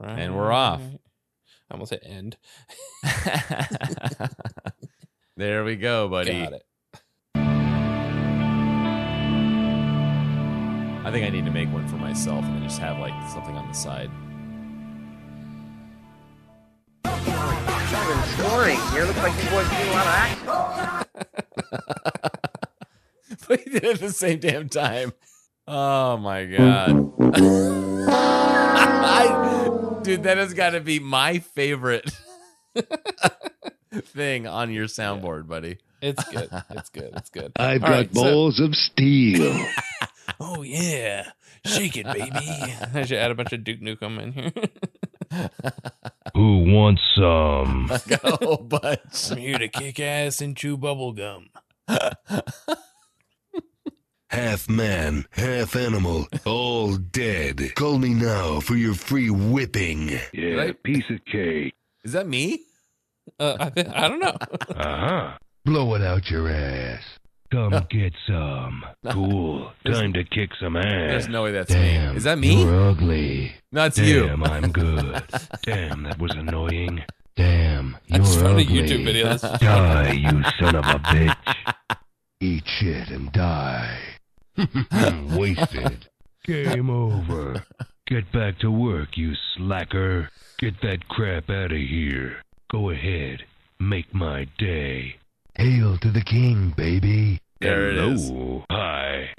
And we're off. Right. I almost hit end. there we go, buddy. Got it. I think I need to make one for myself and then just have like something on the side. Even snoring. You look like you boys doing a lot of action. but he did it at the same damn time. Oh my god. I, dude, that has got to be my favorite thing on your soundboard, buddy. It's good. It's good. It's good. I've All got right, so- balls of steel. oh yeah, shake it, baby. I should add a bunch of Duke Nukem in here. Who wants some? I got a whole bunch. I'm here to kick ass and chew bubble gum. Half man, half animal, all dead. Call me now for your free whipping. Yeah, Right. piece of cake. Is that me? Uh, I, I don't know. Uh huh. Blow it out your ass. Come get some. Cool. Time to kick some ass. There's no way that's Damn, me. Is that me? You're ugly. No, it's Damn, you. I'm good. Damn, that was annoying. Damn, you're just found a ugly. YouTube video. That's Die, you son of a bitch. Eat shit and die. Wasted. Game over. Get back to work, you slacker. Get that crap out of here. Go ahead. Make my day. Hail to the king, baby. There it is. Hello. Hi.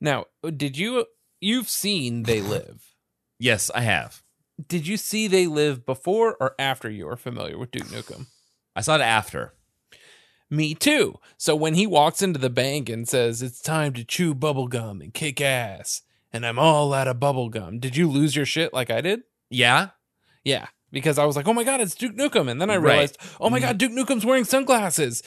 now. Did you? You've seen They Live. Yes, I have. Did you see They Live before or after you were familiar with Duke Nukem? I saw it after. Me too. So when he walks into the bank and says, It's time to chew bubblegum and kick ass, and I'm all out of bubblegum, did you lose your shit like I did? Yeah. Yeah. Because I was like, Oh my God, it's Duke Nukem. And then I Right. realized, Oh my mm-hmm. God, Duke Nukem's wearing sunglasses.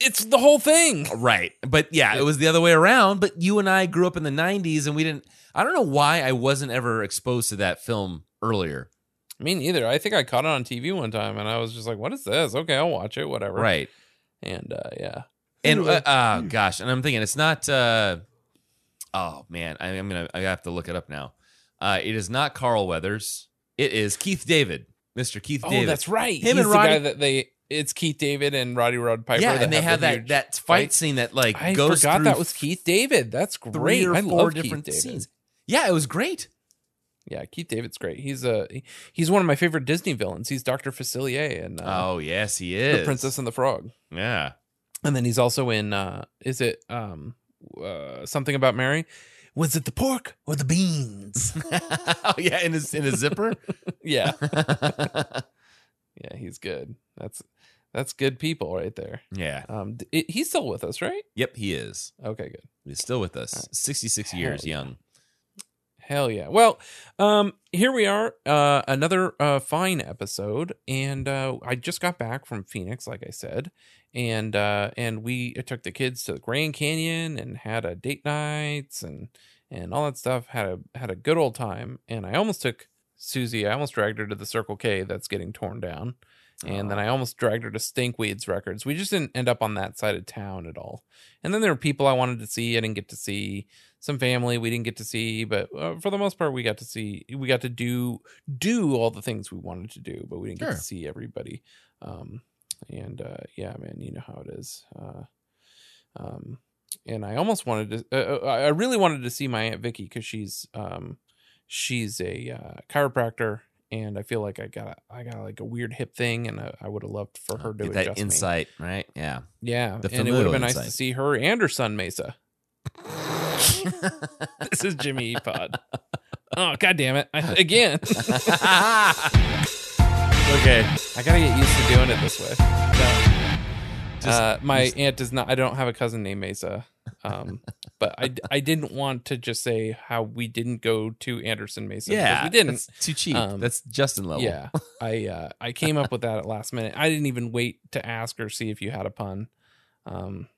It's the whole thing. Right. But yeah, it was the other way around. But you and I grew up in the 90s and we didn't. I don't know why I wasn't ever exposed to that film earlier. Me neither. I think I caught it on TV one time and I was just like, What is this? Okay, I'll watch it, whatever. Right. And uh, yeah. And uh, uh, gosh, and I'm thinking it's not. Uh, oh man, I, I'm gonna. I have to look it up now. Uh, it is not Carl Weathers. It is Keith David, Mr. Keith David. Oh, David. that's right. Him He's and the guy Roddy- that they it's Keith David and Roddy Rod Piper. yeah, and they have the that that fight scene that like I goes forgot through that was Keith David. That's great. three great. or I four love different Keith David. scenes. Yeah, it was great. Yeah, Keith David's great. He's a he's one of my favorite Disney villains. He's Doctor Facilier and uh, oh yes, he is the Princess and the Frog. Yeah, And then he's also in uh is it um uh, something about Mary? Was it the pork or the beans? oh yeah, in his in his zipper. yeah. Yeah, he's good. That's that's good people right there. yeah. Um it, he's still with us, right? Yep, he is. Okay, good. He's still with us. Right. 66 Hell years yeah. young. Hell yeah. Well, um, here we are, uh, another uh, fine episode, and uh, I just got back from Phoenix, like I said, and uh, and we took the kids to the Grand Canyon and had a date nights and and all that stuff. Had a had a good old time, and I almost took Susie. I almost dragged her to the Circle K that's getting torn down, and then I almost dragged her to Stinkweeds Records. We just didn't end up on that side of town at all. And then there were people I wanted to see. I didn't get to see some family we didn't get to see, but uh, for the most part, we got to see. We got to do do all the things we wanted to do, but we didn't get to see everybody. Um, and uh, yeah, man, you know how it is. Uh, um, and I almost wanted to. Uh, uh, I really wanted to see my aunt Vicky because she's um, she's a uh, chiropractor, and I feel like I got I got like a weird hip thing, and I, I would have loved for her to that adjust me. insight, right? Yeah. Yeah, The and it would have been nice to see her and her son Mesa. this is Jimmy Pod. Oh god damn it! I, again, okay. I gotta get used to doing it this way. No. Just- uh, my just- aunt does not. I don't have a cousin named Mesa, um, but I I didn't want to just say how we didn't go to Anderson Mesa. Yeah, we didn't. That's too cheap. Um, that's Justin level. Yeah, I uh, I came up with that at last minute. I didn't even wait to ask or see if you had a pun. Um,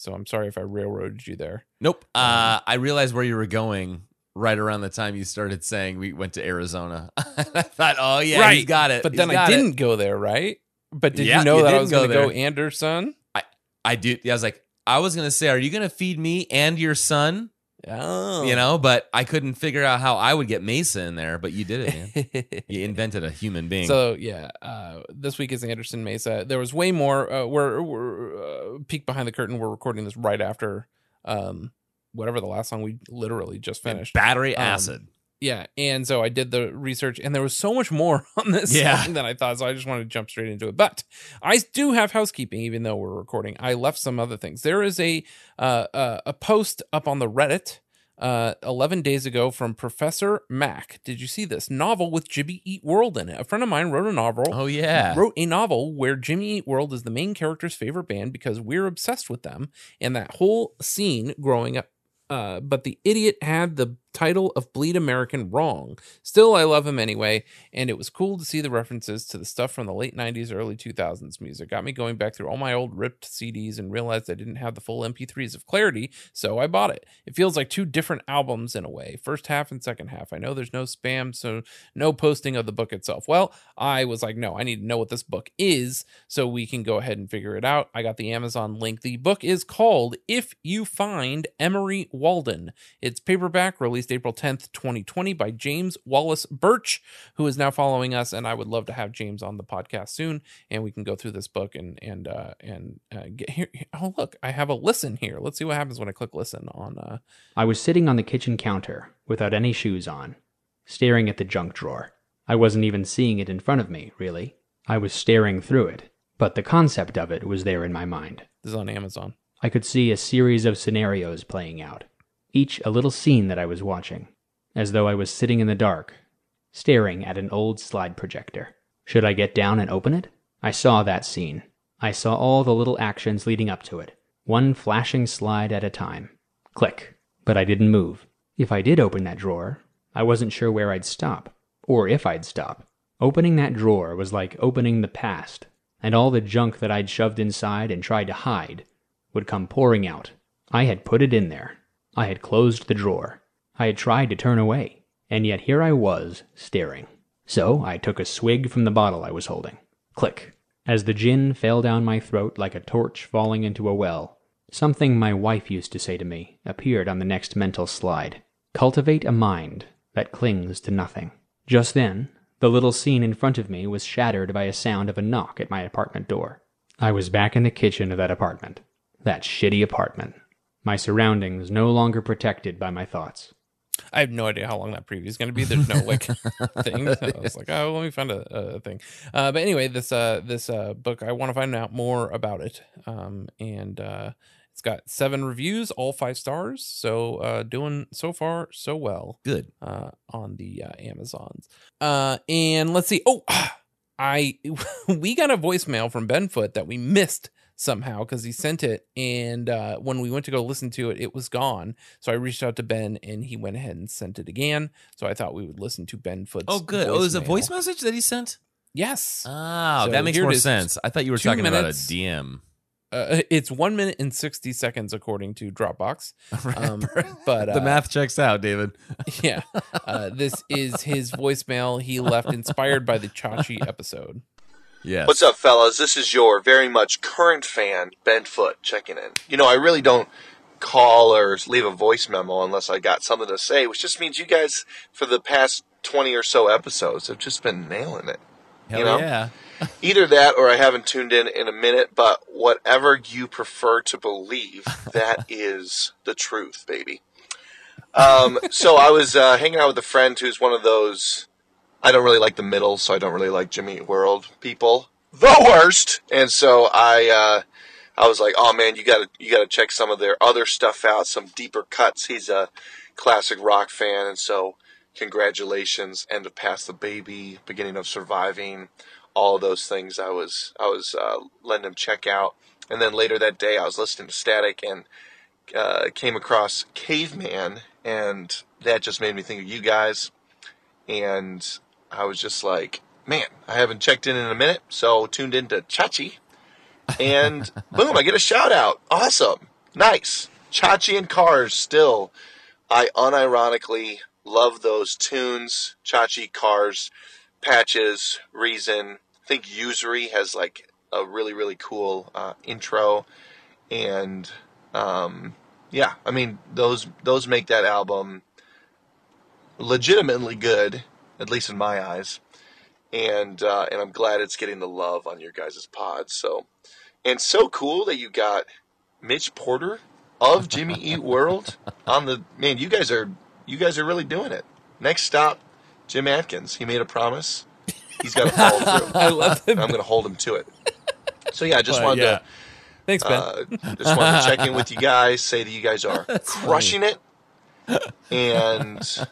so I'm sorry if I railroaded you there. Nope. Uh, I realized where you were going right around the time you started saying we went to Arizona. I thought, oh yeah, Right, he's got it. But He's then I didn't go there, right? But did Yeah, you know you that I was going to go. Anderson? I I do. I was like, I was gonna say, are you gonna feed me and your son Oh, you know, but I couldn't figure out how I would get Mesa in there, but you did it, man. you invented a human being. So yeah, uh, this week is Anderson Mesa. There was way more. Uh, we're we're uh, peek behind the curtain. We're recording this right after um, whatever the last song we literally just finished. Battery Um, acid. Yeah, and so I did the research, and there was so much more on this Yeah. song than I thought. So I just wanted to jump straight into it. But I do have housekeeping, even though we're recording. I left some other things. There is a uh, uh, a post up on the Reddit. Uh, 11 days ago from Professor Mac. Did you see this novel with Jimmy Eat World in it? A friend of mine wrote a novel oh yeah. wrote a novel where Jimmy Eat World is the main character's favorite band because we're obsessed with them and that whole scene growing up. Uh, but the idiot had the title of Bleed American wrong. Still, I love him anyway, and it was cool to see the references to the stuff from the late 90s, early 2000s music. Got me going back through all my old ripped CDs and realized I didn't have the full MP3s of Clarity, so I bought it. It feels like two different albums in a way first half and second half. I know there's no spam, so no posting of the book itself. Well, I was like, no, I need to know what this book is so we can go ahead and figure it out. I got the Amazon link. The book is called If You Find Emery Walden. It's paperback, released April 10th, 2020, by James Wallace Birch, who is now following us. And I would love to have James on the podcast soon, and we can go through this book and and uh, and uh, get here. Oh, look, I have a listen here. Let's see what happens when I click listen on. Uh, I was sitting on the kitchen counter without any shoes on, staring at the junk drawer. I wasn't even seeing it in front of me, really. I was staring through it, but the concept of it was there in my mind. this is on Amazon. I could see a series of scenarios playing out, each a little scene that I was watching, as though I was sitting in the dark, staring at an old slide projector. Should I get down and open it? I saw that scene. I saw all the little actions leading up to it, one flashing slide at a time. Click. But I didn't move. If I did open that drawer, I wasn't sure where I'd stop, or if I'd stop. Opening that drawer was like opening the past, and all the junk that I'd shoved inside and tried to hide would come pouring out. I had put it in there. I had closed the drawer. I had tried to turn away, and yet here I was, staring. So I took a swig from the bottle I was holding. Click. As the gin fell down my throat like a torch falling into a well, something my wife used to say to me appeared on the next mental slide. Cultivate a mind that clings to nothing. Just then, the little scene in front of me was shattered by a sound of a knock at my apartment door. I was back in the kitchen of that apartment. That shitty apartment. My surroundings no longer protected by my thoughts. I have no idea how long that preview is going to be. There's no like thing. So I was like, oh, let me find a, a thing. Uh, but anyway, this uh, this uh, book, I want to find out more about it. Um, and uh, it's got seven reviews, all five stars. So uh, doing so far so well Good. uh, on the uh, Amazons. Uh, and let's see. Oh, I we got a voicemail from Benfoot that we missed somehow because he sent it, and uh, when we went to go listen to it, it was gone. So I reached out to Ben, and he went ahead and sent it again. So I thought we would listen to Benfoot's. Oh, good. Oh, it was a voice message that he sent. Yes. Oh, So that makes more sense. I thought you were Two talking minutes. about a DM. Uh, it's one minute and sixty seconds according to Dropbox. Um, but the uh, math checks out, David. yeah, uh, this is his voicemail he left, inspired by the Chachi episode. Yes. What's up, fellas? This is your very much current fan, Ben Foot, checking in. You know, I really don't call or leave a voice memo unless I got something to say, which just means you guys, for the past 20 or so episodes, have just been nailing it. Hell you know? yeah. Either that or I haven't tuned in in a minute, but whatever you prefer to believe, that is the truth, baby. Um, so I was uh, hanging out with a friend who's one of those. I don't really like the middle, so I don't really like Jimmy World people. The worst. And so I, uh, I was like, oh man, you gotta, you gotta check some of their other stuff out, some deeper cuts. He's a classic rock fan, and so congratulations, End of Pass the Baby, Beginning of Surviving, all of those things. I was, I was uh, letting him check out, and then later that day, I was listening to Static and uh, came across Caveman, and that just made me think of you guys. And I was just like, man, I haven't checked in in a minute, so tuned into Chachi, and boom, I get a shout out. Awesome, nice. Chachi and Cars still. I unironically love those tunes. Chachi, Cars, Patches, Reason. I think Usery has like a really really cool uh, intro, and um, yeah, I mean those those make that album legitimately good, at least in my eyes. And uh, and I'm glad it's getting the love on your guys' pod. So and so cool that you got Mitch Porter of Jimmy Eat World on the man. You guys are you guys are really doing it. Next stop, Jim Adkins. He made a promise. He's got to follow through. I love him. I'm going to hold him to it. So yeah, I just But, wanted yeah. Thanks, to Ben. uh, just wanted to check in with you guys, say that you guys are crushing it, and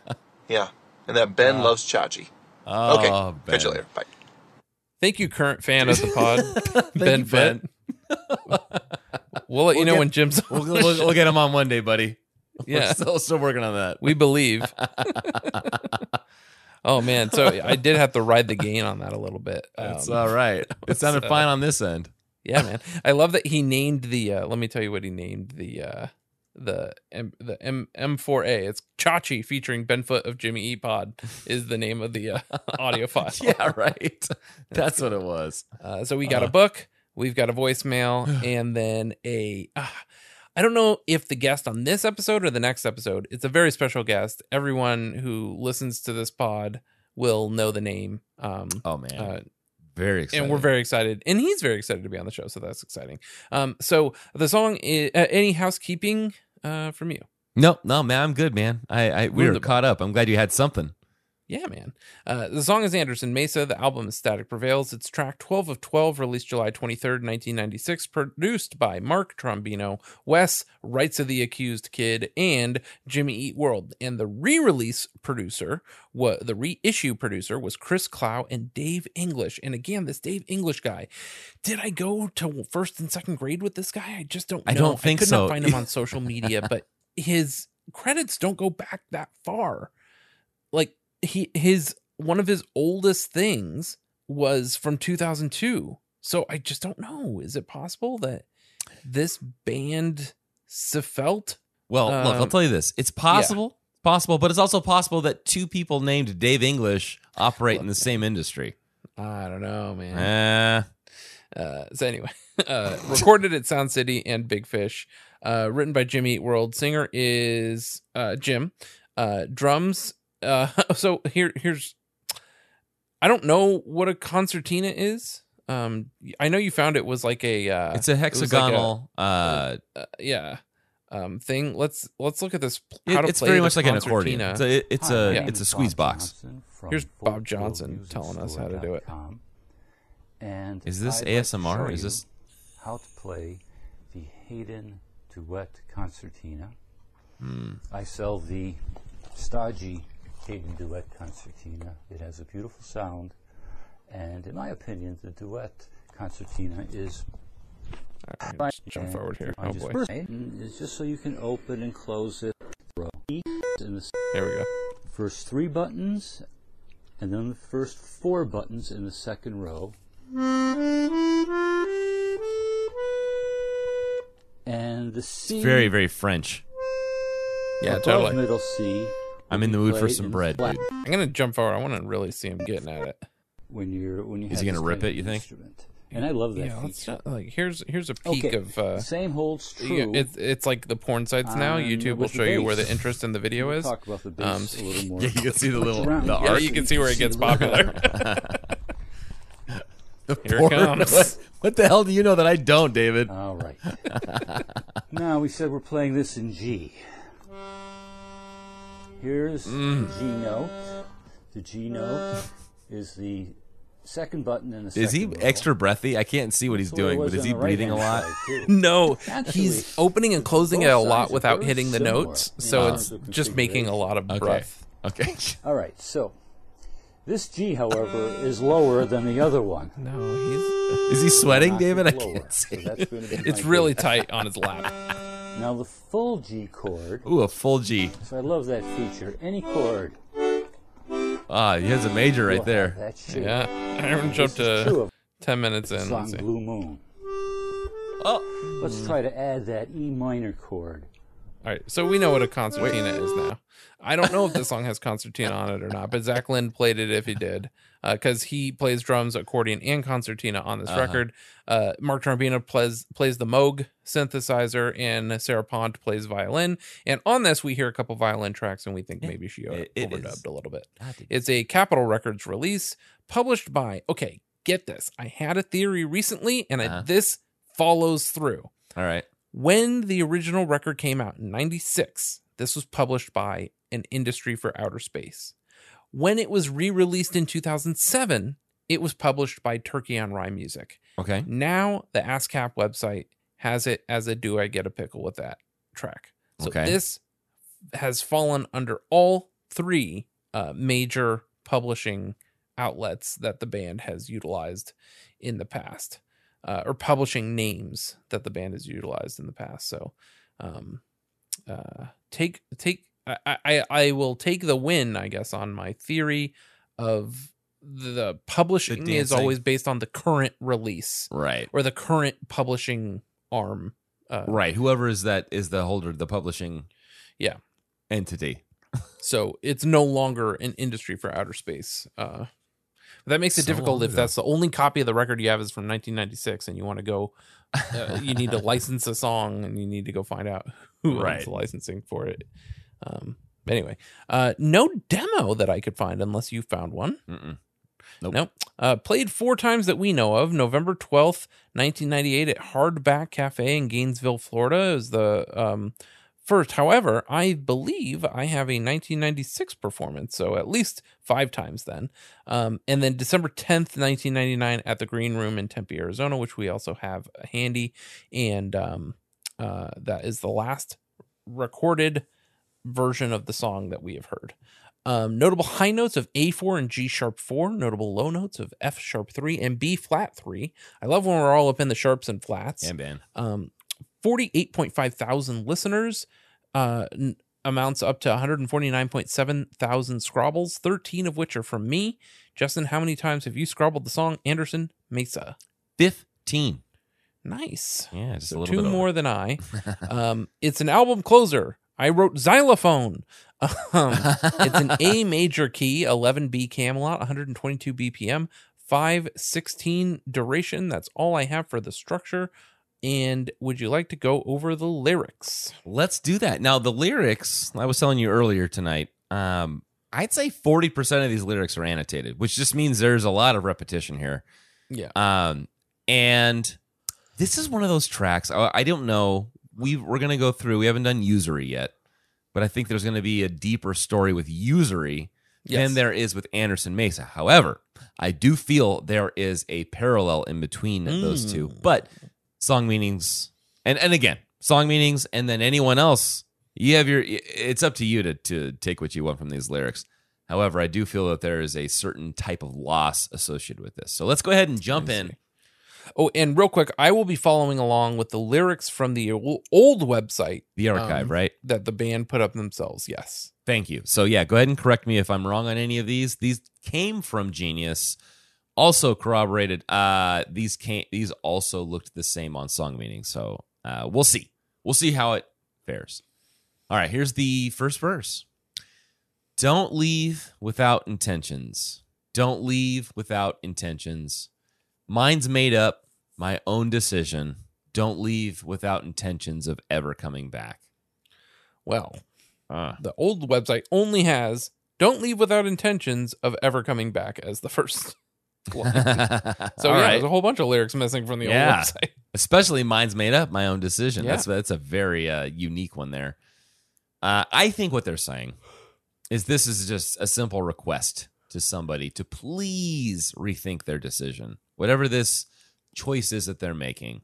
yeah, and that Ben loves Chachi. Oh, Okay, Ben. catch you later. Bye. Thank you, current fan of the pod, Ben you, Ben. we'll let you We'll know get- when Jim's. We'll, we'll, we'll get him on one day, buddy. Yeah. We're still, still working on that. We believe. oh man, so I did have to ride the gain on that a little bit. That's Um, all right. It sounded so- fine on this end. Yeah, man. I love that he named the. Uh, let me tell you what he named the. Uh, the M the M M4A. It's Chachi featuring Benfoot of Jimmy E Pod is the name of the uh, audio file. Yeah, right. That's what it was. Uh, so we got a book, we've got a voicemail, and then a. Uh, I don't know if the guest on this episode or the next episode. It's a very special guest. Everyone who listens to this pod will know the name. Um, Oh man, uh, very exciting. and we're very excited, and he's very excited to be on the show. So that's exciting. Um, so the song, is, uh, any housekeeping uh, from you? no, no, man. I'm good, man. I, I we We're were caught up. I'm glad you had something. Yeah, man. Uh, the song is Anderson Mesa. The album is Static Prevails. It's track 12 of 12, released July 23rd, 1996, produced by Mark Trombino, Wes, Rites of the Accused Kidd, and Jimmy Eat World. And the re release producer, what the reissue producer was Chris Clow and Dave English. And again, this Dave English guy, did I go to first and second grade with this guy? I just don't know. I don't think I could so. not find him on social media, but his credits don't go back that far like he his one of his oldest things was from 2002 so i just don't know. Is it possible that this band felt Well, look, I'll Um, tell you this: it's possible, possible, but it's also possible that two people named Dave English operate in the same industry. i don't know man. Eh, uh so anyway uh recorded at sound city and big fish. Uh written by jimmy Eat world. Singer is uh jim. Uh drums uh so here here's i don't know what a concertina is um i know you found it was like a uh it's a was like a- hexagonal. uh, uh, yeah um thing let's let's look at this it- how to it's play very much like an accordion. It's a, it's Hi, a my Yeah. it's a squeeze Bob box. Johnson Here's Bob Johnson telling us how to do it. And Is this I'd ASMR? show Is this- how to play the Hayden Duet Concertina? Hmm. I sell the Stagi Hayden Duet Concertina. It has a beautiful sound, and in my opinion, the Duet Concertina is right, let's jump forward here oh just boy It's just so you can open and close it. The there we go first three buttons, and then the first four buttons in the second row. And the C. Very very French. yeah totally middle C. I'm in the mood for some bread, dude. i'm gonna jump forward i want to really see him getting at it When you're when you Is have he gonna rip it, you think? Instrument. And I love that yeah let's not, like here's here's a peek Okay, of uh same holds yeah, true. it's it's like the porn sites now on- youtube will show you where the interest in the video is talk about the Um, bass a little more. Yeah, you can see the little the here yeah art. you can see where it gets a little popular here Porn. it comes What, what the hell do you know that I don't, David? All right. now we said we're playing this in G. Here's Mm. the G note. The G note is the second button in the second Is he row. extra breathy? I can't see what he's That's doing, was but is he the breathing a lot? no Actually, he's opening and closing it a lot without hitting the notes so it's just making a lot of Okay. breath Okay. All right, so this G, however, is lower than the other one. no he's Is he sweating, David? I can't see. that's it's really tight on his lap Now the full G chord. Ooh, a full G. So I love that feature. Any chord. Ah, he has a major right have there. That shape. yeah aaron This jumped is true to of 10 minutes in song let's see. Blue Moon. Oh, Let's try to add that E minor chord. All right, so we know what a concertina is now. I don't know if the song has concertina on it or not, but Zach Lind played it if he did, because he plays drums, accordion, and concertina on this Uh-huh. record. Uh, Mark Trombino plays plays the Moog synthesizer, and Sarah Pond plays violin. And on this, we hear a couple violin tracks, and we think Yeah, maybe she it- it overdubbed is. a little bit. It's a Capitol Records release published by, okay, get this. I had a theory recently, and Uh-huh. this follows through. All right. When the original record came out in 96, this was published by an industry for outer space. When it was re released in 2007, it was published by Turkey on Rye Music. Okay. Now, the ASCAP website has it as a Do I Get a Pickle with That track. So Okay. this has fallen under all three uh, major publishing outlets that the band has utilized in the past, uh, or publishing names that the band has utilized in the past. So, um, uh, take take I, I I will take the win, I guess, on my theory of the publishing is always based on the current release Right. or the current publishing arm. Uh, Right. Whoever is that is the holder, the publishing Yeah. entity. So it's no longer an industry for outer space. Uh, that makes it So difficult if that's the only copy of the record you have is from 1996 and you want to go, uh, you need to license a song and you need to go find out who Right. owns the licensing for it. Um, anyway, uh, no demo that I could find unless you found one. Mm-mm. Nope. Nope. Uh, played four times that we know of. November 12th, 1998 at Hardback Cafe in Gainesville, Florida is the um, first. However, I believe I have a 1996 performance, so at least five times then. Um, and then December 10th, 1999 at the Green Room in Tempe, Arizona, which we also have handy. And um, uh, that is the last recorded version of the song that we have heard. Um, notable high notes of A4 and G sharp 4, notable low notes of F sharp 3 and B flat 3. I love when we're all up in the sharps and flats. Yeah, man. Um, 48.5 thousand listeners, uh, n- amounts up to 149.7 thousand scrobbles, 13 of which are from me. Justin, how many times have you scrobbled the song Anderson Mesa? Fifteen. Nice. Yeah, just a So little two bit more than I. um, it's an album closer. I wrote xylophone. Um, it's an A major key, 11B Camelot, 122 BPM, 516 duration. That's all I have for the structure. And would you like to go over the lyrics? Let's do that. Now, the lyrics, I was telling you earlier tonight, um, I'd say 40% of these lyrics are annotated, which just means there's a lot of repetition here. Yeah. Um, and this is one of those tracks. I, I don't know. We we're gonna go through. We haven't done Usery yet, but I think there's gonna be a deeper story with Usery Yes. than there is with Anderson Mesa. However, I do feel there is a parallel in between those two. Mm. But song meanings, and and again, song meanings, and then anyone else. You have your. It's up to you to to take what you want from these lyrics. However, I do feel that there is a certain type of loss associated with this. So let's go ahead and jump in. Oh, and real quick, I will be following along with the lyrics from the old website The archive, Um, right? that the band put up themselves. Yes. Thank you. So yeah, go ahead and correct me if I'm wrong on any of these. These came from Genius. Also corroborated. Uh, these came. These also looked the same on song meaning. So uh, we'll see. We'll see how it fares. All right. Here's the first verse. Don't leave without intentions. Don't leave without intentions. Mine's made up. My own decision. Don't leave without intentions of ever coming back. Well, Uh, the old website only has "Don't leave without intentions of ever coming back" as the first. So yeah, right. there's a whole bunch of lyrics missing from the Yeah. old website. especially mine's made up my own decision Yeah. that's that's a very uh, unique one there uh, i think what they're saying is this is just a simple request to somebody to please rethink their decision whatever this choice is that they're making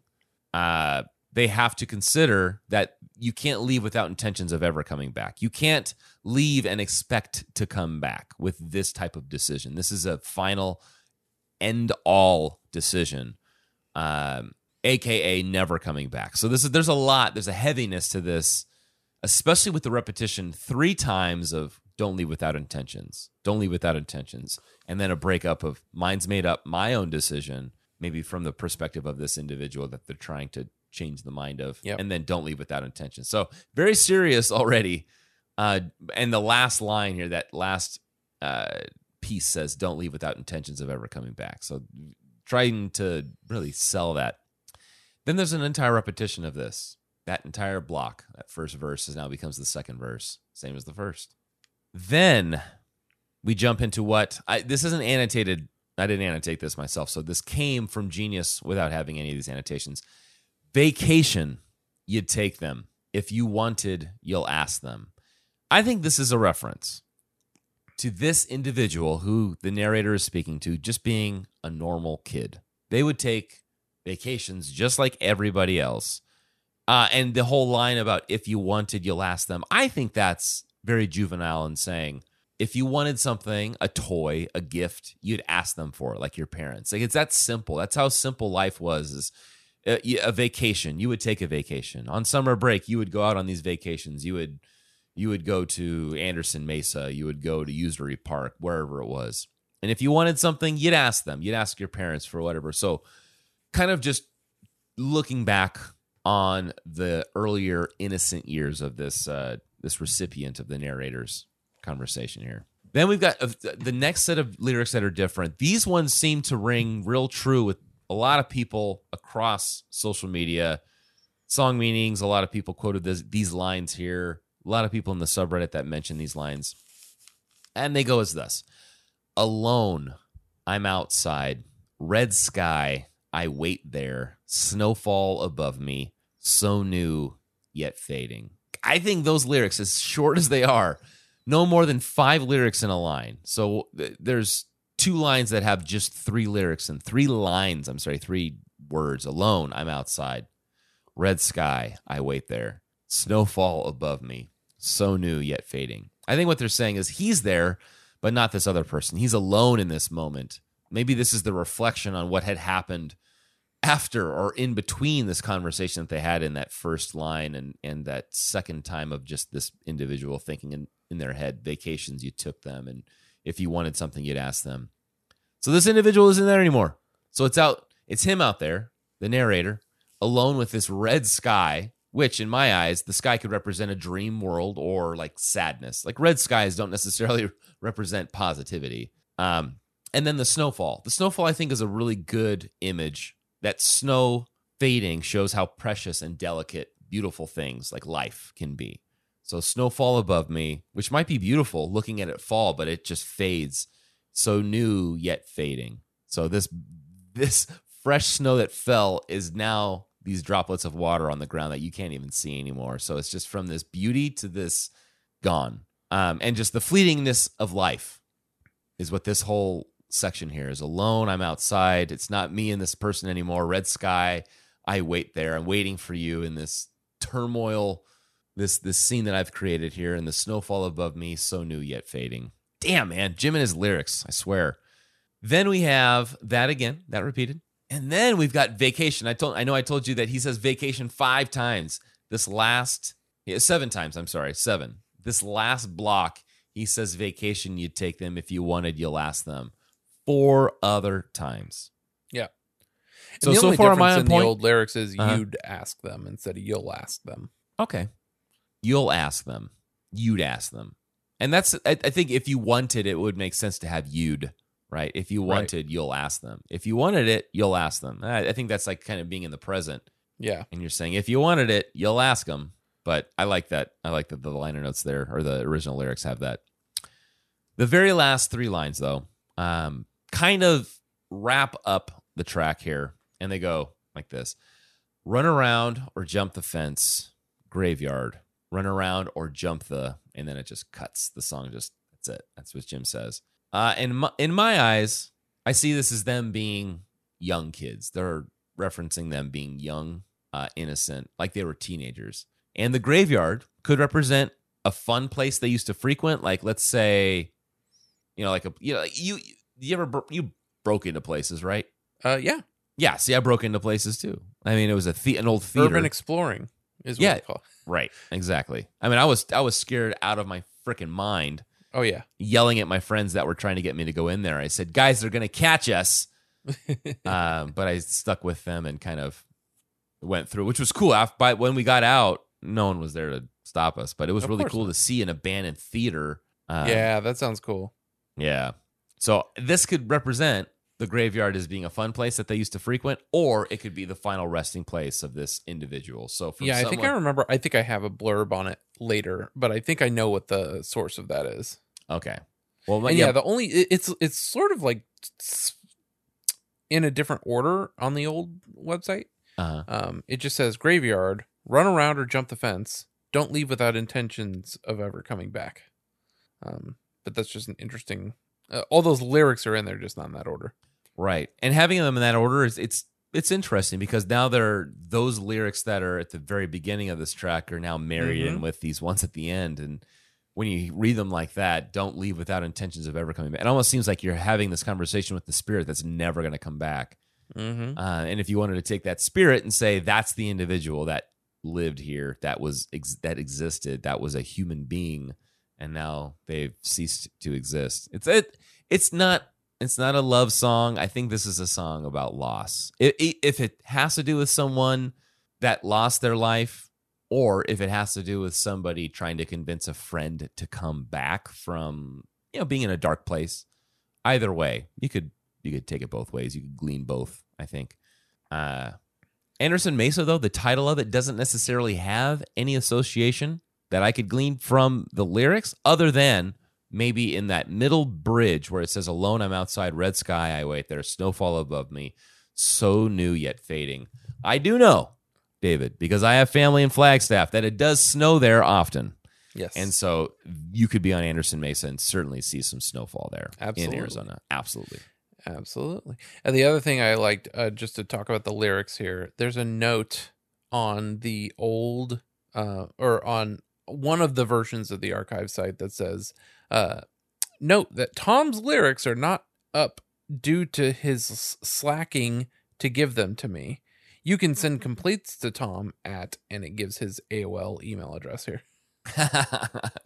uh, they have to consider that you can't leave without intentions of ever coming back you can't leave and expect to come back with this type of decision this is a final end all decision um, aka never coming back. So this is there's a lot, there's a heaviness to this, especially with the repetition three times of don't leave without intentions, don't leave without intentions, and then a breakup of mine's made up, my own decision, maybe from the perspective of this individual that they're trying to change the mind of, Yep. and then don't leave without intention. So very serious already. Uh, and the last line here, that last uh, piece says, "Don't leave without intentions of ever coming back." So trying to really sell that. Then there's an entire repetition of this. That entire block, that first verse, is now becomes the second verse, same as the first. Then we jump into what I, this isn't annotated. I didn't annotate this myself, so this came from Genius without having any of these annotations. Vacation, you'd take them. If you wanted, you'll ask them. I think this is a reference to this individual who the narrator is speaking to just being a normal kid. They would take vacations just like everybody else. Uh, and the whole line about if you wanted, you'll ask them. I think that's very juvenile and saying if you wanted something, a toy, a gift, you'd ask them for it, like your parents. Like it's that simple. That's how simple life was. Is a, a vacation. You would take a vacation on summer break. You would go out on these vacations. You would you would go to Anderson Mesa. You would go to Usery Park, wherever it was. And if you wanted something, you'd ask them. You'd ask your parents for whatever. So, kind of just looking back on the earlier innocent years of this uh, this recipient of the narrator's conversation here. Then we've got uh, the next set of lyrics that are different. These ones seem to ring real true with a lot of people across social media. Song meanings. A lot of people quoted this, these lines here. A lot of people in the subreddit that mention these lines, and they go as thus: "Alone, I'm outside. Red sky, I wait there. Snowfall above me, so new yet fading." I think those lyrics, as short as they are, no more than five lyrics in a line. So th- there's two lines that have just three lyrics and three lines. I'm sorry, three words. Alone, I'm outside. Red sky, I wait there. Snowfall above me, so new yet fading. I think what they're saying is he's there, but not this other person. He's alone in this moment. Maybe this is the reflection on what had happened after or in between this conversation that they had in that first line and and that second time of just this individual thinking in, in their head vacations you took them and if you wanted something you'd ask them so this individual isn't there anymore so it's out it's him out there the narrator alone with this red sky which in my eyes the sky could represent a dream world or like sadness. Like red skies don't necessarily represent positivity. Um and then the snowfall. The snowfall i think is a really good image that snow fading shows how precious and delicate beautiful things like life can be. So snowfall above me which might be beautiful looking at it fall but it just fades so new yet fading. So this this fresh snow that fell is now these droplets of water on the ground that you can't even see anymore. So it's just from this beauty to this gone. Um, and just the fleetingness of life is what this whole section here is. Alone i'm outside. It's not me and this person anymore. Red sky i wait there. I'm waiting for you in this turmoil this this scene that i've created here and the snowfall above me so new yet fading. Damn man. Jim and his lyrics i swear. Then we have that again that repeated and then we've got vacation i told i know i told you that he says vacation five times this last yeah, seven times i'm sorry seven this last block he says vacation you'd take them if you wanted you'll ask them four other times Yeah. And So- so far am I difference on in the old lyrics is Uh-huh. you'd ask them instead of you'll ask them. Okay. You'll ask them. You'd ask them. And that's, I, I think if you wanted, it would make sense to have you'd, right? If you Right. wanted, you'll ask them. If you wanted it, you'll ask them. I, I think that's like kind of being in the present. Yeah. And you're saying, if you wanted it, you'll ask them. But I like that. I like that the liner notes there or the original lyrics have that. The very last three lines, though, um, kind of wrap up the track here. And they go like this run around or jump the fence, graveyard, run around or jump the, and then it just cuts. The song just, that's it. That's what Jim says. Uh, and my, in my eyes, I see this as them being young kids. They're referencing them being young, uh, innocent, like they were teenagers. And the graveyard could represent a fun place they used to frequent. Like, let's say, you know, like a, you know, you, you ever, bro- you broke into places, right? Uh, yeah. Yeah. See, I broke into places too. I mean, it was a the- an old theater. Urban exploring is what Yeah. right. Exactly. I mean, I was, I was scared out of my freaking mind Oh yeah. yelling at my friends that were trying to get me to go in there. I said, guys, they're going to catch us. um, but I stuck with them and kind of went through, which was cool. After, by when we got out, no one was there to stop us, but it was Of really cool not. to see an abandoned theater. Uh, yeah, that sounds cool. yeah. So this could represent the graveyard as being a fun place that they used to frequent, or it could be the final resting place of this individual. So yeah, I think I remember. I think I have a blurb on it later, but I think I know what the source of that is. Okay. Well, And yeah, the only it- it's it's sort of like in a different order on the old website. uh, Um, it just says graveyard, run around or jump the fence. Don't leave without intentions of ever coming back. Um, but that's just an interesting. Uh, all those lyrics are in there, just not in that order. Right. And having them in that order is it's it's interesting because now they're those lyrics that are at the very beginning of this track are now married in Mhm. with these ones at the end and when you read them like that, don't leave without intentions of ever coming back. It almost seems like you're having this conversation with the spirit that's never going to come back. Mm-hmm. Uh, and if you wanted to take that spirit and say that's the individual that lived here, that was ex- that existed, that was a human being, and now they've ceased to exist. It's it. It's not. It's not a love song. I think this is a song about loss. If, if it has to do with someone that lost their life, or if it has to do with somebody trying to convince a friend to come back from you know being in a dark place, either way, you could you could take it both ways. You could glean both. I think. Uh, Anderson Mesa, though, the title of it doesn't necessarily have any association that I could glean from the lyrics, other than maybe in that middle bridge where it says, Alone I'm outside, red sky I wait, there's snowfall above me, so new yet fading. I do know, David, because I have family in Flagstaff, that it does snow there often. Yes, And so you could be on Anderson Mesa and certainly see some snowfall there Absolutely. in Arizona. Absolutely. Absolutely. And the other thing I liked, uh, just to talk about the lyrics here, there's a note on the old, uh, or on one of the versions of the archive site that says, uh, note that Tom's lyrics are not up due to his slacking to give them to me. You can send completes to Tom at, and it gives his AOL email address here.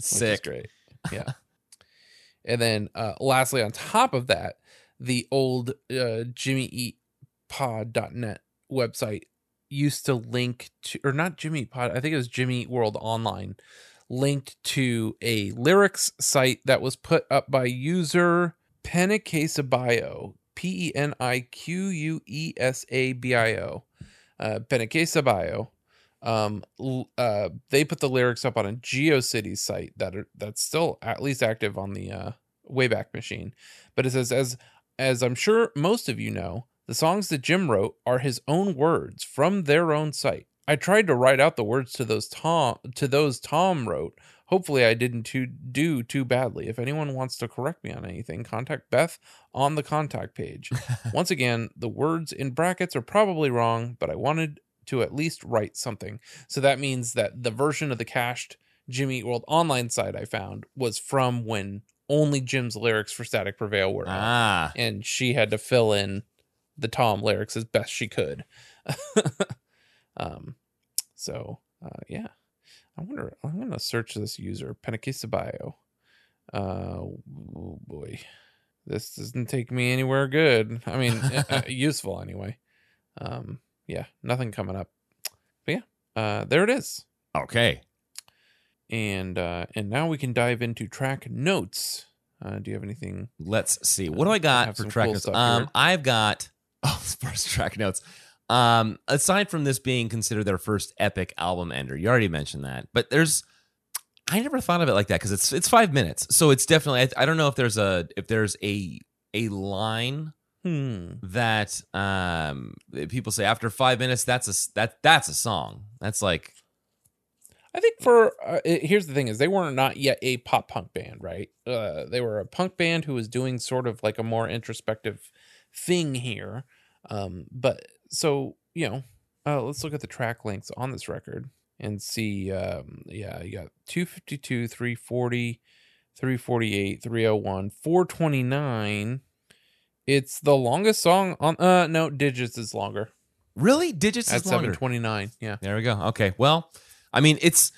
Sick. great. Yeah. and then uh lastly on top of that, the old uh jimmyeatpod.net website used to link to or not Jimmy Pod, I think it was Jimmy World Online linked to a lyrics site that was put up by user Peniquesabio, P E N I Q U E S A B I O. Uh Peniquesabio um uh they put the lyrics up on a geocities site that are that's still at least active on the uh wayback machine. But it says as as i'm sure most of you know the songs that jim wrote are his own words from their own site. I tried to write out the words to those tom to those tom wrote hopefully i didn't too, do too badly if anyone wants to correct me on anything contact beth on the contact page once again the words in brackets are probably wrong but i wanted to at least write something. So that means that the version of the cached Jimmy World online site I found was from when only Jim's lyrics for Static Prevail were out. Ah. And she had to fill in the Tom lyrics as best she could. um, so uh, yeah, I wonder. I'm gonna search this user Peniquesabio. Uh, oh boy, this doesn't take me anywhere good. I mean, uh, useful anyway. Um, yeah, nothing coming up. But yeah, uh, there it is. Okay. And uh, and now we can dive into track notes. Uh, do you have anything? Let's see. What do I I got have for track cool notes? Um, here. I've got oh, first track notes. Um, aside from this being considered their first epic album ender, you already mentioned that, but there's I never thought of it like that because it's it's five minutes, so it's definitely I, I don't know if there's a if there's a a line Hmm. that um people say after five minutes that's a that that's a song that's like I think for uh, here's the thing is they were not yet a pop punk band, right? Uh, they were a punk band who was doing sort of like a more introspective thing here. Um, but so you know, uh, let's look at the track lengths on this record and see. Um, yeah, you got 252, 340, 348, 301, 429. It's the longest song on. Uh, no, Digits is longer really digits at is longer. 729. Yeah. There we go. Okay. Well, I mean, it's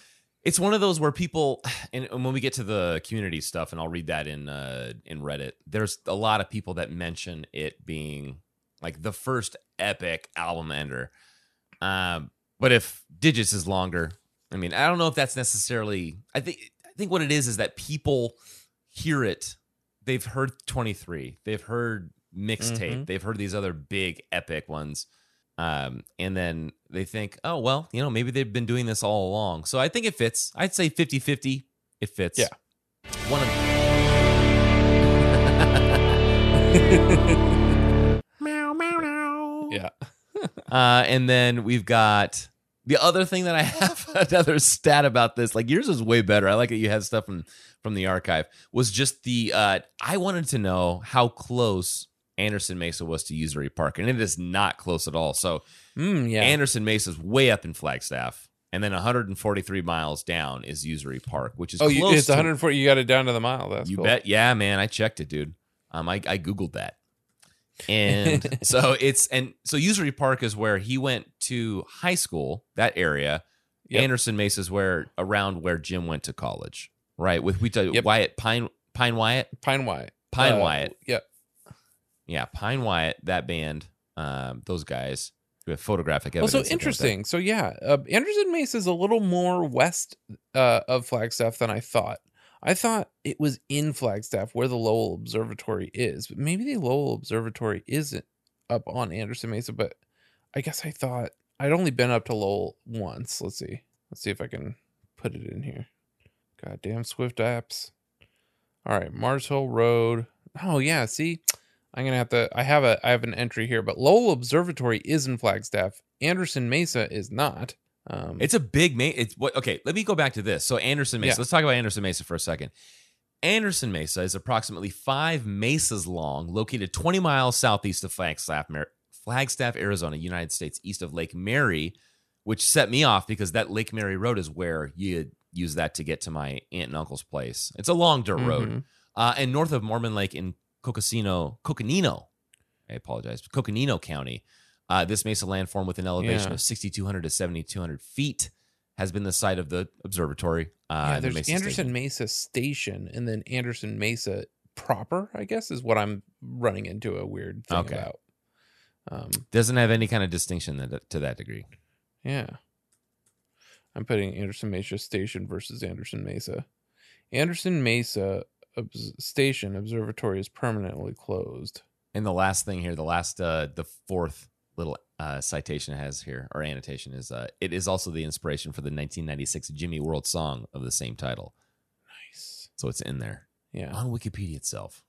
it's one of those where people, and, and when we get to the community stuff, and I'll read that in uh, in Reddit. There's a lot of people that mention it being like the first epic album ender. Um, but if digits is longer, I mean, I don't know if that's necessarily. I think I think what it is is that people hear it. They've heard 23. They've heard mixtape. Mhm. They've heard these other big epic ones. Um, and then they think, oh, well, you know, maybe they've been doing this all along. So I think it fits. I'd say 50 50. It fits. Yeah. One of Yeah. Uh, and then we've got the other thing that I have another stat about this. Like yours is way better. I like that you had stuff from from the archive. Was just the uh, I wanted to know how close Anderson Mesa was to Usery Park, and it is not close at all. So Mm, yeah. Anderson Mesa is way up in Flagstaff, and then 143 miles down is Usery Park, which is oh, you, it's to- 140. You got it down to the mile. That's you cool. bet. Yeah, man. I checked it, dude. Um, I, I Googled that. And so it's, and so Usery Park is where he went to high school, that area. Yep. Anderson Mesa is where, around where Jim went to college, right? With, we Yep. Wyatt, Pine, Pine Wyatt, Pine Wyatt. Pine Uh, Wyatt. Yep. Yeah, Pine Wyatt, that band, um, those guys who have photographic Well, evidence. so interesting. So yeah, uh, Anderson Mesa is a little more west uh, of Flagstaff than I thought. I thought it was in Flagstaff where the Lowell Observatory is, but maybe the Lowell Observatory isn't up on Anderson Mesa. But I guess I thought I'd only been up to Lowell once. Let's see. Let's see if I can put it in here. Goddamn Swift apps. All right, Mars Hill Road. Oh yeah, see, I'm gonna have to. I have a. I have an entry here, but Lowell Observatory is in Flagstaff. Anderson Mesa is not. Um, It's a big ma It's what? Okay, let me go back to this. So Anderson Mesa. Yeah. Let's talk about Anderson Mesa for a second. Anderson Mesa is approximately five mesas long, located 20 miles southeast of Flagstaff, Mar- Flagstaff, Arizona, United States, east of Lake Mary, which set me off because that Lake Mary Road is where you use that to get to my aunt and uncle's place. It's a long dirt road, Mhm. uh, and north of Mormon Lake in Cocosino, Coconino. I apologize, Coconino County. Uh, this mesa landform with an elevation Yeah. of 6,200 to 7,200 feet has been the site of the observatory. Uh, yeah, there's Mesa Anderson Station. Mesa Station, and then Anderson Mesa proper. I guess is what I'm running into a weird thing Okay. about. Um, Doesn't have any kind of distinction that, to that degree. yeah, I'm putting Anderson Mesa Station versus Anderson Mesa. Anderson Mesa obs- Station Observatory is permanently closed. And the last thing here, the last, uh, the fourth little uh, citation it has here or annotation is uh, it is also the inspiration for the 1996 Jimmy World song of the same title. Nice. So it's in there Yeah. on Wikipedia itself.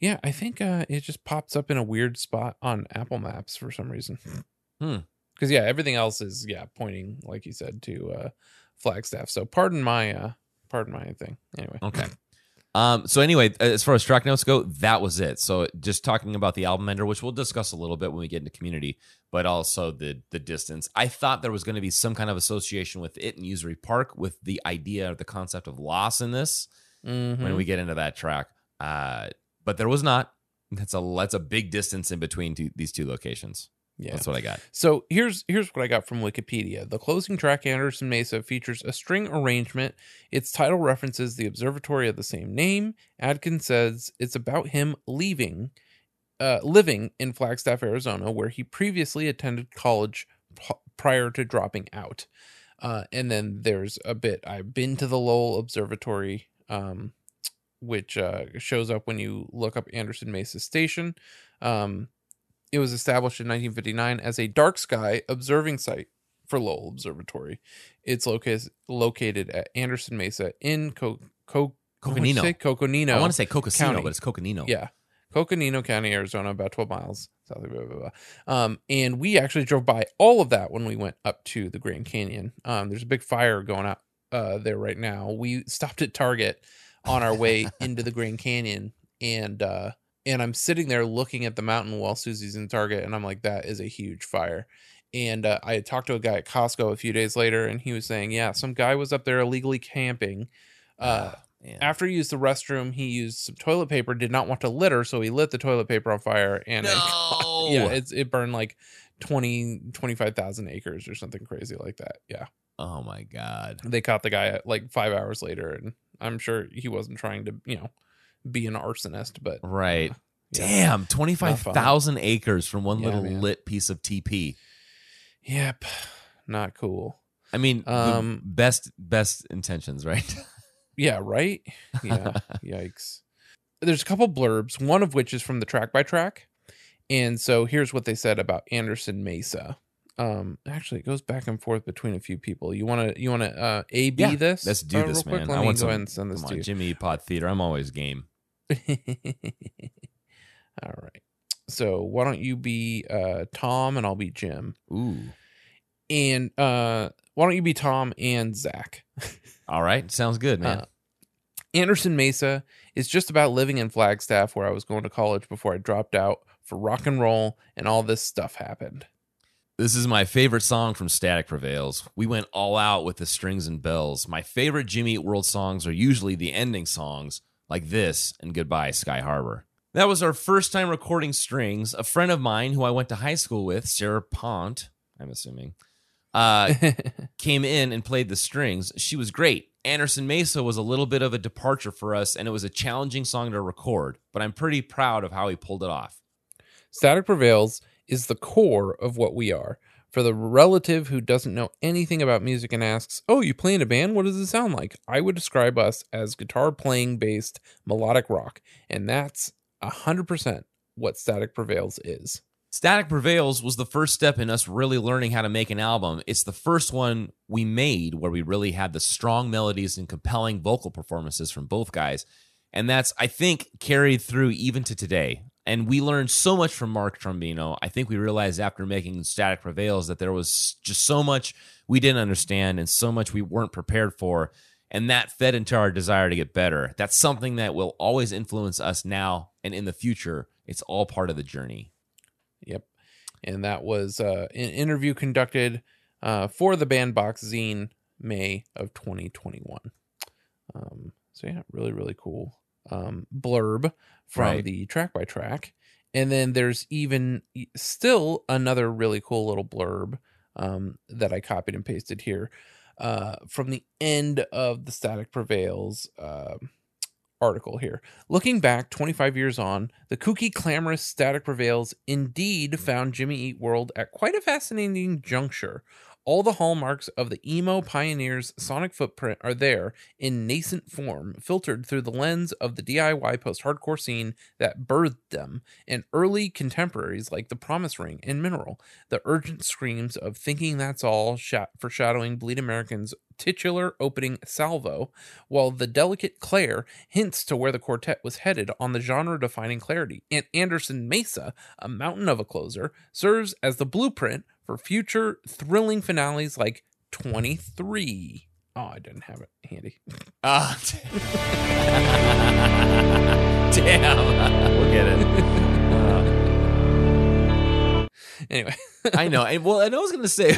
Yeah, I think uh, it just pops up in a weird spot on Apple Maps for some reason. Hmm. Because yeah, everything else is yeah pointing like you said to uh, Flagstaff. So pardon my uh, pardon my thing. Anyway, Okay. Um, so anyway, as far as track notes go, that was it. So just talking about the album ender, which we'll discuss a little bit when we get into community, but also the the distance. I thought there was going to be some kind of association with it and Usery Park with the idea or the concept of loss in this Mhm. when we get into that track. Uh, but there was not. That's a that's a big distance in between two, these two locations. Yeah. That's what I got. So here's here's what I got from Wikipedia. The closing track Anderson Mesa features a string arrangement. Its title references the observatory of the same name. Adkins says it's about him leaving uh, living in Flagstaff, Arizona, where he previously attended college p- prior to dropping out. Uh, and then there's a bit I've been to the Lowell Observatory, um, which uh, shows up when you look up Anderson Mesa Station. Um, it was established in 1959 as a dark sky observing site for Lowell Observatory. It's located located at Anderson Mesa in Co- Co- Coconino. Coconino. I want to say Cocosino, County. but it's Coconino. Yeah. Coconino County, Arizona, about 12 miles south of blah, blah, blah. Um, and we actually drove by all of that when we went up to the Grand Canyon. Um, there's a big fire going out uh, there right now. We stopped at Target on our way into the Grand Canyon and uh, and I'm sitting there looking at the mountain while Susie's in Target and I'm like, that is a huge fire. And uh, I had talked to a guy at Costco a few days later and he was saying, yeah, some guy was up there illegally camping. Uh, Man. after he used the restroom, he used some toilet paper. Did not want to litter, so he lit the toilet paper on fire, and it, yeah, it's, it burned like 20, 25,000 acres or something crazy like that. Yeah, oh my god. they caught the guy at like five hours later, and I'm sure he wasn't trying to, you know, be an arsonist, but Right. yeah. Damn, 25,000 acres from one Yeah, little man. lit piece of TP. Yep. Not cool. I mean, Um, best best intentions, right? Yeah, right? Yeah. Yikes. There's a couple blurbs, one of which is from the track by track. And so here's what they said about Anderson Mesa. Um actually it goes back and forth between a few people. You wanna you wanna uh A B Yeah, this? Let's do uh, this, quick? man. Let I me want ahead and send this come to on, you. Jimmy Pod Theater. I'm always game. All right. So why don't you be uh Tom and I'll be Jim. Ooh. And uh why don't you be Tom and Zach? All right. Sounds good, man. Uh, Anderson Mesa is just about living in Flagstaff, where I was going to college before I dropped out for rock and roll, and all this stuff happened. This is my favorite song from Static Prevails. We went all out with the strings and bells. My favorite Jimmy Eat World songs are usually the ending songs, like this and Goodbye Sky Harbor. That was our first time recording strings. A friend of mine who I went to high school with, Sarah Pont, I'm assuming, uh, came in and played the strings. She was great. Anderson Mesa was a little bit of a departure for us, and it was a challenging song to record, but I'm pretty proud of how he pulled it off. Static Prevails is the core of what we are. For the relative who doesn't know anything about music and asks, Oh, you play in a band? What does it sound like? I would describe us as guitar playing based melodic rock. And that's 100% what Static Prevails is. Static Prevails was the first step in us really learning how to make an album. It's the first one we made where we really had the strong melodies and compelling vocal performances from both guys. And that's, I think, carried through even to today. And we learned so much from Mark Trombino. I think we realized after making Static Prevails that there was just so much we didn't understand and so much we weren't prepared for. And that fed into our desire to get better. That's something that will always influence us now and in the future. It's all part of the journey. Yep. And that was uh, an interview conducted uh, for the Bandbox Zine May of 2021. Um, so, yeah, really, really cool um, blurb from Right. the track by track. And then there's even still another really cool little blurb um, that I copied and pasted here uh, from the end of the Static Prevails uh, article here. Looking back 25 years on, the kooky, clamorous Static Prevails indeed found Jimmy Eat World at quite a fascinating juncture. All the hallmarks of the emo pioneer's sonic footprint are there in nascent form, filtered through the lens of the DIY post hardcore scene that birthed them, and early contemporaries like The Promise Ring and Mineral. The urgent screams of Thinking That's All sha- foreshadowing Bleed American's titular opening salvo, while the delicate Claire hints to where the quartet was headed on the genre defining clarity, and Anderson Mesa, a mountain of a closer, serves as the blueprint for future thrilling finales like 23. Oh, I didn't have it handy. Ah, damn. we'll get it. Anyway, I know. And, well, and I was going to say,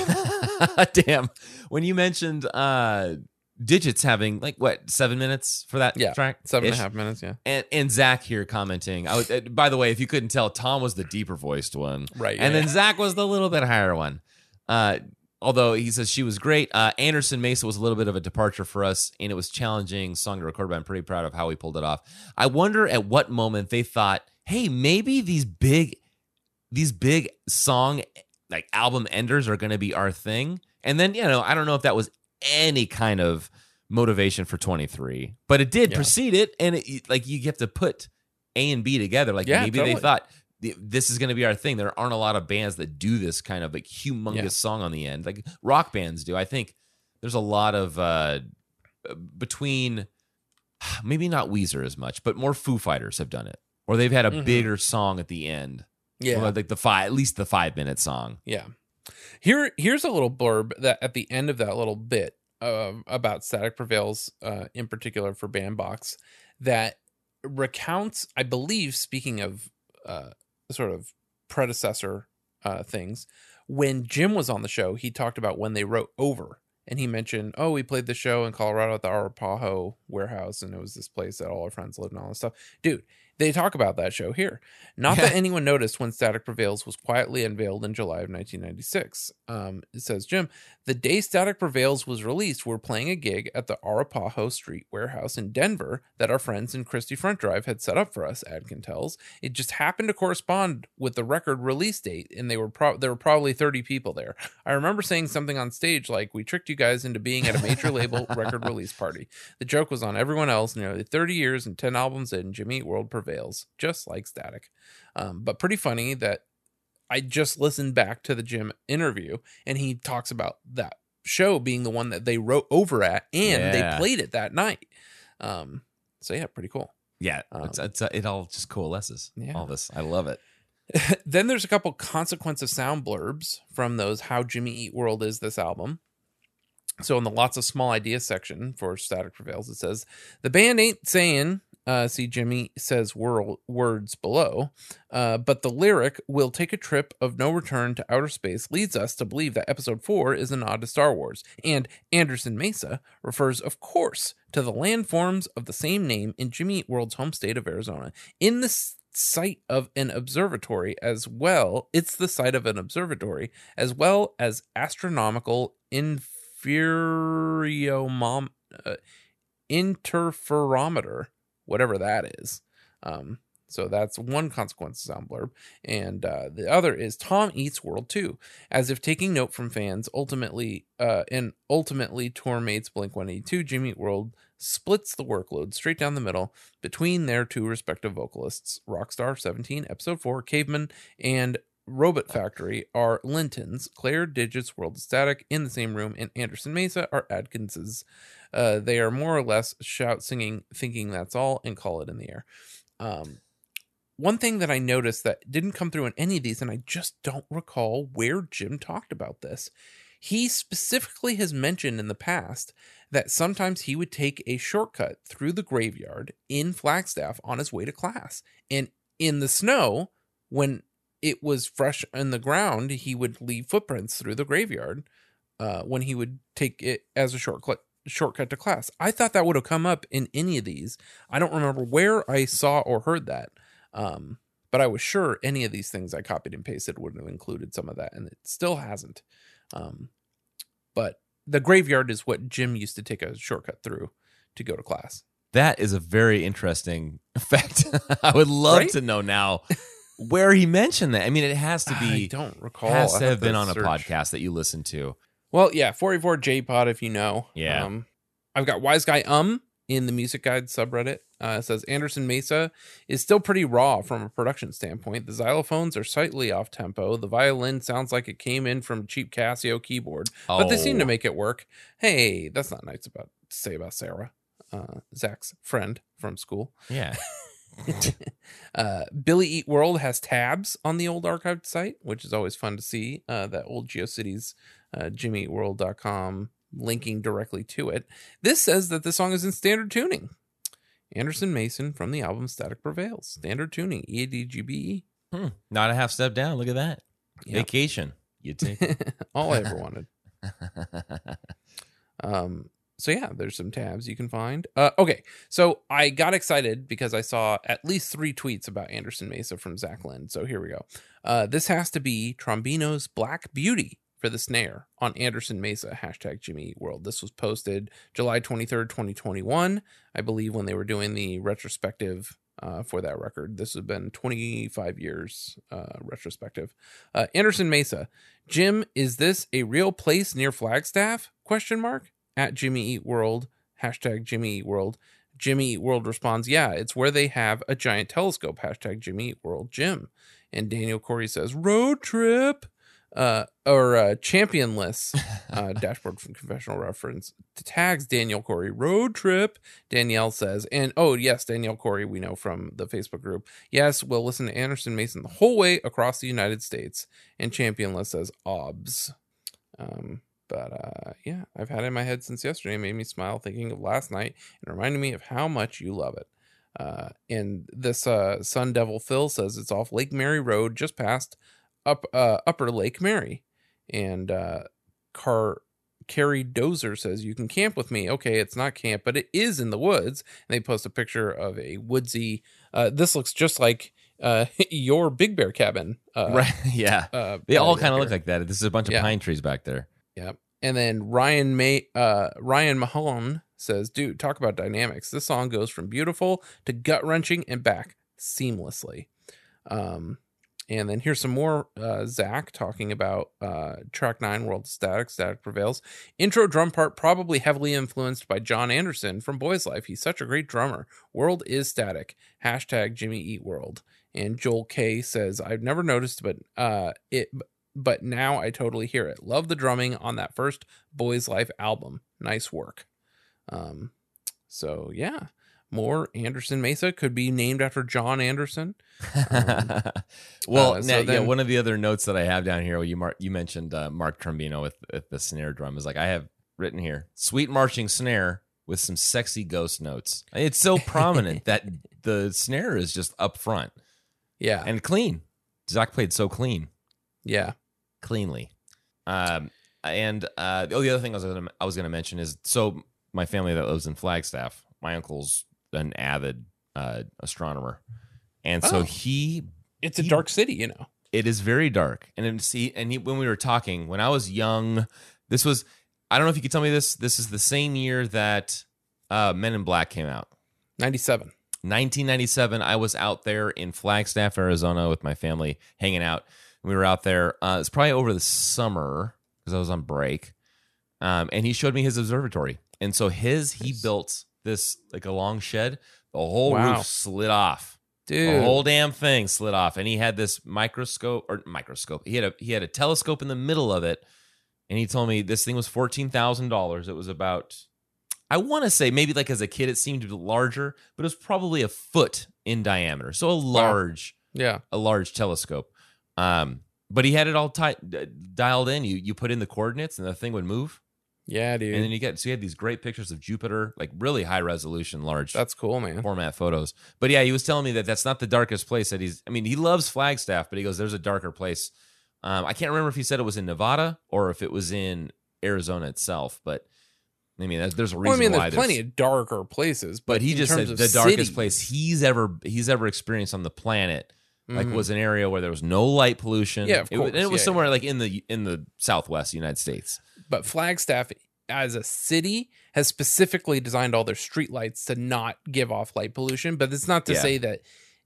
damn, when you mentioned uh, Digits having like what seven minutes for that Yeah, track, seven and a half minutes, yeah. and and Zach here commenting. I was, uh, by the way, if you couldn't tell, Tom was the deeper voiced one, Right, And yeah. then Zach was the little bit higher one. Uh, although he says she was great. Uh, Anderson Mesa was a little bit of a departure for us, and it was challenging song to record. But I'm pretty proud of how we pulled it off. I wonder at what moment they thought, "Hey, maybe these big, these big song like album enders are going to be our thing." And then you know, I don't know if that was any kind of motivation for 23, but it did Yeah. precede it, and it, like you have to put A and B together. Like Yeah, maybe totally. they thought this is going to be our thing. There aren't a lot of bands that do this kind of like humongous Yeah. song on the end, like rock bands do. I think there's a lot of uh between maybe not Weezer as much, but more Foo Fighters have done it, or they've had a Mhm. bigger song at the end. Yeah. Like the five, at least the five minute song. Yeah. Here, here's a little blurb that at the end of that little bit uh, about Static Prevails, uh, in particular for Bandbox, that recounts, I believe, speaking of uh, sort of predecessor uh, things, when Jim was on the show, he talked about when they wrote over. And he mentioned, oh, we played the show in Colorado at the Arapaho warehouse, and it was this place that all our friends lived and all this stuff. Dude, they talk about that show here. Not that anyone noticed when Static Prevails was quietly unveiled in July of 1996. Um, it says, Jim, the day Static Prevails was released, we're playing a gig at the Arapaho Street warehouse in Denver that our friends in Christie Front Drive had set up for us, Adkin tells. It just happened to correspond with the record release date, and they were pro- there were probably 30 people there. I remember saying something on stage like, We tricked you guys into being at a major label record release party. The joke was on everyone else. Nearly 30 years and 10 albums in, Jimmy World prevails, just like Static. Um, but pretty funny that I just listened back to the Jim interview and he talks about that show being the one that they wrote over at and Yeah. they played it that night. Um, so yeah, pretty cool. Yeah, Um, it's, it's, uh, it all just coalesces. Yeah. All this, I love it. then there's a couple consequence of sound blurbs from those How Jimmy Eat World is this album. So in the lots of small ideas section for Static Prevails, it says the band ain't saying. Uh, see, Jimmy says wor- words below, uh, but the lyric "We'll take a trip of no return to outer space" leads us to believe that Episode Four is a nod to Star Wars, and Anderson Mesa refers, of course, to the landforms of the same name in Jimmy Eat World's home state of Arizona. In the site of an observatory as well, it's the site of an observatory as well as astronomical inferiomom uh, interferometer, whatever that is. Um, so that's one consequence sound blurb, and uh, the other is Tom Eats World Two, as if taking note from fans. Ultimately, uh, and ultimately, tour mates Blink One Eighty Two, Jimmy Eat World splits the workload straight down the middle between their two respective vocalists. Rockstar Seventeen, Episode Four, Caveman, and Robot Factory are Linton's, Claire Digits World Static in the same room, and Anderson Mesa are Adkins's. Uh, they are more or less shout singing, thinking that's all, and call it in the air. Um, one thing that I noticed that didn't come through in any of these, and I just don't recall where Jim talked about this. He specifically has mentioned in the past that sometimes he would take a shortcut through the graveyard in Flagstaff on his way to class. And in the snow, when it was fresh in the ground, he would leave footprints through the graveyard uh, when he would take it as a shortcut shortcut to class. I thought that would have come up in any of these. I don't remember where I saw or heard that. Um, but I was sure any of these things I copied and pasted would have included some of that, and it still hasn't. Um, but the graveyard is what Jim used to take a shortcut through to go to class. That is a very interesting fact. I would love Right? to know now where he mentioned that. I mean, it has to be. I don't recall. has to have been on a podcast that you listen to. Well, yeah, 44 J Pod, if you know. Yeah. Um, I've got Wise Guy Um in the Music Guide subreddit. Uh, it says Anderson Mesa is still pretty raw from a production standpoint. The xylophones are slightly off tempo. The violin sounds like it came in from a cheap Casio keyboard, but they seem to Oh. make it work. Hey, that's not nice about to say about Sarah, uh, Zach's friend from school. Yeah. uh, Billy Eat World has tabs on the old archived site, which is always fun to see. Uh, that old GeoCities, uh, JimmyEatWorld.com linking directly to it. This says that the song is in standard tuning. Anderson Mesa from the album Static Prevails. Standard tuning, E EADGBE. Hmm. Not a half step down. Look at that. Yep. Vacation. You take. All I ever wanted. Um, so yeah, there's some tabs you can find. Uh, okay, so I got excited because I saw at least three tweets about Anderson Mesa from Zach Lind. So here we go. Uh, this has to be Trombino's Black Beauty for the snare on Anderson Mesa hashtag Jimmy Eat World. This was posted July 23rd, 2021, I believe, when they were doing the retrospective uh, for that record. This has been 25 years uh, retrospective. Uh, Anderson Mesa, Jim, is this a real place near Flagstaff? Question mark at Jimmy Eat World hashtag Jimmy Eat World. Jimmy Eat World responds, "Yeah, it's where they have a giant telescope." Hashtag Jimmy Eat World Jim. And Daniel Corey says, "Road trip." Uh, or uh, championless uh, dashboard from confessional reference tags Daniel Corey road trip. Danielle says, and oh yes, Danielle Corey we know from the Facebook group. Yes, we'll listen to Anderson Mason the whole way across the United States. And championless says obs. Um, but uh, yeah, I've had it in my head since yesterday. It made me smile thinking of last night and reminded me of how much you love it. Uh, and this uh, Sun Devil Phil says it's off Lake Mary Road, just past up uh, Upper Lake Mary, and uh, Car Carrie Dozer says, You can camp with me. Okay, it's not camp, but it is in the woods. And they post a picture of a woodsy. Uh, this looks just like uh, your Big Bear cabin. Uh, right. Yeah. Uh, They all kind of look like that. This is a bunch of Yeah. pine trees back there. Yep. And then Ryan May uh Ryan Mahone says, dude, talk about dynamics. This song goes from beautiful to gut wrenching and back seamlessly. Um and then here's some more uh Zach talking about uh track nine World Static, Static Prevails. Intro drum part probably heavily influenced by John Anderson from Boys Life. He's such a great drummer. World is static. Hashtag Jimmy Eat World. And Joel K says, I've never noticed, but uh it but now I totally hear it. Love the drumming on that first Boys Life album. Nice work. Um, so yeah, more Anderson Mesa could be named after John Anderson. Um, well, uh, so now, yeah, one of the other notes that I have down here, you mar- you mentioned uh, Mark Trombino with, with the snare drum is like I have written here, sweet marching snare with some sexy ghost notes. It's so prominent that the snare is just up front Yeah, and clean. Zach played so clean, yeah, cleanly. Um, and uh, oh, the other thing I was gonna, I was going to mention is so my family that lives in Flagstaff, my uncle's an avid uh, astronomer, and so Oh. he it's a He- dark city, you know. it is very dark. And see, and he, when we were talking, when I was young, this was I don't know if you could tell me this. This is the same year that uh, Men in Black came out. Ninety-seven. 1997. I was out there in Flagstaff, Arizona, with my family hanging out. We were out there. Uh, it's probably over the summer because I was on break. Um, and he showed me his observatory. And so his he built this like a long shed. The whole Wow. roof slid off. Dude, The whole damn thing slid off, and he had this microscope or microscope. He had a he had a telescope in the middle of it, and he told me this thing was fourteen thousand dollars. It was about, I want to say maybe like as a kid it seemed to be larger, but it was probably a foot in diameter, so a large yeah, a large telescope. Um, but he had it all tight dialed in. You you put in the coordinates, and the thing would move, yeah, dude. and then you get so you had these great pictures of Jupiter, like really high resolution, large That's cool, man. format photos. But yeah, he was telling me that that's not the darkest place that he's. I mean, he loves Flagstaff, but he goes, "There's a darker place." Um, I can't remember if he said it was in Nevada or if it was in Arizona itself. But I mean, there's- a Well, I mean, why. there's plenty there's- of darker places, but, but he just said the darkest place he's ever he's ever experienced on the planet. Like Mhm. was an area where there was no light pollution. Yeah, of It and it was Yeah, somewhere like in the in the Southwest United States. but Flagstaff as a city has specifically designed all their streetlights to not give off light pollution. But it's not to Yeah. say that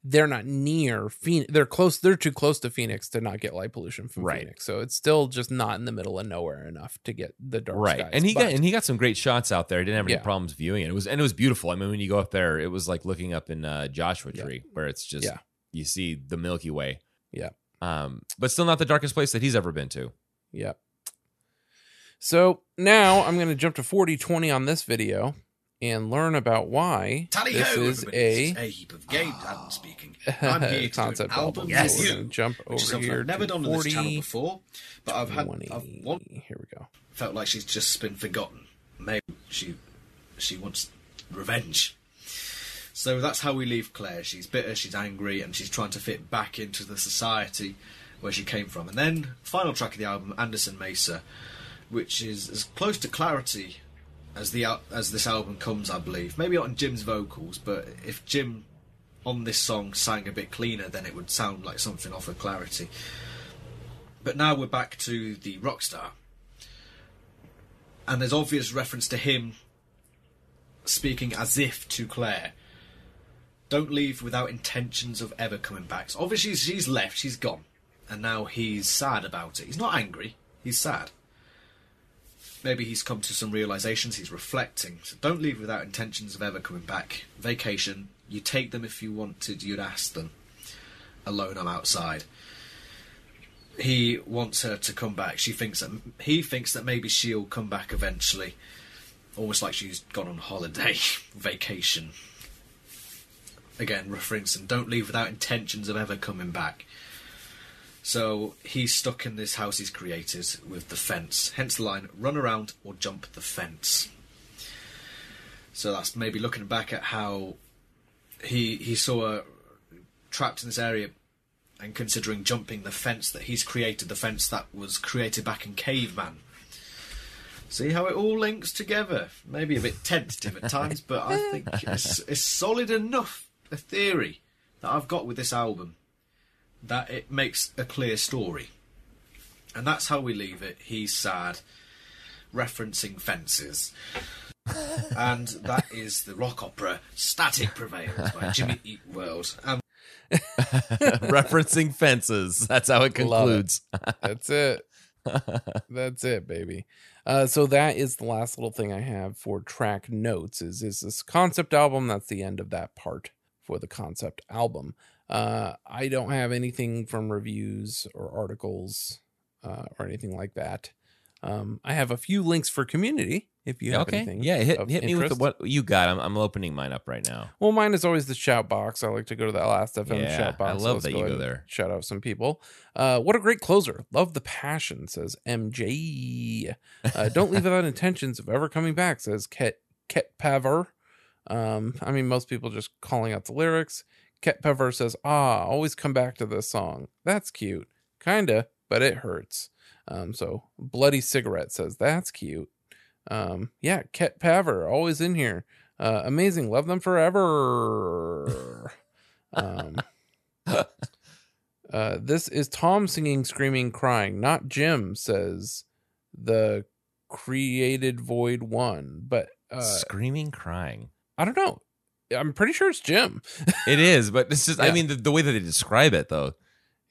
they're not near Phoenix. They're close. They're too close to Phoenix to not get light pollution from Right. Phoenix. So it's still just not in the middle of nowhere enough to get the dark right skies. and he But- got and he got some great shots out there he didn't have any Yeah. problems viewing it it was and it was beautiful i mean when you go up there it was like looking up in uh, joshua Yeah. tree where it's just Yeah. You see the milky way Yeah. um but still not the darkest place that he's ever been to Yep. So now I'm going to jump to 4020 on this video and learn about why Tally this ho, is a This is a heap of games. Adam speaking. I'm here to concept album album. yes. So you, going to jump which is over here I've never to done on this channel before. But I've had, I've one, Here we go. felt like she's just been forgotten. Maybe she, she wants revenge. So that's how we leave Claire. She's bitter, she's angry, and she's trying to fit back into the society where she came from. And then, final track of the album, Anderson Mesa, which is as close to clarity as the as this album comes, I believe. Maybe not on Jim's vocals, but if Jim on this song sang a bit cleaner, then it would sound like something off of Clarity. But now we're back to the rock star, and there's obvious reference to him speaking as if to Claire. Don't leave without intentions of ever coming back. So obviously, she's left, she's gone, and now he's sad about it. He's not angry, he's sad. Maybe he's come to some realizations, he's reflecting. So don't leave without intentions of ever coming back. Vacation, you take them if you wanted, you'd ask them. Alone, I'm outside. He wants her to come back. She thinks that he thinks that maybe she'll come back eventually, almost like she's gone on holiday, vacation. Again, referencing, and don't leave without intentions of ever coming back. So he's stuck in this house he's created with the fence. Hence the line, run around or jump the fence. So that's maybe looking back at how he he saw her trapped in this area and considering jumping the fence that he's created, the fence that was created back in Caveman. See how it all links together. Maybe a bit tentative at times, but I think it's, it's solid enough a theory that I've got with this album that it makes a clear story. And that's how we leave it. He's sad, referencing fences. and that is the rock opera Static Prevails by Jimmy Eat World. Um, Referencing fences. That's how it Love it. concludes. That's it. That's it, baby. Uh, so that is the last little thing I have for track notes. Is is this concept album? That's the end of that part for the concept album. Uh, I don't have anything from reviews or articles uh, or anything like that. Um, I have a few links for community. If you have okay. anything, Yeah, hit, hit me with the, what you got. I'm, I'm opening mine up right now. Well, mine is always the shout box. I like to go to that last FM Yeah, shout box. I love Let's that you go there. Shout out some people. Uh, what a great closer. Love the passion, says MJ. Uh, don't leave without intentions of ever coming back, says Ket Ket Paver. Um, I mean, most people just calling out the lyrics. Ket Paver says, "Ah, always come back to this song. That's cute, kinda, but it hurts." Um, so bloody cigarette says, "That's cute." Um, yeah, Ket Paver, always in here. Uh, amazing. Love them forever. um, uh, this is Tom singing, screaming, crying, not Jim, says the created void one. But uh, Screaming, crying. I don't know. I'm pretty sure it's Jim. It is, but it's just, I mean, the, the way that they describe it, though.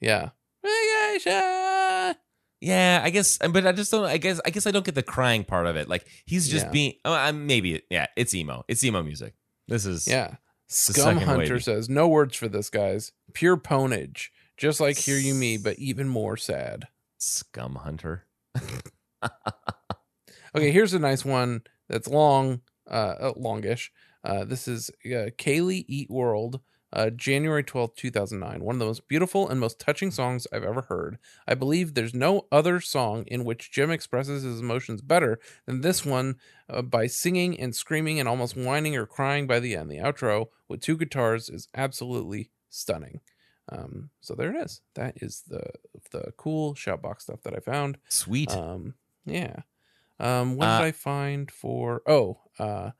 yeah. Vacation. Yeah, I guess, but I just don't. I guess, I guess I don't get the crying part of it. Like he's just Yeah. being. Oh, I'm maybe. Yeah, it's emo. It's emo music. This is. Yeah. Scum Hunter wavy. says, no words for this, guys. Pure ponage. Just like Hear You Me, but even more sad. Scum Hunter. Okay, here's a nice one that's long, uh, uh, longish. Uh, this is uh, Kaylee Eat World, uh, January twelfth, 2009. One of the most beautiful and most touching songs I've ever heard. I believe there's no other song in which Jim expresses his emotions better than this one uh, by singing and screaming and almost whining or crying by the end. The outro with two guitars is absolutely stunning. Um, so there it is. That is the the cool shoutbox stuff that I found. Sweet. Um, yeah. Um, what Uh, did I find for? Oh, uh,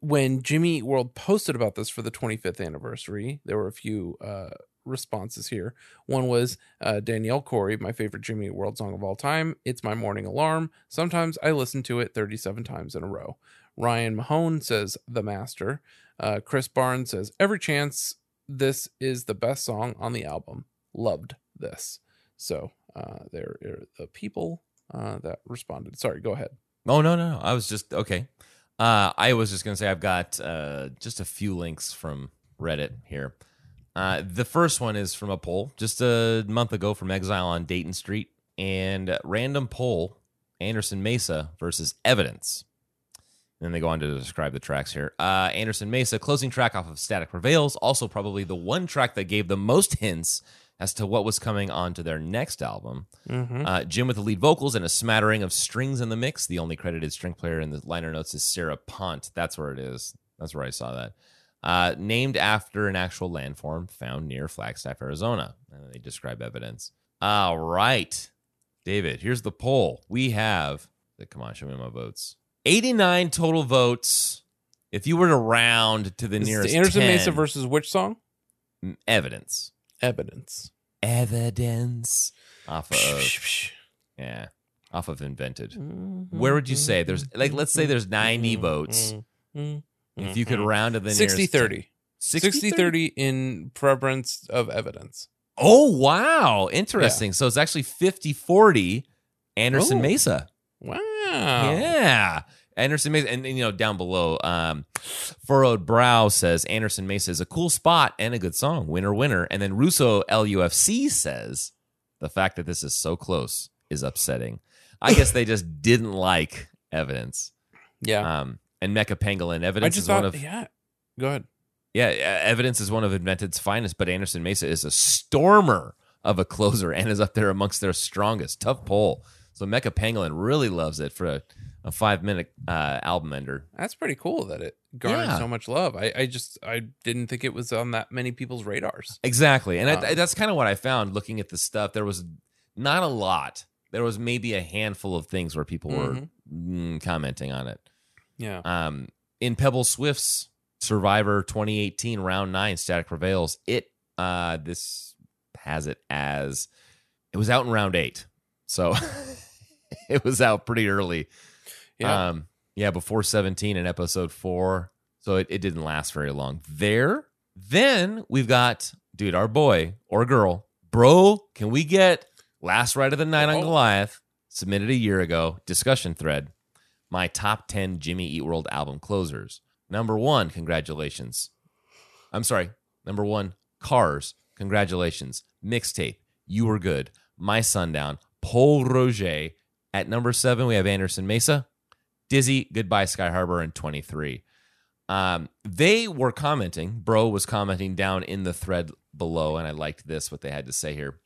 when Jimmy Eat World posted about this for the 25th anniversary, there were a few uh responses here. One was uh, Danielle Corey, my favorite Jimmy Eat World song of all time. It's my morning alarm. Sometimes I listen to it 37 times in a row. Ryan Mahone says The Master. Uh, Chris Barnes says Every chance this is the best song on the album. Loved this. So uh, there are the people uh, that responded. Sorry, go ahead. Oh no, no, no. I was just okay. Uh, I was just gonna say I've got uh, just a few links from Reddit here. Uh, the first one is from a poll just a month ago from Exile on Dayton Street, and random poll: Anderson Mesa versus Evidence. And then they go on to describe the tracks here. Uh, Anderson Mesa, closing track off of Static Prevails, also probably the one track that gave the most hints as to what was coming onto their next album. Mm-hmm. Uh, Jim with the lead vocals and a smattering of strings in the mix. The only credited string player in the liner notes is Sarah Pont. That's where it is. That's where I saw that. Uh, named after an actual landform found near Flagstaff, Arizona. And they describe evidence. All right. David, here's the poll. We have, the come on, show me my votes. 89 total votes. If you were to round to the is nearest Anderson 10, Mesa versus which song? evidence. Evidence. Evidence. Off of, yeah, off of Invented. Mm-hmm. Where would you say there's like let's say there's mm-hmm. 90 votes. Mm-hmm. If you could mm-hmm. round to the 60 nearest 30. 60 60 30 in preference of evidence. Oh wow, interesting. So it's actually 50-40 Anderson Oh. Mesa. Wow. Yeah. Anderson Mesa, and, and, you know, down below, um, Furrowed Brow says Anderson Mesa is a cool spot and a good song. Winner, winner. And then Russo LUFC says the fact that this is so close is upsetting. I guess they just didn't like evidence. Yeah. Um, and Mecha Pangolin evidence is thought, one of yeah. Go ahead. yeah, evidence is one of Invented's finest, but Anderson Mesa is a stormer of a closer and is up there amongst their strongest. Tough poll. So Mecha Pangolin really loves it for a, a five minute uh, album ender. That's pretty cool that it garnered Yeah. so much love. I, I just I didn't think it was on that many people's radars. Exactly, and I, Um, that's kind of what I found looking at the stuff. There was not a lot. There was maybe a handful of things where people were Mhm. mm, commenting on it. Yeah. Um, in Pebble Swift's Survivor 2018 round nine, Static Prevails. It uh, this has it as it was out in round eight, so it was out pretty early. Yeah. Um, yeah, before 17 in episode four. So it, it didn't last very long. There, then we've got, dude, our boy or girl, bro, can we get last ride of the night on Oh. Goliath, submitted a year ago, discussion thread, my top 10 Jimmy Eat World album closers. Number one, congratulations. I'm sorry. Number one, Cars, congratulations. Mixtape, You Were Good. My Sundown, Paul Roger. At number seven, we have Anderson Mesa. Dizzy, Goodbye Sky Harbor, and 23. Um, they were commenting, Bro was commenting down in the thread below, and I liked this, what they had to say here.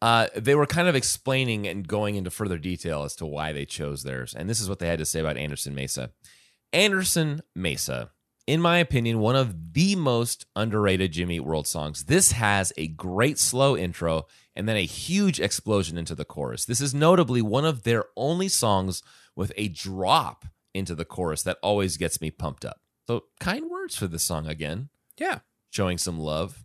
Uh, they were kind of explaining and going into further detail as to why they chose theirs. And this is what they had to say about Anderson Mesa. Anderson Mesa, in my opinion, one of the most underrated Jimmy Eat World songs. This has a great slow intro and then a huge explosion into the chorus. This is notably one of their only songs with a drop into the chorus that always gets me pumped up. So, kind words for this song again, yeah. showing some love.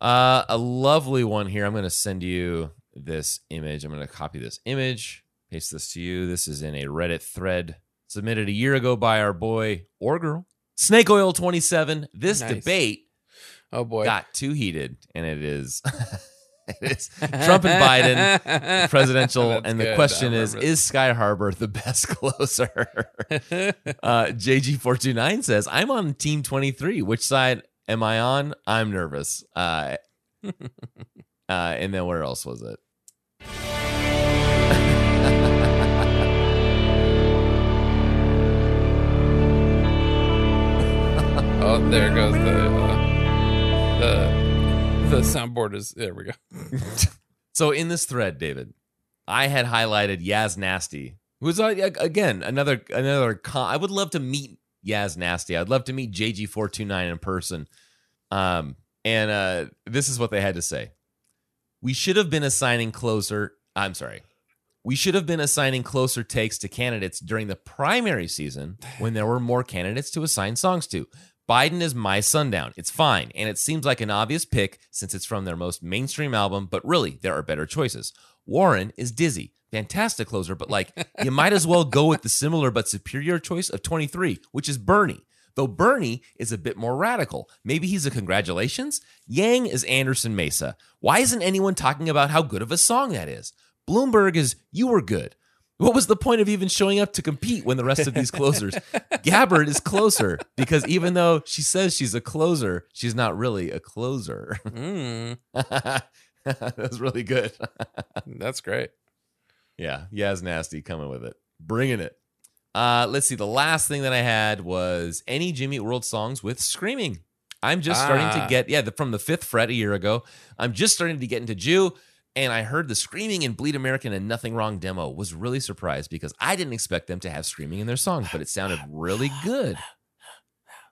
Uh, a lovely one here. I'm going to send you this image. I'm going to copy this image, paste this to you. This is in a Reddit thread submitted a year ago by our boy or girl, Snake Oil 27. This Nice. debate Oh boy. got too heated, and it is. it is Trump and Biden presidential, and the good. question is: Is Sky Harbor the best closer? uh, JG429 says, "I'm on Team 23. Which side am I on? I'm nervous." Uh, uh, and then where else was it? oh, there goes the uh, the the soundboard is there we go. So in this thread, David, I had highlighted Yaz Nasty, who's uh, again another another. Con- I would love to meet Yaz Nasty. I'd love to meet JG429 in person. Um, and uh, this is what they had to say. We should have been assigning closer. I'm sorry. We should have been assigning closer takes to candidates during the primary season when there were more candidates to assign songs to. Biden is My Sundown. It's fine, and it seems like an obvious pick since it's from their most mainstream album, but really, there are better choices. Warren is Dizzy. Fantastic closer, but like, you might as well go with the similar but superior choice of 23, which is Bernie. Though Bernie is a bit more radical. Maybe he's a congratulations. Yang is Anderson Mesa. Why isn't anyone talking about how good of a song that is? Bloomberg is You Were Good. What was the point of even showing up to compete when the rest of these closers? Gabbard is closer because even though she says she's a closer, she's not really a closer. Mm, that was really good. that's great. yeah, Yaz Nasty coming with it, bringing it. Uh, let's see. The last thing that I had was any Jimmy World songs with screaming. I'm just starting to Ah. get yeah the, from the fifth fret a year ago. I'm just starting to get into Jew, and I heard the screaming in Bleed American and Nothing Wrong demo. Was really surprised because I didn't expect them to have screaming in their songs, but it sounded really good.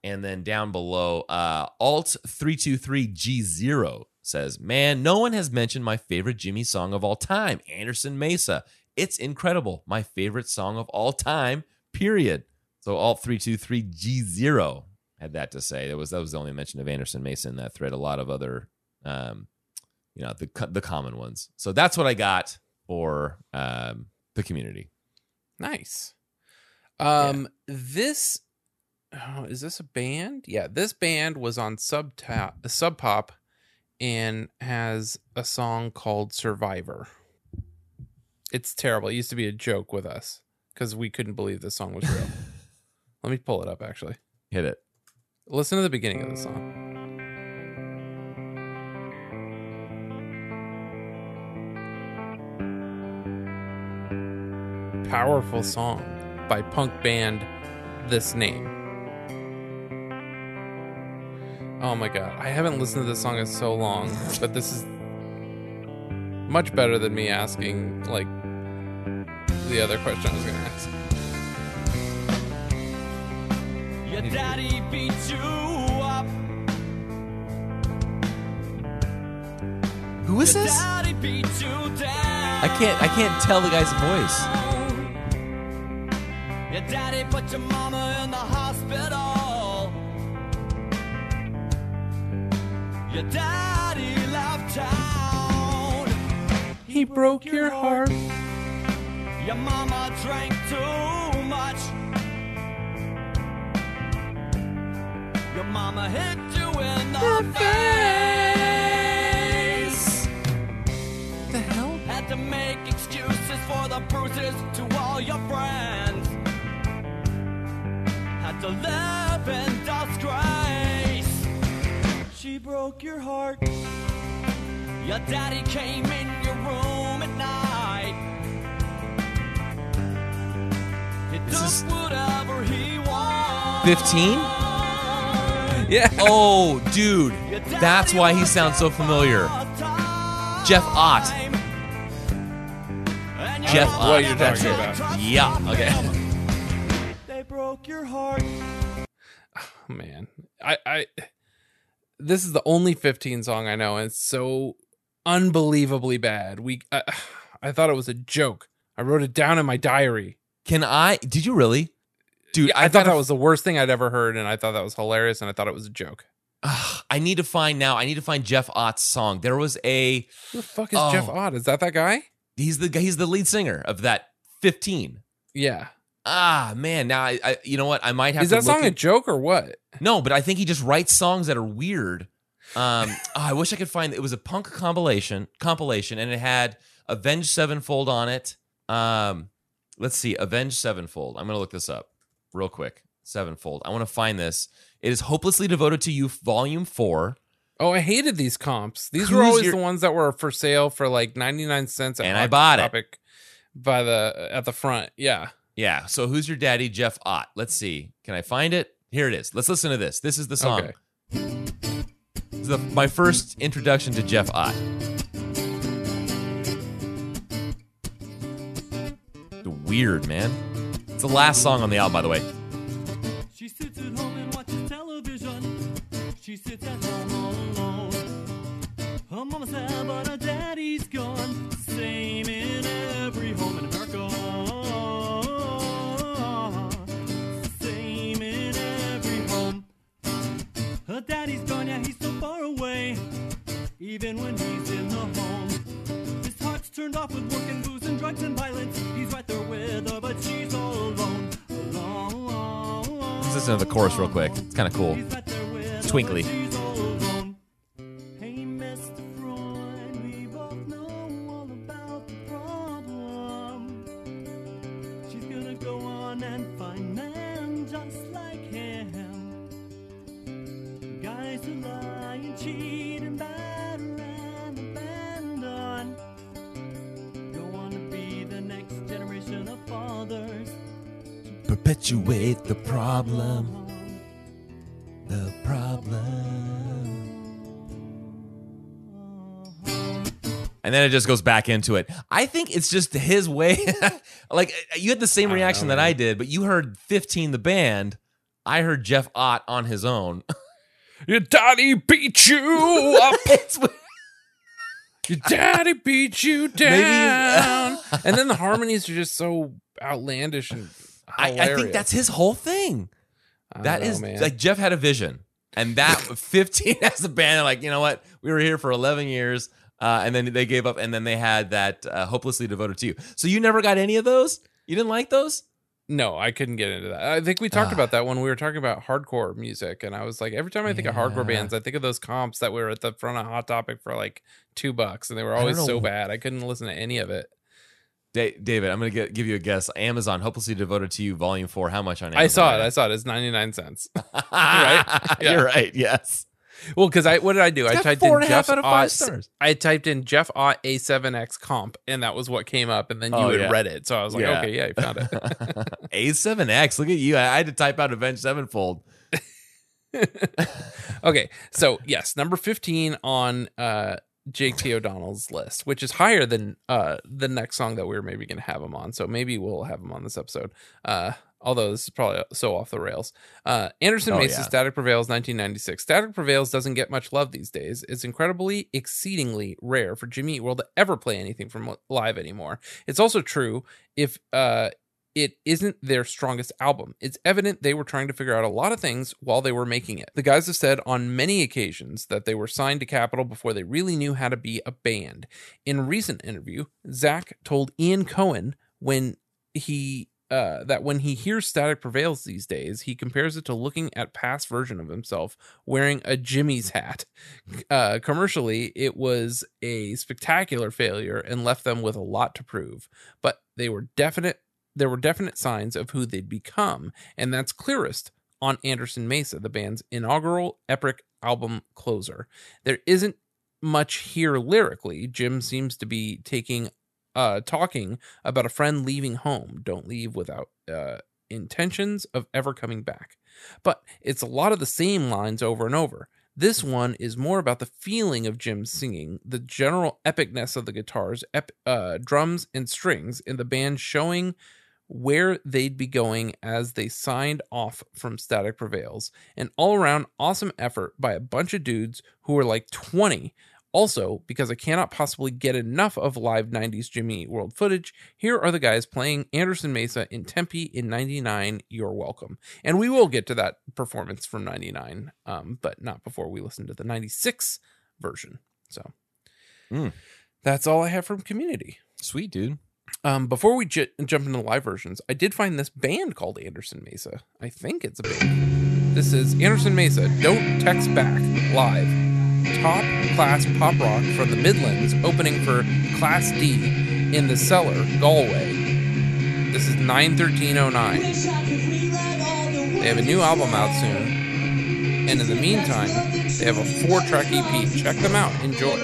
And then down below, uh, Alt three two three G zero says, "Man, no one has mentioned my favorite Jimmy song of all time, Anderson Mesa. It's incredible. My favorite song of all time. Period." So Alt three two three G zero had that to say. That was that was the only mention of Anderson Mesa in that thread. A lot of other, um, you know, the the common ones. So that's what I got for um, the community. Nice. Um, this oh, is this a band? Yeah, this band was on Sub Sub Pop, and has a song called Survivor. It's terrible. It used to be a joke with us because we couldn't believe this song was real. Let me pull it up. Actually, Hit it. listen to the beginning of the song. Powerful song by punk band This Name. Oh my god, I haven't listened to this song in so long, but this is much better than me asking like the other question I was gonna ask. Your daddy beat you up. Who is Your this? daddy beat you down. I can't I can't tell the guy's voice. Put your mama in the hospital. Your daddy left town. He broke your heart. Your mama drank too much. Your mama hit you in the face. The hell? Had to make excuses for the bruises to all your friends. To live in disgrace. She broke your heart. Your daddy came in your room at night. He This took is- whatever he wanted. 15? Yeah. Oh, dude. That's why he sounds so familiar. Jeff Ott. Jeff What Ott. you're That's talking about. Yeah. Okay. They broke your heart. Oh, man i i this is the only 15 song i know and it's so unbelievably bad we I, I thought it was a joke i wrote it down in my diary Can I? Did you really? Dude, i, I've thought gotta- that was the worst thing i'd ever heard and i thought that was hilarious and i thought it was a joke Ugh, I need to find now. I need to find Jeff Ott's song. There was a. who the fuck is jeff Oh. ott is that that guy He's the guy, he's the lead singer of that 15. yeah Ah man, now I, I you know what? I might have is that song a joke or what No, but I think he just writes songs that are weird. Um, oh, I wish I could find. It was a punk compilation, compilation, and it had Avenged Sevenfold on it. Um, let's see, Avenged Sevenfold. I'm gonna look this up real quick. Sevenfold. I want to find this. It is hopelessly devoted to you, Volume Four, oh i hated these comps these were always your- the ones that were for sale for like 99 cents at And I bought it. By the at the front yeah Yeah. So who's your daddy, Jeff Ott? Let's see. Can I find it? Here it is. Let's listen to this. This is the song. Okay. This is the, my first introduction to Jeff Ott. The weird man. It's the last song on the album, by the way. Even when he's in the home. His heart's turned off with work and booze and drugs and violence. He's right there with her, but she's all alone. Alone. Let's listen to the chorus real quick. It's kind of cool. It's twinkly. Fathers. Perpetuate the problem. The problem. And then it just goes back into it. I think it's just his way. like you had the same reaction know, that I did, but you heard 15 the band. I heard Jeff Ott on his own. Your daddy beat you up. It's- Your daddy beat you down. and then the harmonies are just so outlandish and I. I think that's his whole thing. That know, is man. like Jeff had a vision, and that 15 as a band, like, you know what? We were here for 11 years, uh, and then they gave up, and then they had that uh, hopelessly devoted to you. So you never got any of those. You didn't like those? no, I couldn't get into that. I think we talked about that when we were talking about hardcore music, and I was like, every time I think of hardcore bands, I think of those comps that were at the front of Hot Topic for like two bucks, and they were always so bad. I couldn't listen to any of it. Da- David, I'm gonna get, give you a guess. Amazon, hopelessly devoted to you, Volume Four. How much on Amazon? I saw it. I saw it. It's ninety nine cents. right. Yeah. You're right. Yes. Well, because I what did I do? I typed four in and a half Jeff out of five Ott. stars. I typed in Jeff Ott A7X comp, and that was what came up. And then you Oh, had yeah. read it, so I was like, Yeah. okay, yeah, you found it. A7X. Look at you. I had to type out Avenged Sevenfold. okay, so yes, number fifteen on uh, Jake T. O'Donnell's list, which is higher than uh, the next song that we are maybe going to have him on. So maybe we'll have him on this episode. Uh, although this is probably so off the rails. Uh, Anderson Oh, Mace's yeah. Static Prevails 1996. Static Prevails doesn't get much love these days. It's incredibly, exceedingly rare for Jimmy Eat World to ever play anything from live anymore. It's also true if uh, it isn't their strongest album. It's evident they were trying to figure out a lot of things while they were making it. The guys have said on many occasions that they were signed to Capitol before they really knew how to be a band. In a recent interview, Zach told Ian Cohen when he uh, that when he hears Static Prevails these days, he compares it to looking at past version of himself wearing a Jimmy's hat. Uh, commercially, it was a spectacular failure and left them with a lot to prove. But they were definite. There were definite signs of who they'd become, and that's clearest on Anderson Mesa, the band's inaugural epic album closer. There isn't much here lyrically. Jim seems to be taking uh talking about a friend leaving home. Don't leave without uh intentions of ever coming back. But it's a lot of the same lines over and over. This one is more about the feeling of Jim singing, the general epicness of the guitars, ep- uh, drums, and strings in the band showing where they'd be going as they signed off from Static Prevails. An all around awesome effort by a bunch of dudes who were like 20. Also, because I cannot possibly get enough of live 90s Jimmy Eat World footage, here are the guys playing Anderson Mesa in Tempe in 99. You're welcome. And we will get to that performance from 99, um, but not before we listen to the 96 version. So Mm. that's all I have from Community. Sweet, dude. Um, before we j- jump into the live versions, I did find this band called Anderson Mesa. I think it's a band. This is Anderson Mesa. Don't text back live. Top class pop rock from the Midlands, opening for Class D in the Cellar, Galway. This is 91309. They have a new album out soon. And in the meantime, they have a four track EP. Check them out. Enjoy.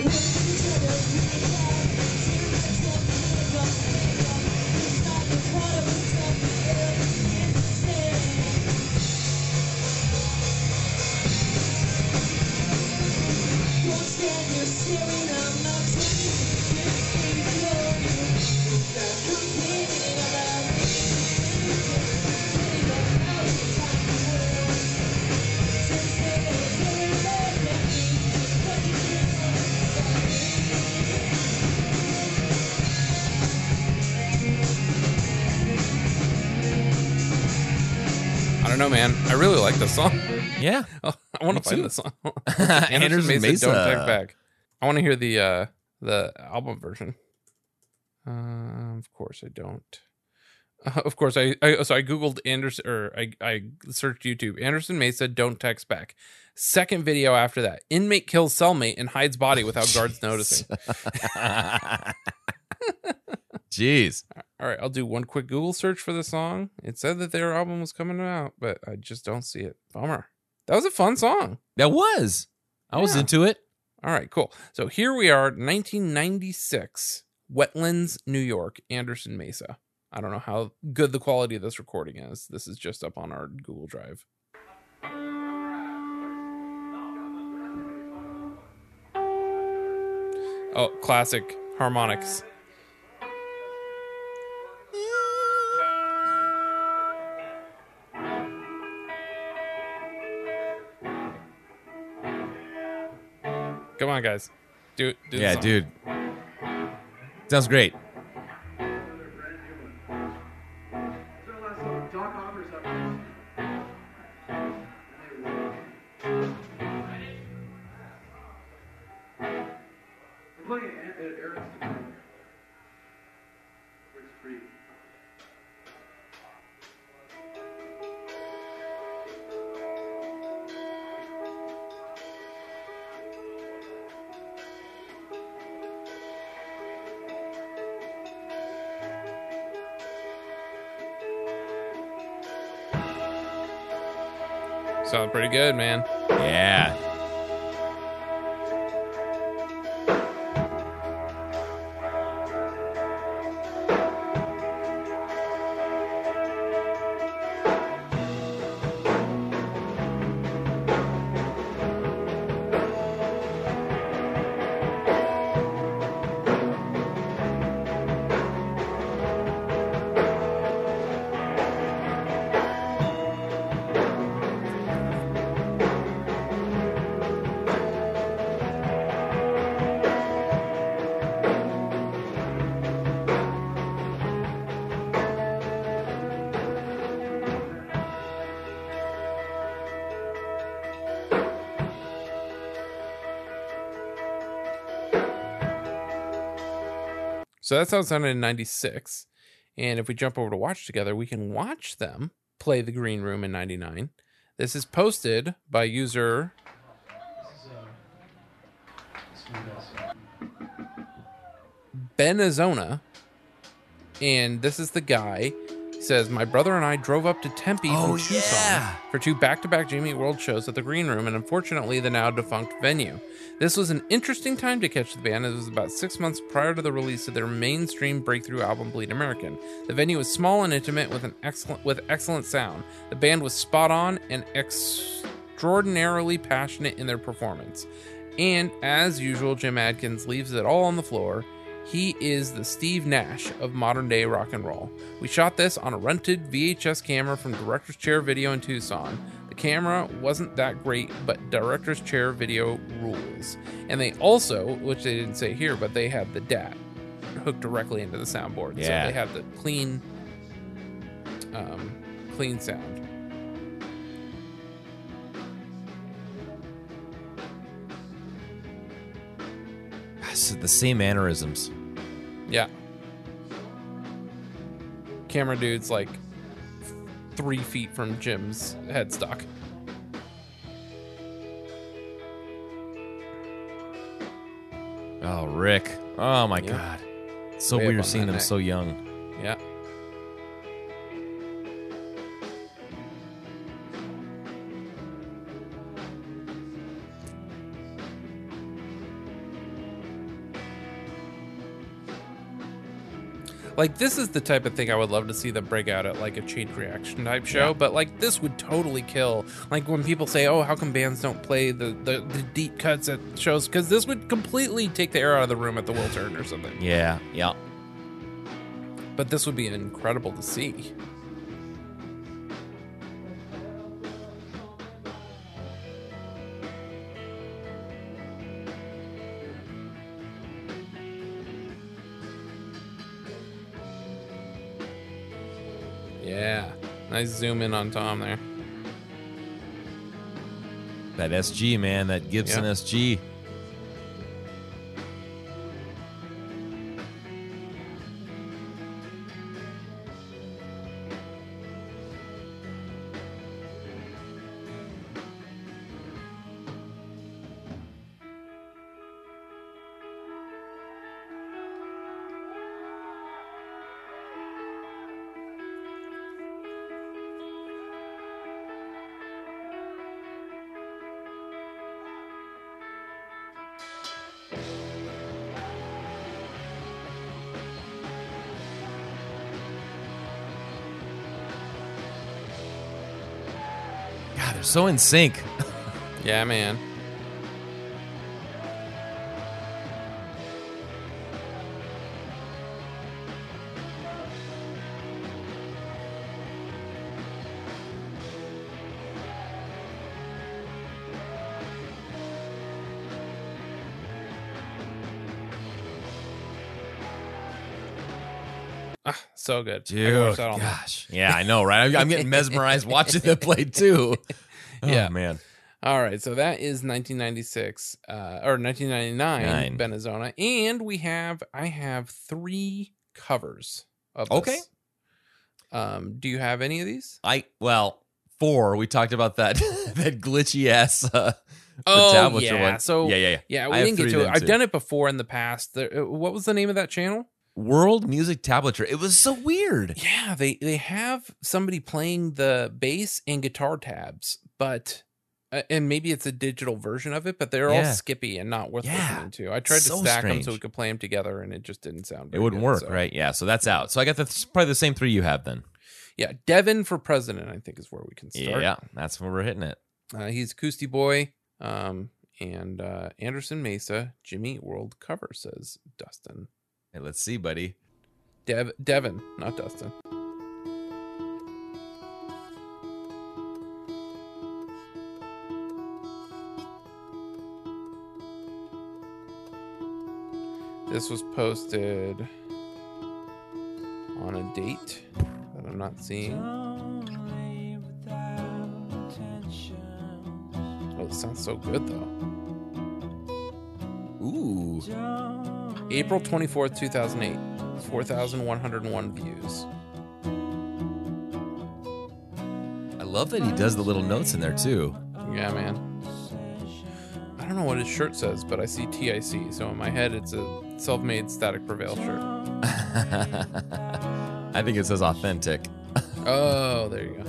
Don't know, man. I really like this song. Yeah. I want to find too. this song. Anderson Mesa. Don't Take Back. I want to hear the uh the album version. Uh, of course, I don't. Uh, of course, I, I so I googled Anderson or I I searched YouTube. Anderson Mesa don't text back. Second video after that, inmate kills cellmate and hides body without guards noticing. Jeez. All right, I'll do one quick Google search for the song. It said that their album was coming out, but I just don't see it. Bummer. That was a fun song. That was. I was into it. All right, cool. So here we are, 1996, Wetlands, New York, Anderson Mesa. I don't know how good the quality of this recording is. This is just up on our Google Drive. Oh, classic harmonics. Come on, guys. Do, do yeah, dude. Sounds great. Good, man. Yeah. That's how it sounded in 96. And if we jump over to Watch Together, we can watch them play the Green Room in 99. This is posted by user Benazona. And this is the guy. He says, My brother and I drove up to Tempe Oh, from Tucson yeah. for two back to back Jamie World shows at the Green Room and unfortunately the now defunct venue. This was an interesting time to catch the band as it was about six months prior to the release of their mainstream breakthrough album Bleed American. The venue was small and intimate with an excellent with excellent sound. The band was spot on and extraordinarily passionate in their performance. And as usual, Jim Adkins leaves it all on the floor. He is the Steve Nash of modern day rock and roll. We shot this on a rented VHS camera from Director's Chair Video in Tucson. The camera wasn't that great, but Director's Chair Video And they also, which they didn't say here, but they had the DAT hooked directly into the soundboard. Yeah. So they have the clean, um, clean sound. It's the same mannerisms. Yeah. Camera dude's like three feet from Jim's headstock. Oh, Rick. Oh my Yeah. god. So Way weird seeing him neck. so young. Yeah. Like this is the type of thing I would love to see them break out at like a chain reaction type show, Yeah. but like this would totally kill. Like when people say, "Oh, how come bands don't play the the, the deep cuts at shows?" Because this would completely take the air out of the room at the Wiltern or something. Yeah, yeah. But this would be incredible to see. Yeah. Nice zoom in on Tom there. That SG, man, that Gibson Yeah. SG. So in sync. Yeah, man. Ah, so good. Dude, watch that all night. gosh. Yeah, I know, right? I'm, I'm getting mesmerized watching them play too. Oh, Yeah. man. All right, so that is 1996 uh, or 1999 Nine. Benazona, and we have I have three covers of Okay. this. Um, do you have any of these? I well, four. We talked about that that glitchy ass uh, Oh yeah, one. so yeah, yeah, yeah. yeah. I We have didn't get to it. I've too. done it before in the past. There, uh, what was the name of that channel? World Music Tablature. It was so weird. Yeah, they they have somebody playing the bass and guitar tabs, but uh, and maybe it's a digital version of it, but they're all skippy and not worth Yeah. listening to. I tried So to stack them so we could play them together, and it just didn't sound. It wouldn't good, work, so. right? Yeah. So that's out. So I got the probably the same three you have then. Yeah, Devin for president, I think is where we can start. Yeah, that's where we're hitting it. uh, he's Acousty Boy, um, and uh, Anderson Mesa, Jimmy World cover says Dustin. Hey, let's see, buddy. Dev Devin, not Dustin. This was posted on a date that I'm not seeing. Oh, it sounds so good though. Ooh. April 24th, 2008. 4,101 views. I love that he does the little notes in there too. Yeah, man. I don't know what his shirt says, but I see TIC, so in my head it's a self made Static Prevail shirt. I think it says authentic. Oh, there you go.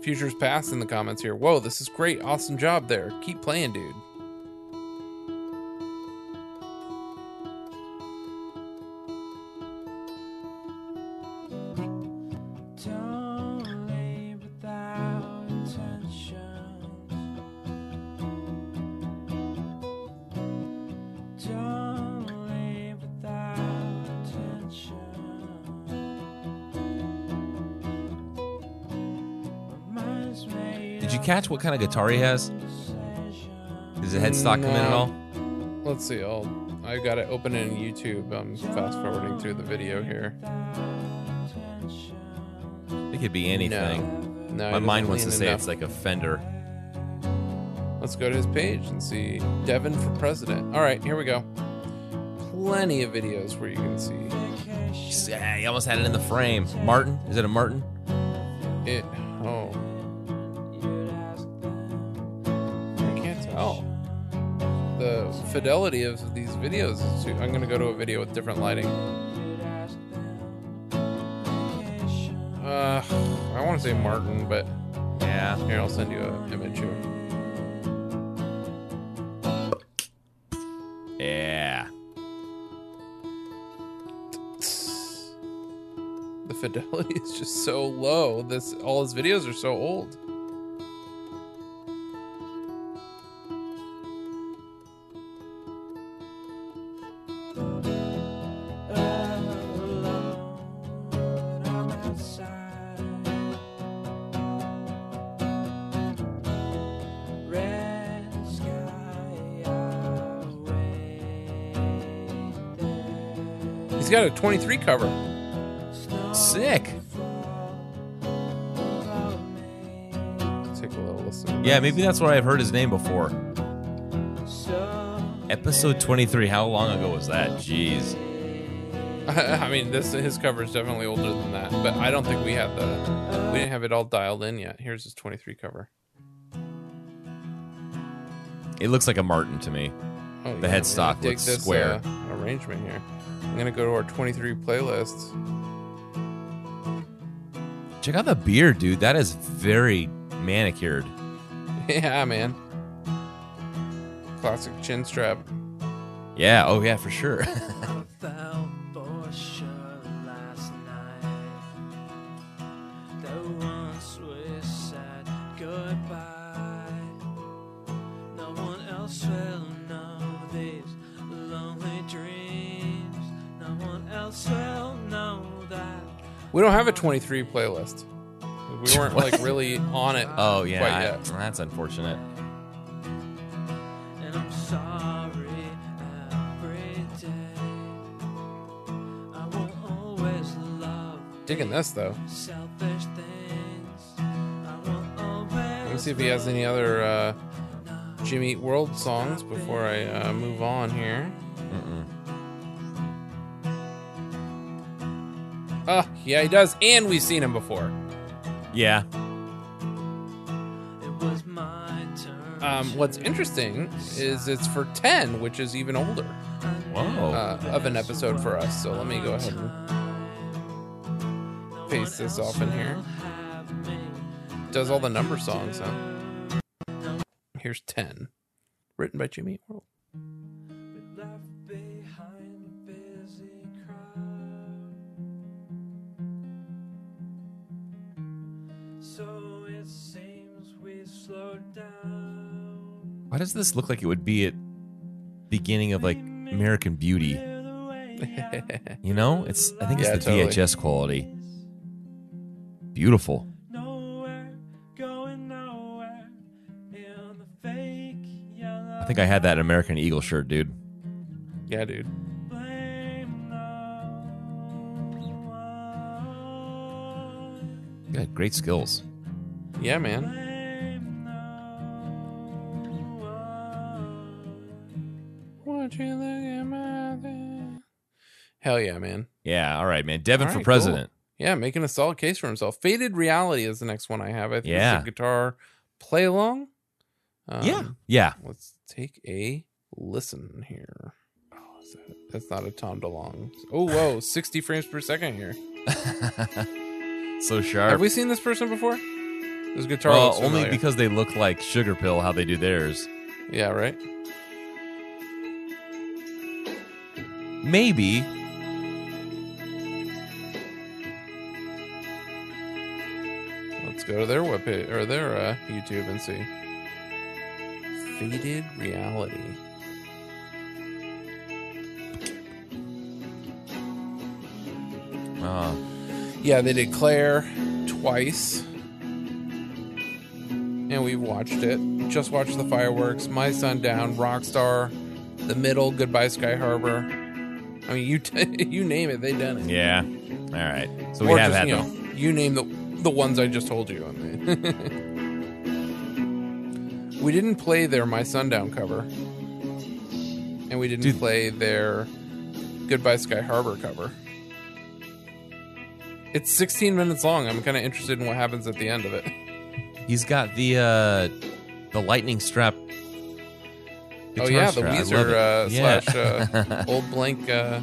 Futures past in the comments here. Whoa, this is great. Awesome job there. Keep playing, dude. Catch what kind of guitar he has? Does the headstock come in at all? Let's see. I'll. I got it open in YouTube. I'm fast forwarding through the video here. It could be anything. No, My mind wants to say enough. it's like a Fender. Let's go to his page and see Devin for president. All right, here we go. Plenty of videos where you can see Yeah, he almost had it in the frame. Martin? Is it a Martin? it. Fidelity of these videos. I'm gonna go to a video with different lighting. Uh, I want to say Martin, but Yeah. here I'll send you an image here. Yeah. The fidelity is just so low. This all his videos are so old. A 23 cover. Sick. Take a little listen. Yeah, maybe that's where I've heard his name before. Episode 23. How long ago was that? Jeez. I mean, this his cover is definitely older than that, but I don't think we have the we didn't have it all dialed in yet. Here's his 23 cover. It looks like a Martin to me. Oh, The yeah, headstock looks this, square. uh, arrangement here. I'm gonna go to our 23 playlists. Check out the beard, dude. That is very manicured. yeah, man. Classic chin strap. Yeah, oh yeah, for sure. We don't have a 23 playlist. We weren't like really on it. oh yeah, quite I- yet. that's unfortunate. And I'm sorry every day. I won't always love Digging this though. selfish things. I won't always Let me see if he has any other uh, Jimmy Eat World songs before I uh, move on here. Oh, yeah, he does, and we've seen him before. Yeah. It was my turn. Um, what's interesting is it's for 10, which is even older Whoa. uh, of an episode for us. So let me go ahead and paste this off in here. Does all the number songs, huh? Here's 10, written by Jimmy Eat World. Seems we slowed down. Why does this look like it would be at beginning of like American Beauty? You know, it's I think it's Yeah, the totally. VHS quality. Beautiful. Nowhere, going nowhere. In the fake yellow I think I had that American Eagle shirt, dude. yeah, dude. blame. Yeah, great skills. Yeah, man. Hell yeah, man. Yeah, all right, man. Devin All for right, president. Yeah, making a solid case for himself. Faded Reality is the next one I have. I think Yeah. it's a guitar play along. Um, Yeah. Yeah. Let's take a listen here. Oh, that, that's not a Tom DeLonge. Oh, whoa, 60 frames per second here. so sharp. Have we seen this person before? This guitar well, only because they look like Sugar Pill how they do theirs. Yeah, right? Maybe. Let's go to their webpage or their uh, YouTube and see. Faded Reality. Oh. Yeah, they did Claire twice. And we've watched it. Just watched the fireworks, My Sundown, Rockstar, The Middle, Goodbye Sky Harbor. I mean, you t- you name it, they done it. Yeah. All right. So or we have just, had you know, you name the the ones I just told you. I mean. we didn't play their My Sundown cover, and we didn't Dude. play their Goodbye Sky Harbor cover. It's 16 minutes long. I'm kind of interested in what happens at the end of it. He's got the uh the lightning strap. Oh yeah, the. Weezer uh, Yeah. slash uh, old blank. Uh,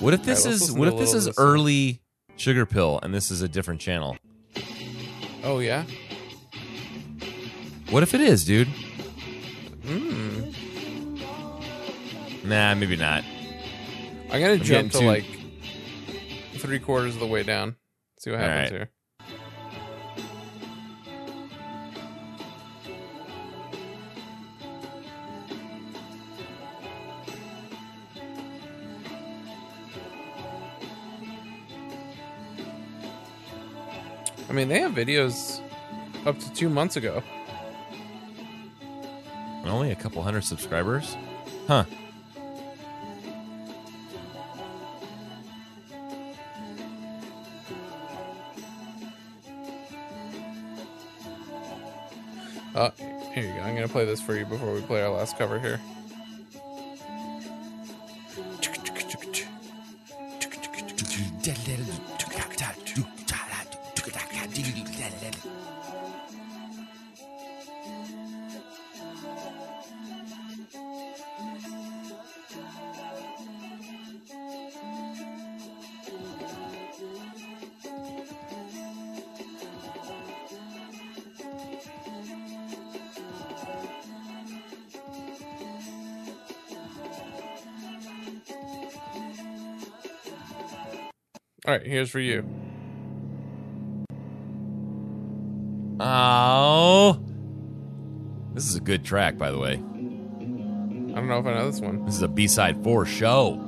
What if this right, is what if this is this, uh, early Sugar Pill and this is a different channel? oh yeah. What if it is, dude? Hmm. Nah, maybe not. I'm gonna I'm jump to too- like three quarters of the way down. See what happens right. here. I mean, they have videos up to two months ago. Only a couple hundred subscribers? Huh. Uh, here you go. I'm gonna play this for you before we play our last cover here. Here's for you. Oh. This is a good track, by the way. I don't know if I know this one. This is a B side for show.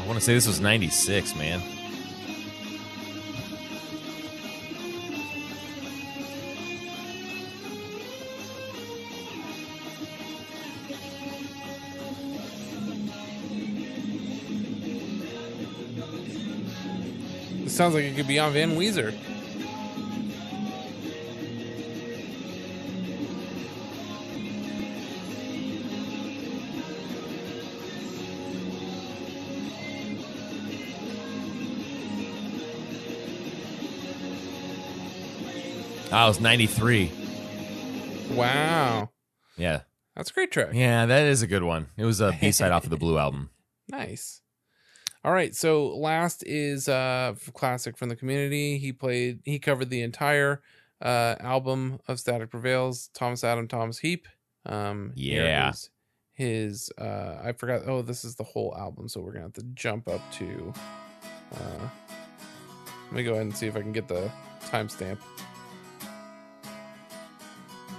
I want to say this was 96, man. Sounds like it could be on Van Weezer. Oh, it was 93. Wow, Yeah. that's a great track. Yeah, that is a good one. It was a B side off of the Blue album. All right, so last is uh classic from the community. He played he covered the entire uh album of Static Prevails, Thomas Adam Thomas Heap. Um Yeah. his uh I forgot oh this is the whole album, so we're gonna have to jump up to uh let me go ahead and see if I can get the timestamp.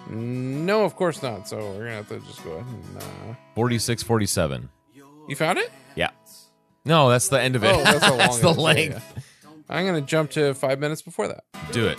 No, of course not. So we're gonna have to just go ahead and uh 46, 47. you found it? No, that's the end of it. Oh, that's long that's the. Yeah, length. yeah. I'm gonna jump to five minutes before that. Do it.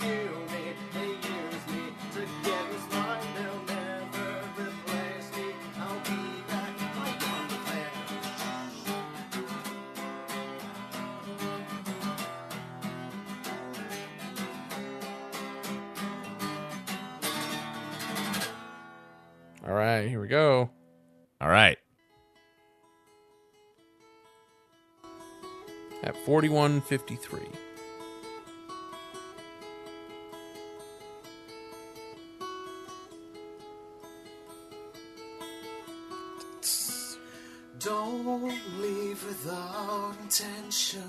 4153. Don't leave without intention.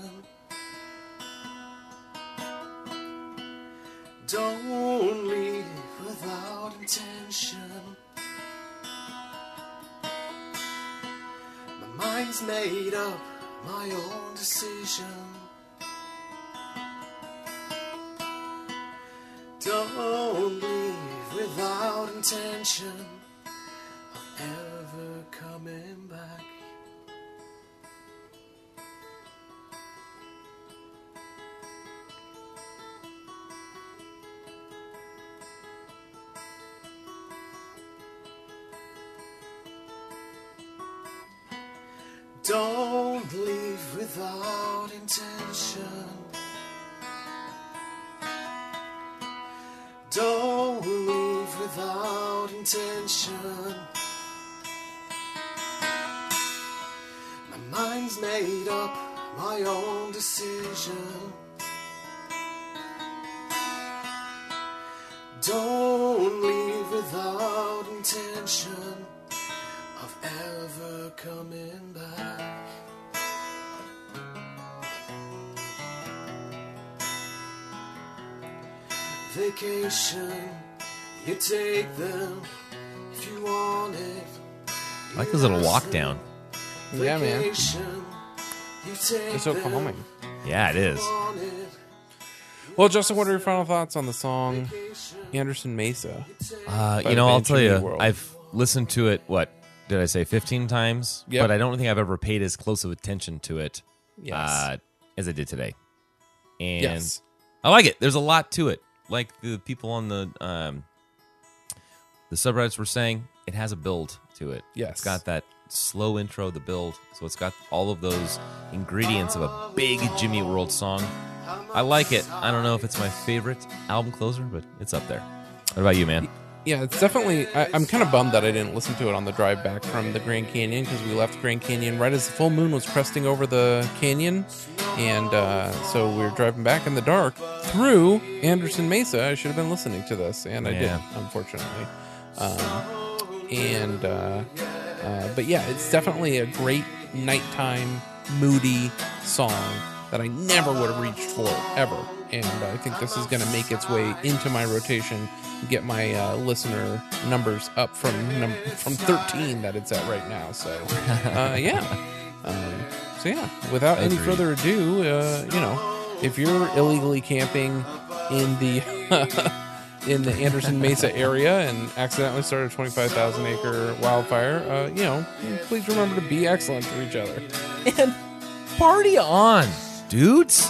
Don't leave without intention of ever coming back. Don't leave without intention. Don't leave without intention. My mind's made up, my own decision. Vacation, you take them if you want it. I like his little walk down. Yeah, man. Vacation, you take It's so calming. Yeah, it is. Well, Justin, what are your final thoughts on the song Anderson Mesa? Uh, you know, I'll tell you, World. I've listened to it. What did I say? Fifteen times. Yep. But I don't think I've ever paid as close of attention to it Yes. uh, as I did today. And Yes. I like it. There's a lot to it. Like the people on the um, the subreddits were saying, it has a build to it. Yes. It's got that slow intro, the build. So it's got all of those ingredients of a big Jimmy World song. I like it. I don't know if it's my favorite album closer, but it's up there. What about you, man? Yeah, it's definitely. I, I'm kind of bummed that I didn't listen to it on the drive back from the Grand Canyon because we left Grand Canyon right as the full moon was cresting over the canyon, and uh, so we were driving back in the dark through Anderson Mesa. I should have been listening to this, and I Yeah. didn't, unfortunately. Um, and uh, uh, but yeah, it's definitely a great nighttime moody song that I never would have reached for ever. And I think this is going to make its way into my rotation, get my uh, listener numbers up from num- from 13 that it's at right now. So uh, yeah, um, so yeah. Without any further ado, uh, you know, if you're illegally camping in the in the Anderson Mesa area and accidentally started a 25,000 acre wildfire, uh, you know, please remember to be excellent to each other. And party on, dudes.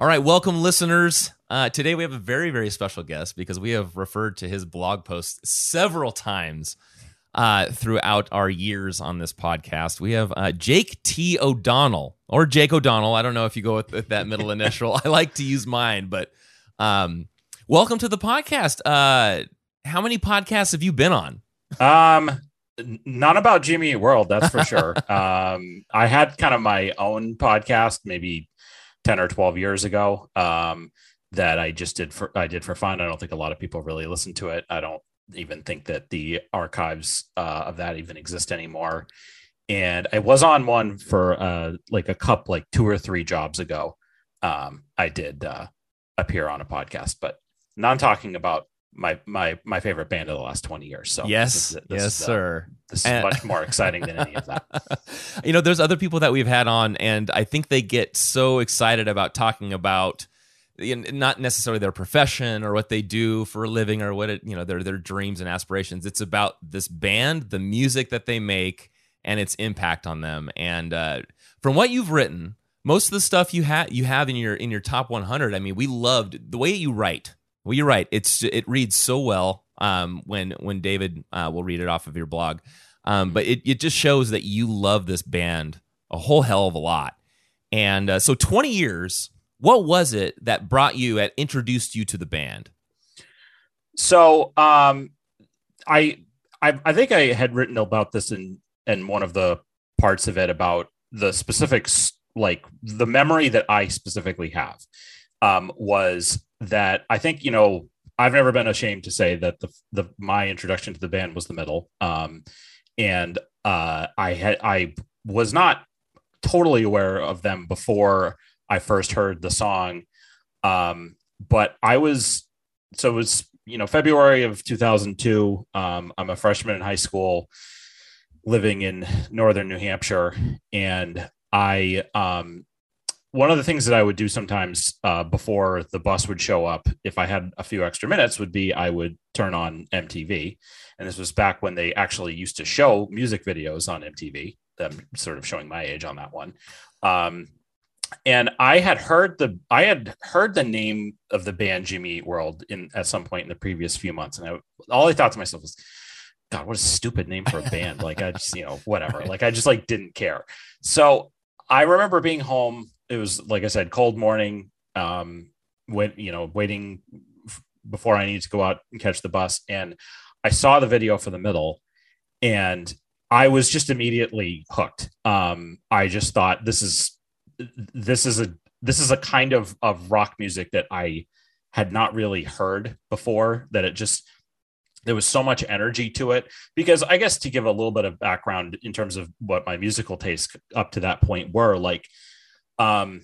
All right, welcome, listeners. Uh, today we have a very, very special guest because we have referred to his blog post several times uh, throughout our years on this podcast. We have uh, Jake T. O'Donnell or Jake O'Donnell. I don't know if you go with, with that middle initial. I like to use mine, but um, welcome to the podcast. Uh, how many podcasts have you been on? Um, not about Jimmy World, that's for sure. um, I had kind of my own podcast maybe 10 or 12 years ago. Um, that I just did for I did for fun. I don't think a lot of people really listen to it. I don't even think that the archives uh, of that even exist anymore. and I was on one for uh, like a cup, like two or three jobs ago. Um, I did uh, appear on a podcast, but not talking about my my my favorite band of the last 20 years. So yes, this is- this yes, uh, sir. This is much more exciting than any of that. you know, there's other people that we've had on, and I think they get so excited about talking about you know, not necessarily their profession or what they do for a living or what it, you know, their their dreams and aspirations. It's about this band, the music that they make, and its impact on them. And uh, from what you've written, most of the stuff you have you have in your in your top 100. I mean, we loved the way you write. Well, you're right. It's it reads so well. Um, when when David uh, will read it off of your blog, um, but it it just shows that you love this band a whole hell of a lot. And uh, so, 20 years. What was it that brought you, that introduced you to the band? So um, I, I I think I had written about this in in one of the parts of it about the specifics, like the memory that I specifically have um, was that I think you know I've never been ashamed to say that the the my introduction to the band was the middle, um, and uh, I had I was not totally aware of them before I first heard the song, um, but I was so it was you know February of 2002. Um, I'm a freshman in high school, living in northern New Hampshire, and I um, one of the things that I would do sometimes uh, before the bus would show up, if I had a few extra minutes, would be I would turn on MTV, and this was back when they actually used to show music videos on MTV. I'm sort of showing my age on that one. Um, and I had heard the I had heard the name of the band Jimmy Eat World in at some point in the previous few months, and I all I thought to myself was, God, what a stupid name for a band. like I just you know whatever. Like I just like didn't care. So I remember being home. It was like I said, cold morning. Um, you know waiting f- before I needed to go out and catch the bus, and I saw the video for the middle, and I was just immediately hooked. Um, I just thought this is this is a this is a kind of of rock music that I had not really heard before. That it just there was so much energy to it because I guess to give a little bit of background in terms of what my musical tastes up to that point were like um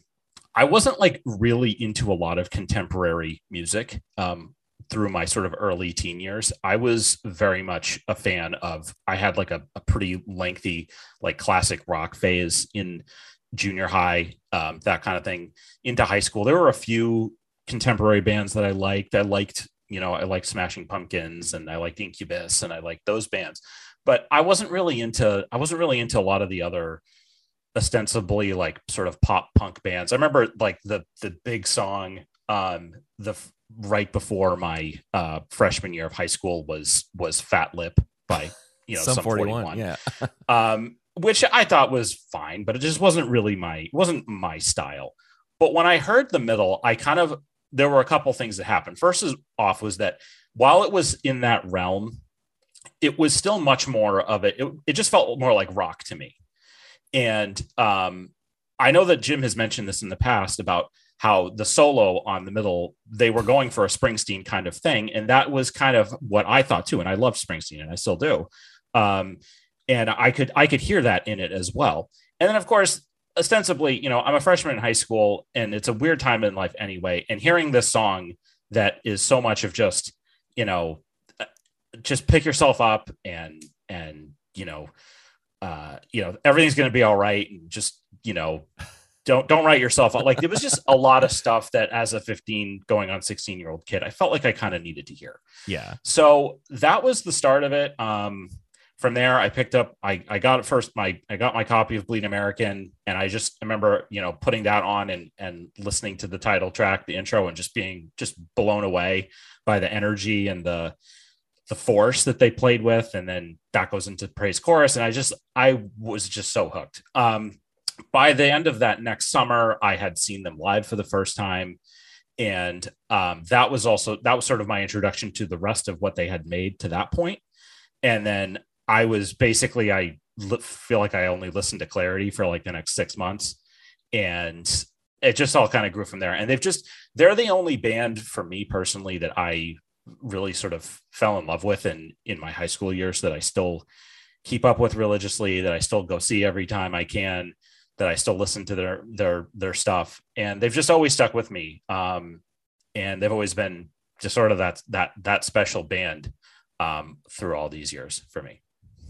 I wasn't like really into a lot of contemporary music um through my sort of early teen years. I was very much a fan of I had like a, a pretty lengthy like classic rock phase in junior high um that kind of thing into high school. There were a few contemporary bands that I liked. I liked you know, I liked Smashing Pumpkins and I liked Incubus and I liked those bands. But I wasn't really into I wasn't really into a lot of the other ostensibly like sort of pop punk bands. I remember like the the big song um the right before my uh freshman year of high school was was Fat Lip by you know Sum 41, 41. yeah. um which I thought was fine, but it just wasn't really my it wasn't my style. But when I heard the middle, I kind of there were a couple things that happened. First is off was that while it was in that realm, it was still much more of it. It, it just felt more like rock to me. And um, I know that Jim has mentioned this in the past about how the solo on the middle, they were going for a Springsteen kind of thing. And that was kind of what I thought too. And I love Springsteen and I still do. Um, and I could I could hear that in it as well. And then of course ostensibly, you know, I'm a freshman in high school and it's a weird time in life anyway. And hearing this song that is so much of just, you know, uh, just pick yourself up and, and, you know, uh, you know, everything's going to be all right. And just, you know, don't, don't write yourself. Like it was just a lot of stuff that as a 15 going on 16 year old kid, I felt like I kind of needed to hear. Yeah. So that was the start of it. Um, from there, I picked up, I, I got first my, I got my copy of Bleed American and I just remember, you know, putting that on and, and listening to the title track, the intro and just being just blown away by the energy and the, the force that they played with. And then that goes into praise chorus. And I just, I was just so hooked. Um, by the end of that next summer, I had seen them live for the first time. And um, that was also, that was sort of my introduction to the rest of what they had made to that point. And then I was basically, I li- feel like I only listened to Clarity for like the next six months. And it just all kind of grew from there. And they've just, they're the only band for me personally that I really sort of fell in love with in, in my high school years that I still keep up with religiously, that I still go see every time I can, that I still listen to their their their stuff, and they've just always stuck with me. Um, and they've always been just sort of that that that special band um, through all these years for me.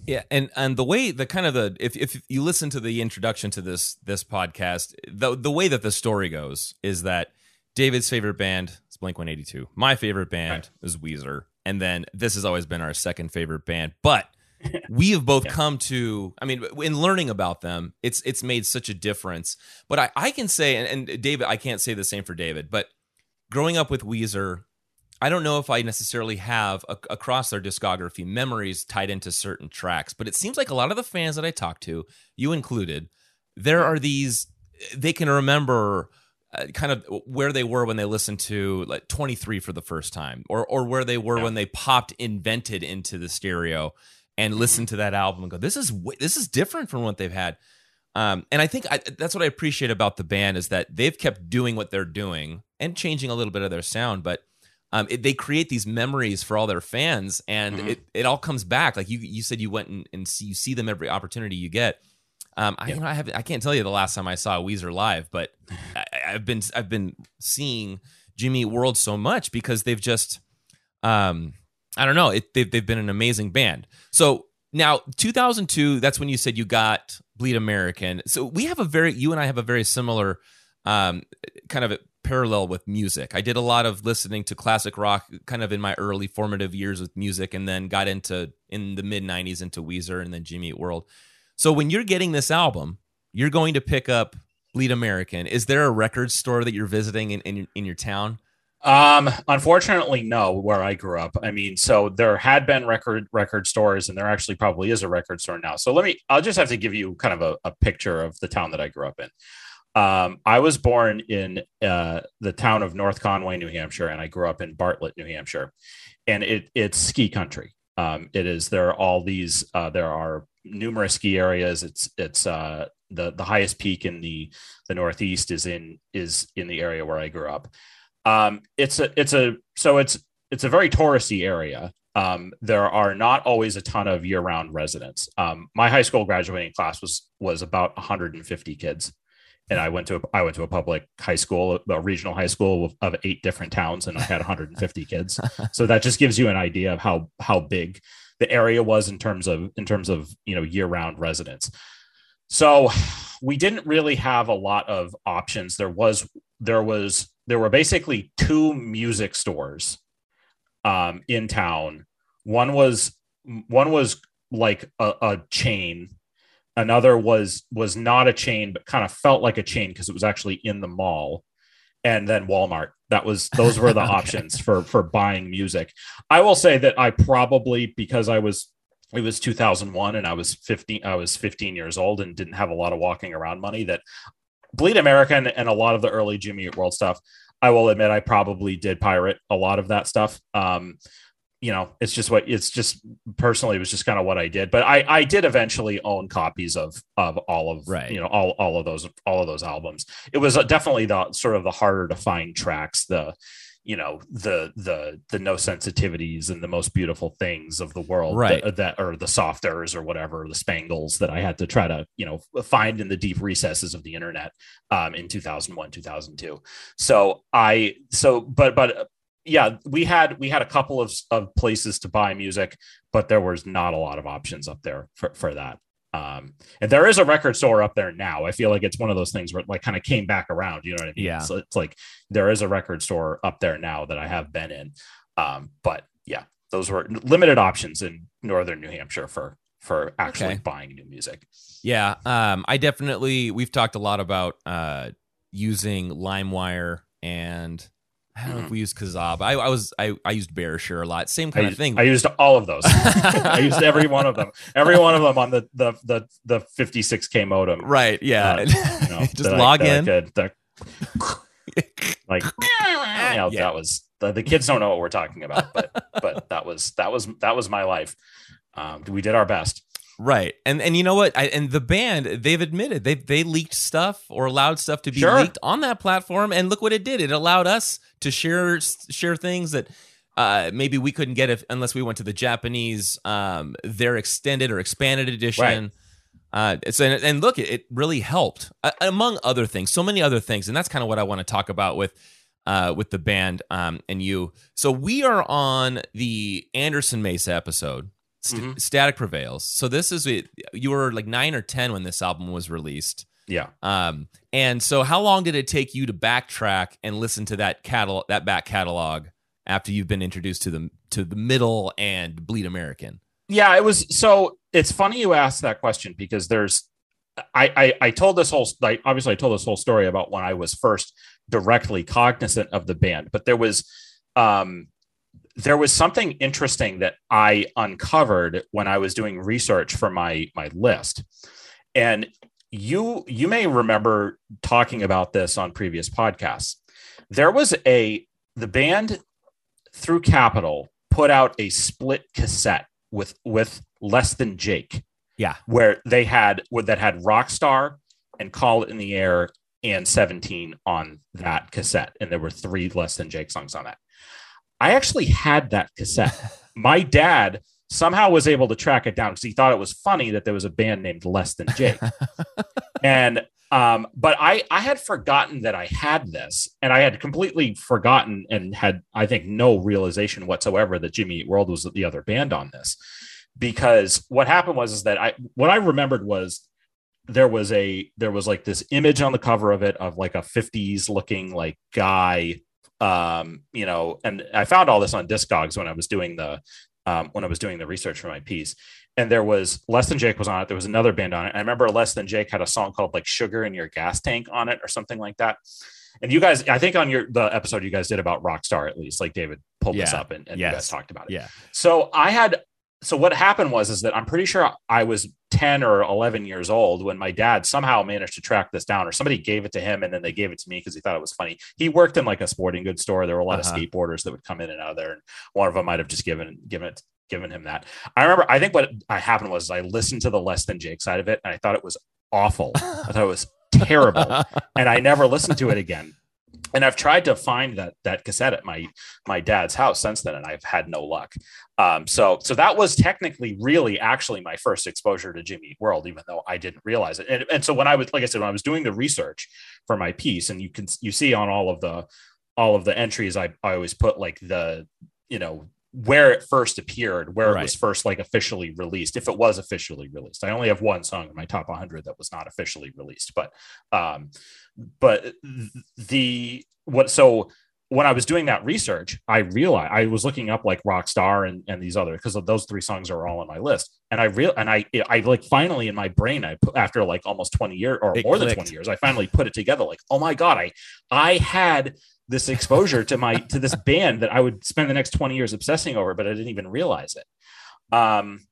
Yeah, and and the way the kind of the if if you listen to the introduction to this this podcast, the the way that the story goes is that David's favorite band is Blink One Eighty Two. My favorite band is Weezer, and then this has always been our second favorite band. But we have both come to. I mean, in learning about them, it's it's made such a difference. But I I can say, and, and David, I can't say the same for David, but growing up with Weezer, I don't know if I necessarily have a, across their discography memories tied into certain tracks, but it seems like a lot of the fans that I talk to, you included, there are these they can remember uh, kind of where they were when they listened to like 23 for the first time or or where they were when they popped invented into the stereo and listened to that album and go this is this is different from what they've had um, and I think I, that's what I appreciate about the band is that they've kept doing what they're doing and changing a little bit of their sound, but um, it, they create these memories for all their fans, and Mhm. it, it all comes back. Like you you said, you went and, and see, you see them every opportunity you get. Um, I, you know, I have I can't tell you the last time I saw Weezer live, but I, I've been I've been seeing Jimmy World so much because they've just um, I don't know. It, they've they've been an amazing band. So now 2002, that's when you said you got Bleed American. So we have a very you and I have a very similar um, kind of parallel with music. I did a lot of listening to classic rock kind of in my early formative years with music and then got into in the mid 90s into Weezer and then Jimmy Eat World. So when you're getting this album, you're going to pick up Bleed American. Is there a record store that you're visiting in in, in your town? Um, unfortunately, no. Where I grew up, I mean, so there had been record record stores, and there actually probably is a record store now. So let me, I'll just have to give you kind of a, a picture of the town that I grew up in. Um, I was born in uh, the town of North Conway, New Hampshire, and I grew up in Bartlett, New Hampshire, and it it's ski country. Um, it is there are all these uh, there are numerous ski areas. It's it's uh, the the highest peak in the the Northeast is in is in the area where I grew up. Um, it's a it's a so it's it's a very touristy area. Um, there are not always a ton of year round residents. Um, my high school graduating class was was about 150 kids, and I went to a, I went to a public high school, a regional high school of, of eight different towns, and I had 150 kids. So that just gives you an idea of how how big the area was in terms of in terms of you know year round residents. So we didn't really have a lot of options. There was there was there were basically two music stores um, in town. One was one was like a, a chain. Another was was not a chain, but kind of felt like a chain because it was actually in the mall. And then Walmart. That was those were the Okay. options for for buying music. I will say that I probably because I was it was 2001 and I was 15 I was 15 years old and didn't have a lot of walking around money that Bleed American and a lot of the early Jimmy Eat World stuff. I will admit I probably did pirate a lot of that stuff. Um, you know, it's just what it's just personally it was just kind of what I did. But I I did eventually own copies of of all of Right. you know all all of those all of those albums. It was uh, definitely the sort of the harder to find tracks. The you know the the the no sensitivities and the most beautiful things of the world Right. that, that or the softers or whatever the spangles that i had to try to you know find in the deep recesses of the internet um, in 2001 2002 so i so but but yeah we had we had a couple of of places to buy music but there was not a lot of options up there for, for that um and there is a record store up there now i feel like it's one of those things where it like kind of came back around you know what i mean Yeah. so it's like there is a record store up there now that i have been in um but yeah those were limited options in northern new hampshire for for actually Okay. buying new music Yeah, um, I definitely. We've talked a lot about uh, using LimeWire, and I don't know if we use Kazaa. I, I was I, I used BearShare a lot. Same I, kind of thing. I used all of those. I used every one of them. Every one of them on the the the, the 56k modem. right? Yeah. Uh, you know, Just that I- log that I in. could- that- like, you know, Yeah. that was the, the kids don't know what we're talking about, but but that was that was that was my life. Um, we did our best. Right, and and you know what? I, and the band they've admitted they they leaked stuff or allowed stuff to be Sure. leaked on that platform, and look what it did. It allowed us to share share things that uh, maybe we couldn't get if unless we went to the Japanese, um, their extended or expanded edition. Uh, so and, and look, it, it really helped uh, among other things. So many other things, and that's kind of what I want to talk about with uh, with the band um, and you. So we are on the Anderson Mesa episode. St- Mhm. Static prevails. So this is you were like nine or ten when this album was released. Yeah. Um, and so how long did it take you to backtrack and listen to that catalog, that back catalog, after you've been introduced to the to the middle and Bleed American? Yeah, it was so it's funny you asked that question because there's I I, I told this whole like obviously I told this whole story about when I was first directly cognizant of the band, but there was um there was something interesting that I uncovered when I was doing research for my my list. And you you may remember talking about this on previous podcasts. There was a the band through Capitol put out a split cassette with with less than Jake. Yeah. Where they had that had Rockstar and Call It in the Air and 17 on that cassette. And there were three less than Jake songs on that. I actually had that cassette. My dad somehow was able to track it down because he thought it was funny that there was a band named Less Than Jake. and um, but I I had forgotten that I had this, and I had completely forgotten and had I think no realization whatsoever that Jimmy Eat World was the other band on this. Because what happened was is that I what I remembered was there was a there was like this image on the cover of it of like a 50s looking like guy um you know and i found all this on discogs when i was doing the um when i was doing the research for my piece. And there was less than jake was on it. There was another band on it. I remember less than jake had a song called like sugar in your gas tank on it or something like that. And you guys i think on your the episode you guys did about rockstar at least like david pulled this up and, and Yes. you guys talked about it. Yeah. so I had so what happened was is that I'm pretty sure I was 10 or 11 years old when my dad somehow managed to track this down or somebody gave it to him and then they gave it to me because he thought it was funny. He worked in like a sporting goods store. There were a lot Uh-huh. of skateboarders that would come in and out of there and one of them might have just given given it given him that. I remember I think what I happened was I listened to the less than Jake side of it and I thought it was awful. I thought it was terrible and I never listened to it again. And I've tried to find that that cassette at my my dad's house since then, and I've had no luck. Um, so so that was technically really actually my first exposure to Jimmy World, even though I didn't realize it. And, and so when I was like I said, when I was doing the research for my piece, and you can you see on all of the all of the entries, I I always put like the you know where it first appeared, where it was first like officially released, if it was officially released. I only have one song in my top 100 that was not officially released, but um, but the what so when I was doing that research, I realized I was looking up like Rockstar and, and these other because those three songs are all on my list. And I real and I I like finally in my brain I put after like almost 20 years or It more than 20 years, I finally put it together like, oh my god, I I had this exposure to my to this band that I would spend the next 20 years obsessing over, but I didn't even realize it. Um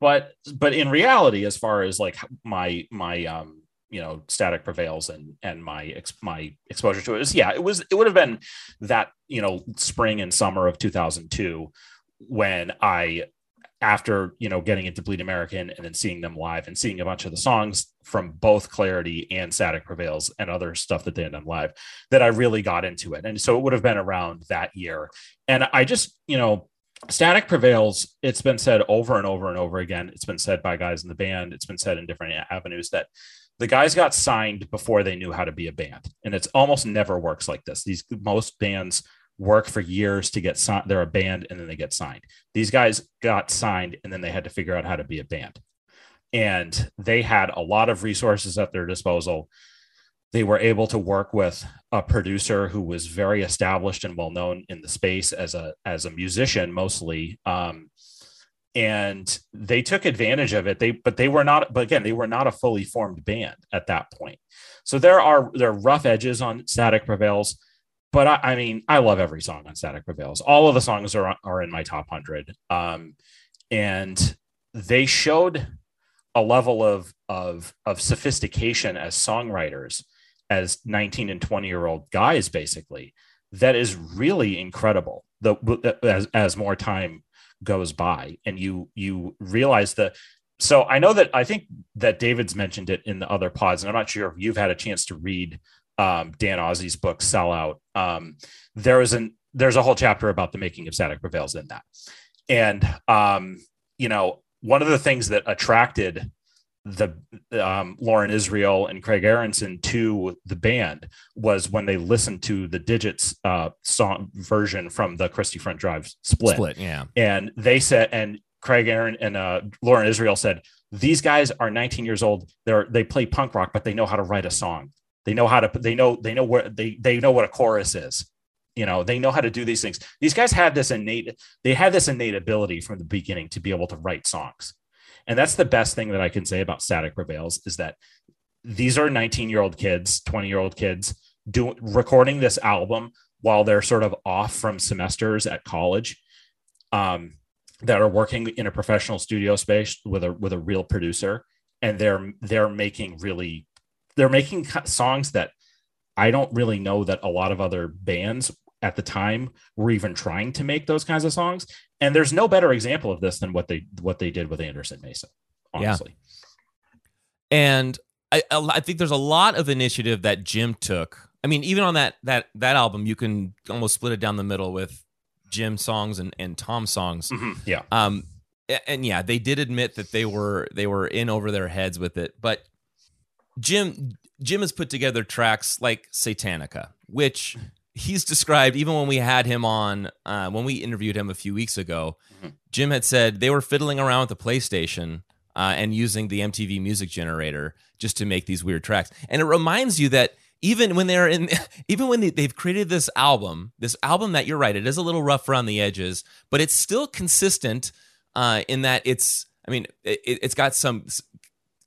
but but in reality, as far as like my my um you know static prevails and and my ex, my exposure to it is yeah it was it would have been that you know spring and summer of 2002 when i after you know getting into bleed american and then seeing them live and seeing a bunch of the songs from both clarity and static prevails and other stuff that they had done live that i really got into it. And so it would have been around that year. And i just you know static prevails it's been said over and over and over again. It's been said by guys in the band. It's been said in different avenues that the guys got signed before they knew how to be a band. And it's almost never works like this. These most bands work for years to get signed they're a band and then they get signed. These guys got signed and then they had to figure out how to be a band. And they had a lot of resources at their disposal. They were able to work with a producer who was very established and well known in the space as a as a musician mostly. Um, and they took advantage of it. They but they were not but again they were not a fully formed band at that point. So there are there are rough edges on static prevails but I, I mean i love every song on static prevails. All of the songs are are in my top 100 um and they showed a level of of of sophistication as songwriters as 19 and 20 year old guys basically that is really incredible. The as, as more time goes by and you you realize that so i know that i think that david's mentioned it in the other pods and i'm not sure if you've had a chance to read um, dan Ozzi's book sell out um, there was an there's a whole chapter about the making of Static Prevails in that. And um, you know, one of the things that attracted the um, Lauren Israel and Craig Aronson to the band was when they listened to the Digits uh, song version from the Christie Front Drive split. Split, yeah. And they said, and Craig Aaron and uh, Lauren Israel said, these guys are 19 years old. They're they play punk rock, but they know how to write a song. They know how to. They know they know where they they know what a chorus is. You know they know how to do these things. These guys had this innate. They had this innate ability from the beginning to be able to write songs, and that's the best thing that I can say about Static Prevails is that these are 19 year old kids, 20 year old kids doing recording this album while they're sort of off from semesters at college. Um, that are working in a professional studio space with a with a real producer and they're they're making really they're making songs that I don't really know that a lot of other bands at the time were even trying to make those kinds of songs. And there's no better example of this than what they what they did with Anderson Mesa honestly. And I, I think there's a lot of initiative that Jim took. I mean, even on that that that album, you can almost split it down the middle with Jim songs and and Tom songs. Mhm, yeah. Um, and yeah, they did admit that they were they were in over their heads with it, but Jim Jim has put together tracks like Satanica, which he's described even when we had him on uh, when we interviewed him a few weeks ago. Jim had said they were fiddling around with the PlayStation uh, and using the MTV Music Generator just to make these weird tracks, and it reminds you that even when they're in even when they, they've created this album this album that you're right it is a little rough around the edges but it's still consistent uh, in that it's i mean it, it's got some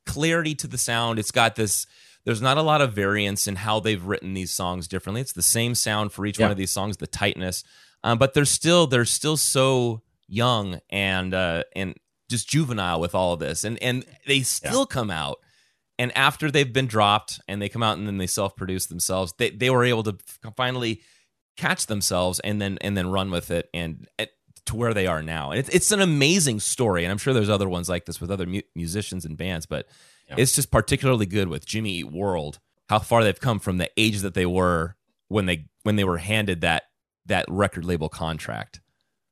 clarity to the sound. It's got this there's not a lot of variance in how they've written these songs differently. It's the same sound for each Yeah. one of these songs the tightness. Um, but they're still they're still so young and uh, and just juvenile with all of this. And and they still come out. And after they've been dropped and they come out and then they self-produce themselves they, they were able to finally catch themselves and then and then run with it. And, and to where they are now. And it's, it's an amazing story. And i'm sure there's other ones like this with other mu- musicians and bands but it's just particularly good with jimmy Eat world how far they've come from the age that they were when they when they were handed that that record label contract.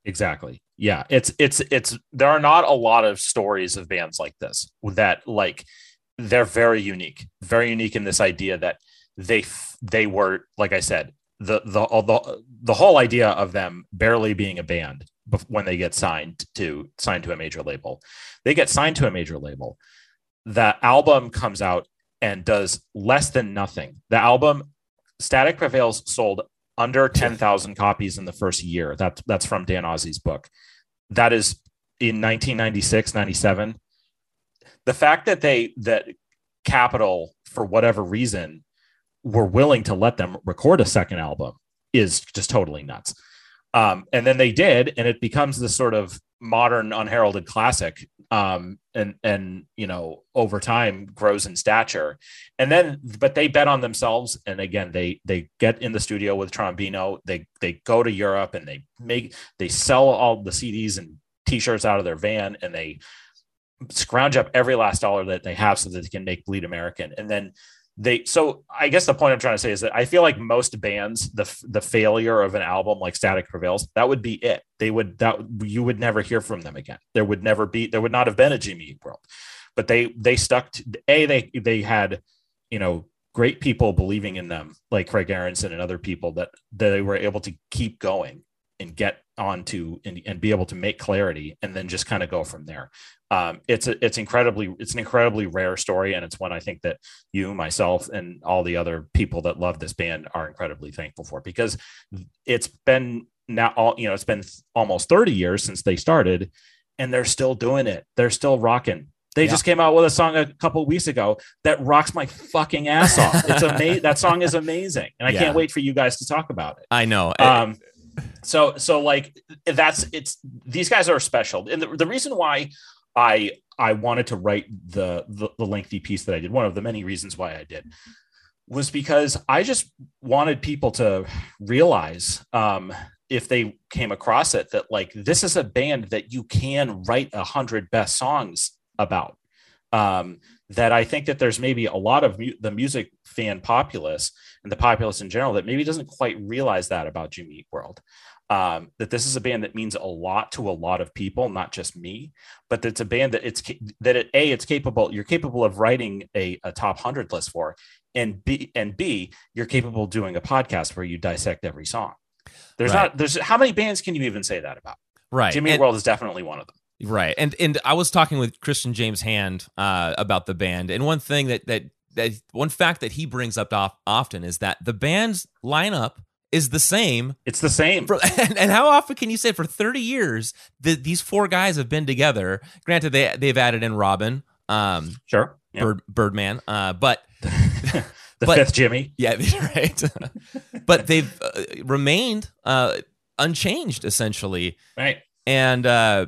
Exactly. Yeah, it's it's it's there are not a lot of stories of bands like this that like they're very unique, very unique in this idea that they f- they were like I said the the the the whole idea of them barely being a band when they get signed to signed to a major label, they get signed to a major label. The album comes out and does less than nothing. The album Static Prevails sold under 10,000 copies in the first year. That, that's from Dan Ozzi's book. That is in 1996, 97. The fact that they, that Capitol, for whatever reason, were willing to let them record a second album is just totally nuts. Um, and then they did, and it becomes this sort of modern unheralded classic. Um, and and you know, over time grows in stature. And then, but they bet on themselves, and again, they they get in the studio with Trombino. They they go to Europe, and they make they sell all the CDs and T-shirts out of their van, and they scrounge up every last dollar that they have so that they can make Bleed American. And then they so I guess the point I'm trying to say is that I feel like most bands the the failure of an album like Static Prevails that would be it. They would that you would never hear from them again. There would never be there would not have been a Jimmy World. But they they stuck to a they they had you know great people believing in them like Craig Aronson and other people that, that they were able to keep going and get onto and, and be able to make clarity and then just kind of go from there. Um, it's a, it's incredibly it's an incredibly rare story and it's one I think that you myself and all the other people that love this band are incredibly thankful for because it's been now all you know it's been almost 30 years since they started and they're still doing it they're still rocking they Yeah. just came out with a song a couple weeks ago that rocks my fucking ass off it's amazing that song is amazing and I Yeah. can't wait for you guys to talk about it i know um so so like that's it's these guys are special. And the, the reason why i i wanted to write the, the the lengthy piece that i did one of the many reasons why i did was because i just wanted people to realize um if they came across it that like this is a band that you can write a hundred best songs about. Um, that I think that there's maybe a lot of mu- the music fan populace and the populace in general that maybe doesn't quite realize that about Jimmy Eat World. Um, that this is a band that means a lot to a lot of people, not just me, but that it's a band that it's that it, a it's capable. You're capable of writing a, a top hundred list for, and b and b you're capable of doing a podcast where you dissect every song. There's Right. not there's how many bands can you even say that about? Right. Jimmy And- World is definitely one of them. Right. And and I was talking with Christian James Hand uh, about the band, and one thing that that that one fact that he brings up off, often is that the band's lineup is the same. It's the same. For, and, and how often can you say for 30 years that these four guys have been together? Granted, they they've added in Robin, um, Sure. Yeah. Bird, Birdman, uh, but the but- fifth Jimmy. yeah, right. but they've uh, remained uh, unchanged essentially Right. and uh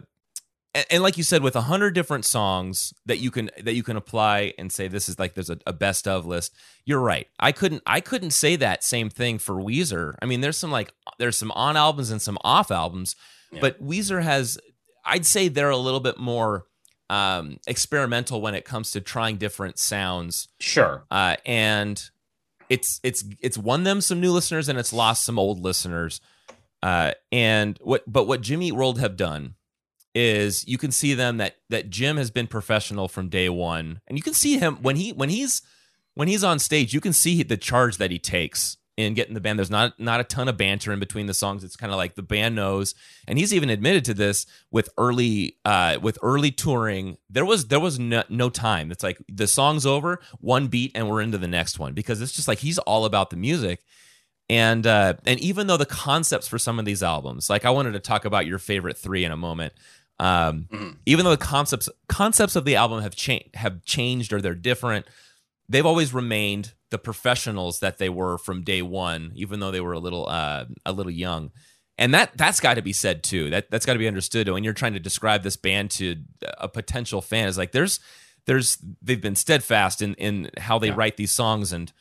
and, and like you said with a hundred different songs that you can that you can apply and say this is like there's a, a best of list you're right i couldn't i couldn't say that same thing for weezer i mean there's some like there's some on albums and some off albums Yeah. but weezer has i'd say they're a little bit more um experimental when it comes to trying different sounds Sure. uh, and it's it's it's won them some new listeners and it's lost some old listeners. Uh, and what but what Jimmy World have done is you can see them that that Jim has been professional from day one, and you can see him when he when he's when he's on stage, you can see the charge that he takes in getting the band. There's not not a ton of banter in between the songs. It's kind of like the band knows, and he's even admitted to this with early uh with early touring. There was there was no, no time. It's like the song's over, one beat, and we're into the next one because it's just like he's all about the music. And uh, and even though the concepts for some of these albums, like I wanted to talk about your favorite three in a moment. Um, Mhm. Even though the concepts concepts of the album have changed have changed or they're different, they've always remained the professionals that they were from day one, even though they were a little uh, a little young. And that that's got to be said too. That that's got to be understood when you're trying to describe this band to a potential fan. Is like there's there's they've been steadfast in in how they Yeah. write these songs and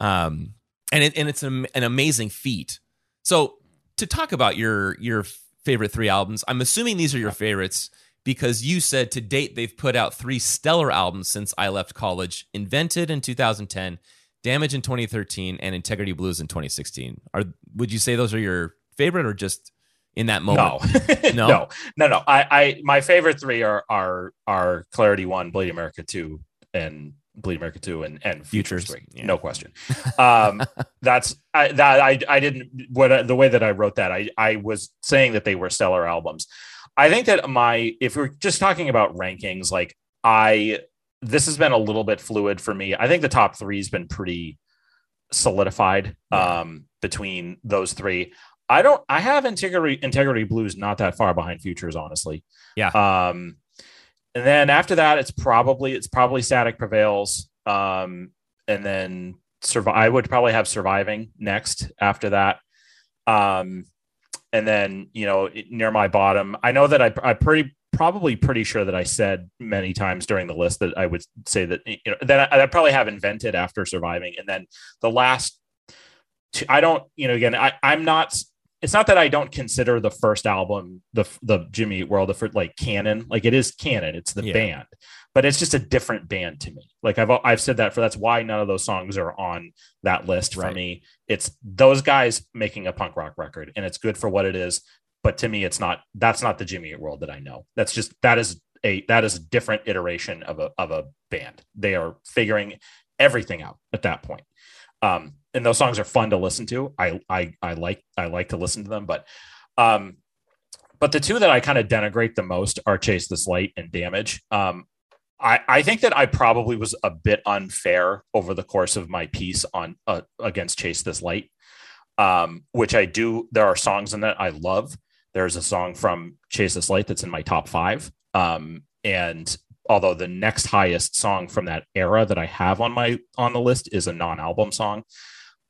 um and it, and it's an, an amazing feat. So to talk about your your favorite three albums, I'm assuming these are your favorites because you said to date they've put out three stellar albums since I left college: Invented in 2010, Damage in 2013, and Integrity Blues in 2016. Are would you say those are your favorite or just in that moment? No. No? no, no, no. I, I, my favorite three are are are Clarity One, Bleed America Two, and Bleed America Two, and and Futures, Futures, yeah. No question. Um, that's I that I I didn't what I- the way that I wrote that I I was saying that they were stellar albums. I think that my if we're just talking about rankings, like I this has been a little bit fluid for me. I think the top three has been pretty solidified um, between those three. I don't. I have integrity integrity blues not that far behind futures, honestly. Yeah. Um, and then after that, it's probably it's probably static prevails. Um, and then survive. I would probably have surviving next after that. Um, and then you know near my bottom, I know that I I pretty probably pretty sure that I said many times during the list that I would say that you know that I, I probably have invented after surviving, and then the last. Two, I don't, you know, again, I, I'm not. It's not that I don't consider the first album, the the Jimmy Eat World, the first, like canon. Like it is canon. It's the Yeah. band, but it's just a different band to me. Like I've I've said that for that's why none of those songs are on that list for Right. me. It's those guys making a punk rock record, and it's good for what it is. But to me, it's not. That's not the Jimmy Eat World that I know. That's just that is a that is a different iteration of a of a band. They are figuring everything out at that point. Um, and those songs are fun to listen to. I I I like I like to listen to them, but um, but the two that I kind of denigrate the most are Chase This Light and Damage. Um, I, I think that I probably was a bit unfair over the course of my piece on uh, against Chase This Light, um, which I do. There are songs in that I love. There's a song from Chase This Light that's in my top five. Um, and although the next highest song from that era that I have on my on the list is a non-album song,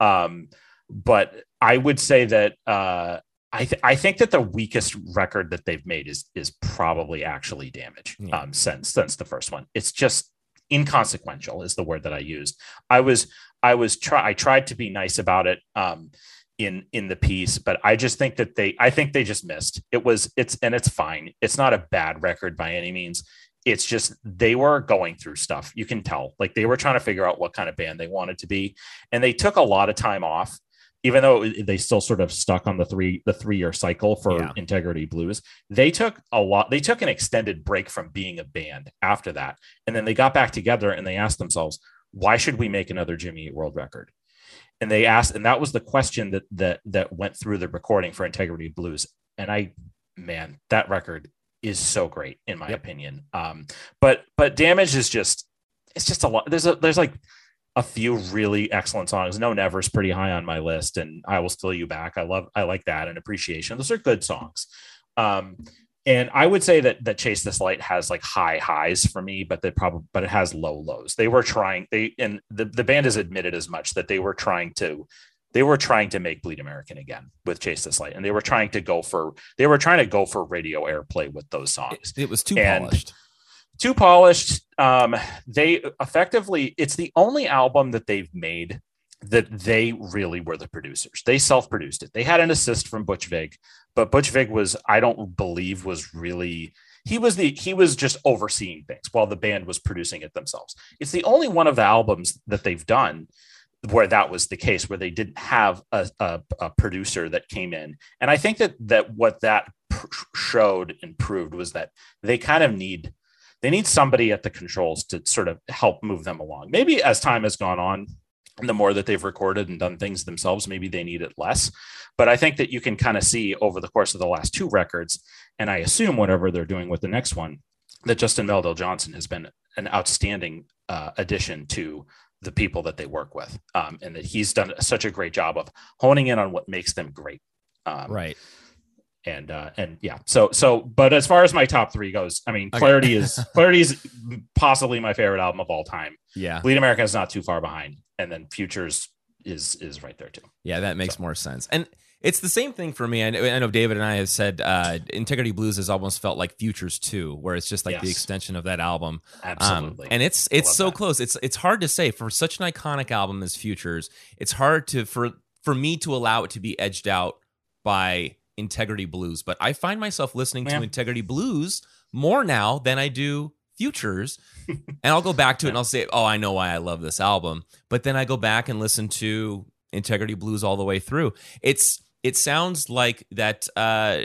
um, but I would say that uh, I th- I think that the weakest record that they've made is is probably actually Damage Yeah. um, since since the first one. It's just inconsequential is the word that I used. I was I was try I tried to be nice about it um, in in the piece, but I just think that they I think they just missed. It was it's and it's fine. It's not a bad record by any means. It's just they were going through stuff. You can tell, like they were trying to figure out what kind of band they wanted to be, and they took a lot of time off. Even though they still sort of stuck on the three the three year cycle for Yeah. Integrity Blues, they took a lot. They took an extended break from being a band after that, and then they got back together and they asked themselves, "Why should we make another Jimmy Eat World record?" And they asked, and that was the question that that that went through the recording for Integrity Blues. And I, man, that record is so great in my opinion. Um, but but Damage is just it's just a lot. There's a there's like a few really excellent songs. No Never's pretty high on my list, and I will steal you back. I love I like that and appreciation. Those are good songs. Um, and I would say that that Chase This Light has like high highs for me, but they probably but it has low lows. They were trying they and the, the band has admitted as much that they were trying to they were trying to make Bleed American again with Chase This Light, and they were trying to go for they were trying to go for radio airplay with those songs. It was too And- polished. Too polished. Um, they effectively it's the only album that they've made that they really were the producers. They self-produced it. They had an assist from Butch Vig, but Butch Vig was, I don't believe, was really he was the he was just overseeing things while the band was producing it themselves. It's the only one of the albums that they've done where that was the case, where they didn't have a, a, a producer that came in. And I think that that what that showed and proved was that they kind of need they need somebody at the controls to sort of help move them along. Maybe as time has gone on, and the more that they've recorded and done things themselves, maybe they need it less. But I think that you can kind of see over the course of the last two records, and I assume whatever they're doing with the next one, that Justin Meldal-Johnsen has been an outstanding uh, addition to the people that they work with, um, and that he's done such a great job of honing in on what makes them great. Um, Right. and uh and yeah so so but as far as my top three goes i mean Okay. clarity is clarity is possibly my favorite album of all time Yeah. bleed america is not too far behind and then futures is is right there too Yeah, that makes more sense. And it's the same thing for me. I know, I know David and I have said uh, Integrity Blues has almost felt like Futures too, where it's just like the extension of that album. Um, Absolutely. and it's it's so that. close. It's it's hard to say for such an iconic album as Futures. It's hard to for for me to allow it to be edged out by Integrity Blues. But I find myself listening Yeah. to Integrity Blues more now than I do Futures. and I'll go back to it and I'll say, "Oh, I know why I love this album." But then I go back and listen to Integrity Blues all the way through. It's it sounds like that uh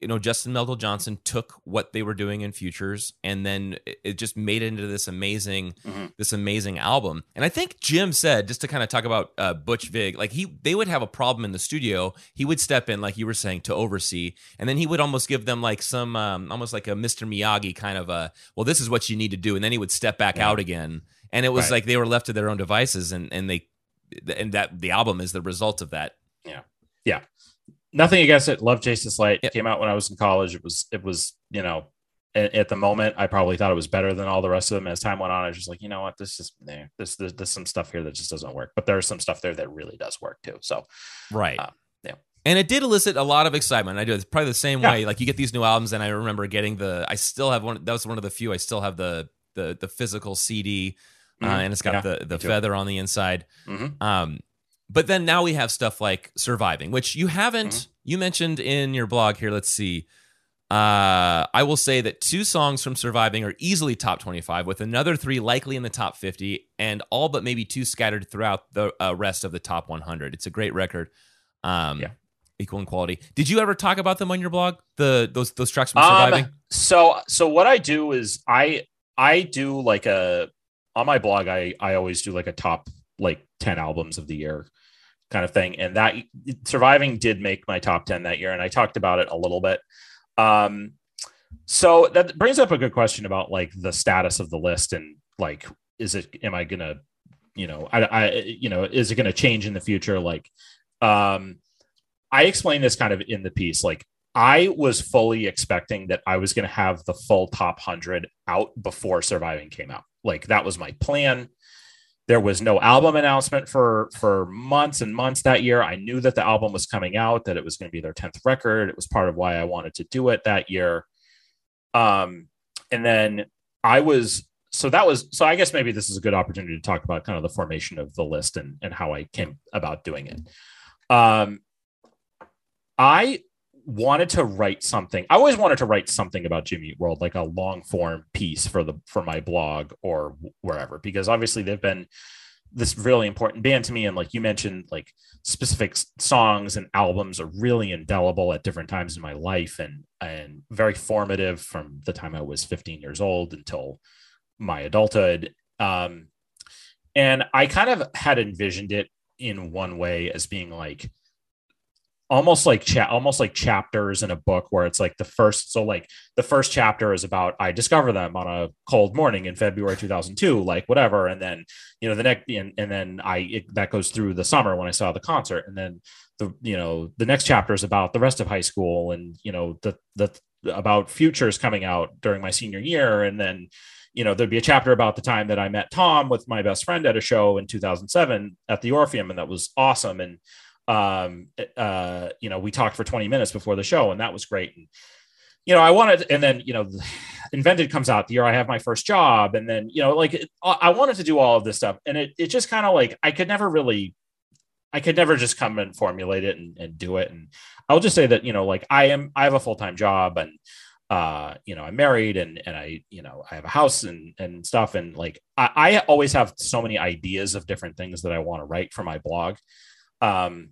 you know Justin Meldal-Johnsen took what they were doing in Futures and then it- just made it into this amazing Mhm. this amazing album. And I think Jim said just to kind of talk about uh, Butch Vig, like he they would have a problem in the studio. He would step in, like you were saying, to oversee, and then he would almost give them like some um, almost like a Mr. Miyagi kind of a well, this is what you need to do, and then he would step back Yeah. out again. And it was Right. like they were left to their own devices, and and they and that the album is the result of that. Yeah nothing against it love this light Yep. came out when i was in college it was it was you know at, at the moment i probably thought it was better than all the rest of them as time went on i was just like you know what this is there there's, there's, there's some stuff here that just doesn't work but there's some stuff there that really does work too so Right. Uh, yeah. And it did elicit a lot of excitement. I do. It's probably the same Yeah. way. Like you get these new albums, and I remember getting the. I still have one. That was one of the few. I still have the the the physical CD, uh, Mhm. and it's got Yeah, the the feather on the inside. Mhm. Um, but then now we have stuff like surviving, which you haven't. Mm-hmm. You mentioned in your blog here. Let's see. Uh, I will say that two songs from Surviving are easily top 25, with another three likely in the top 50, and all but maybe two scattered throughout the uh, rest of the top 100. It's a great record. Um, Yeah. equal in quality. Did you ever talk about them on your blog? The those those tracks from Um, Surviving. so so what I do is I I do like a on my blog I I always do like a top like 10 albums of the year kind of thing and that surviving did make my top 10 that year and I talked about it a little bit. Um so that brings up a good question about like the status of the list and like is it am I going to you know I I you know is it going to change in the future like um I explained this kind of in the piece. Like I was fully expecting that I was going to have the full top 100 out before Surviving came out. Like that was my plan. There was no album announcement for for months and months that year. I knew that the album was coming out, that it was going to be their 10th record. It was part of why I wanted to do it that year. Um and then I was so that was so I guess maybe this is a good opportunity to talk about kind of the formation of the list and and how I came about doing it. Um I wanted to write something. I always wanted to write something about Jimmy Eat World, like a long form piece for the for my blog or wherever, because obviously they've been this really important band to me. And like you mentioned, like specific songs and albums are really indelible at different times in my life and and very formative from the time I was 15 years old until my adulthood. Um, and I kind of had envisioned it in one way as being like almost like cha- almost like chapters in a book where it's like the first so like the first chapter is about I discover them on a cold morning in February 2002 like whatever and then you know the next and, and then I it, that goes through the summer when I saw the concert and then the you know the next chapter is about the rest of high school and you know the the about futures coming out during my senior year and then you know there'd be a chapter about the time that I met Tom with my best friend at a show in 2007 at the Orpheum and that was awesome and um uh you know we talked for 20 minutes before the show and that was great. And you know i wanted and then you know invented comes out the year i have my first job and then you know like i wanted to do all of this stuff and it, it just kind of like i could never really i could never just come and formulate it and, and do it. And i'll just say that you know like i am i have a full-time job and uh you know i'm married and and i you know i have a house and and stuff. And like i, I always have so many ideas of different things that i want to write for my blog. Um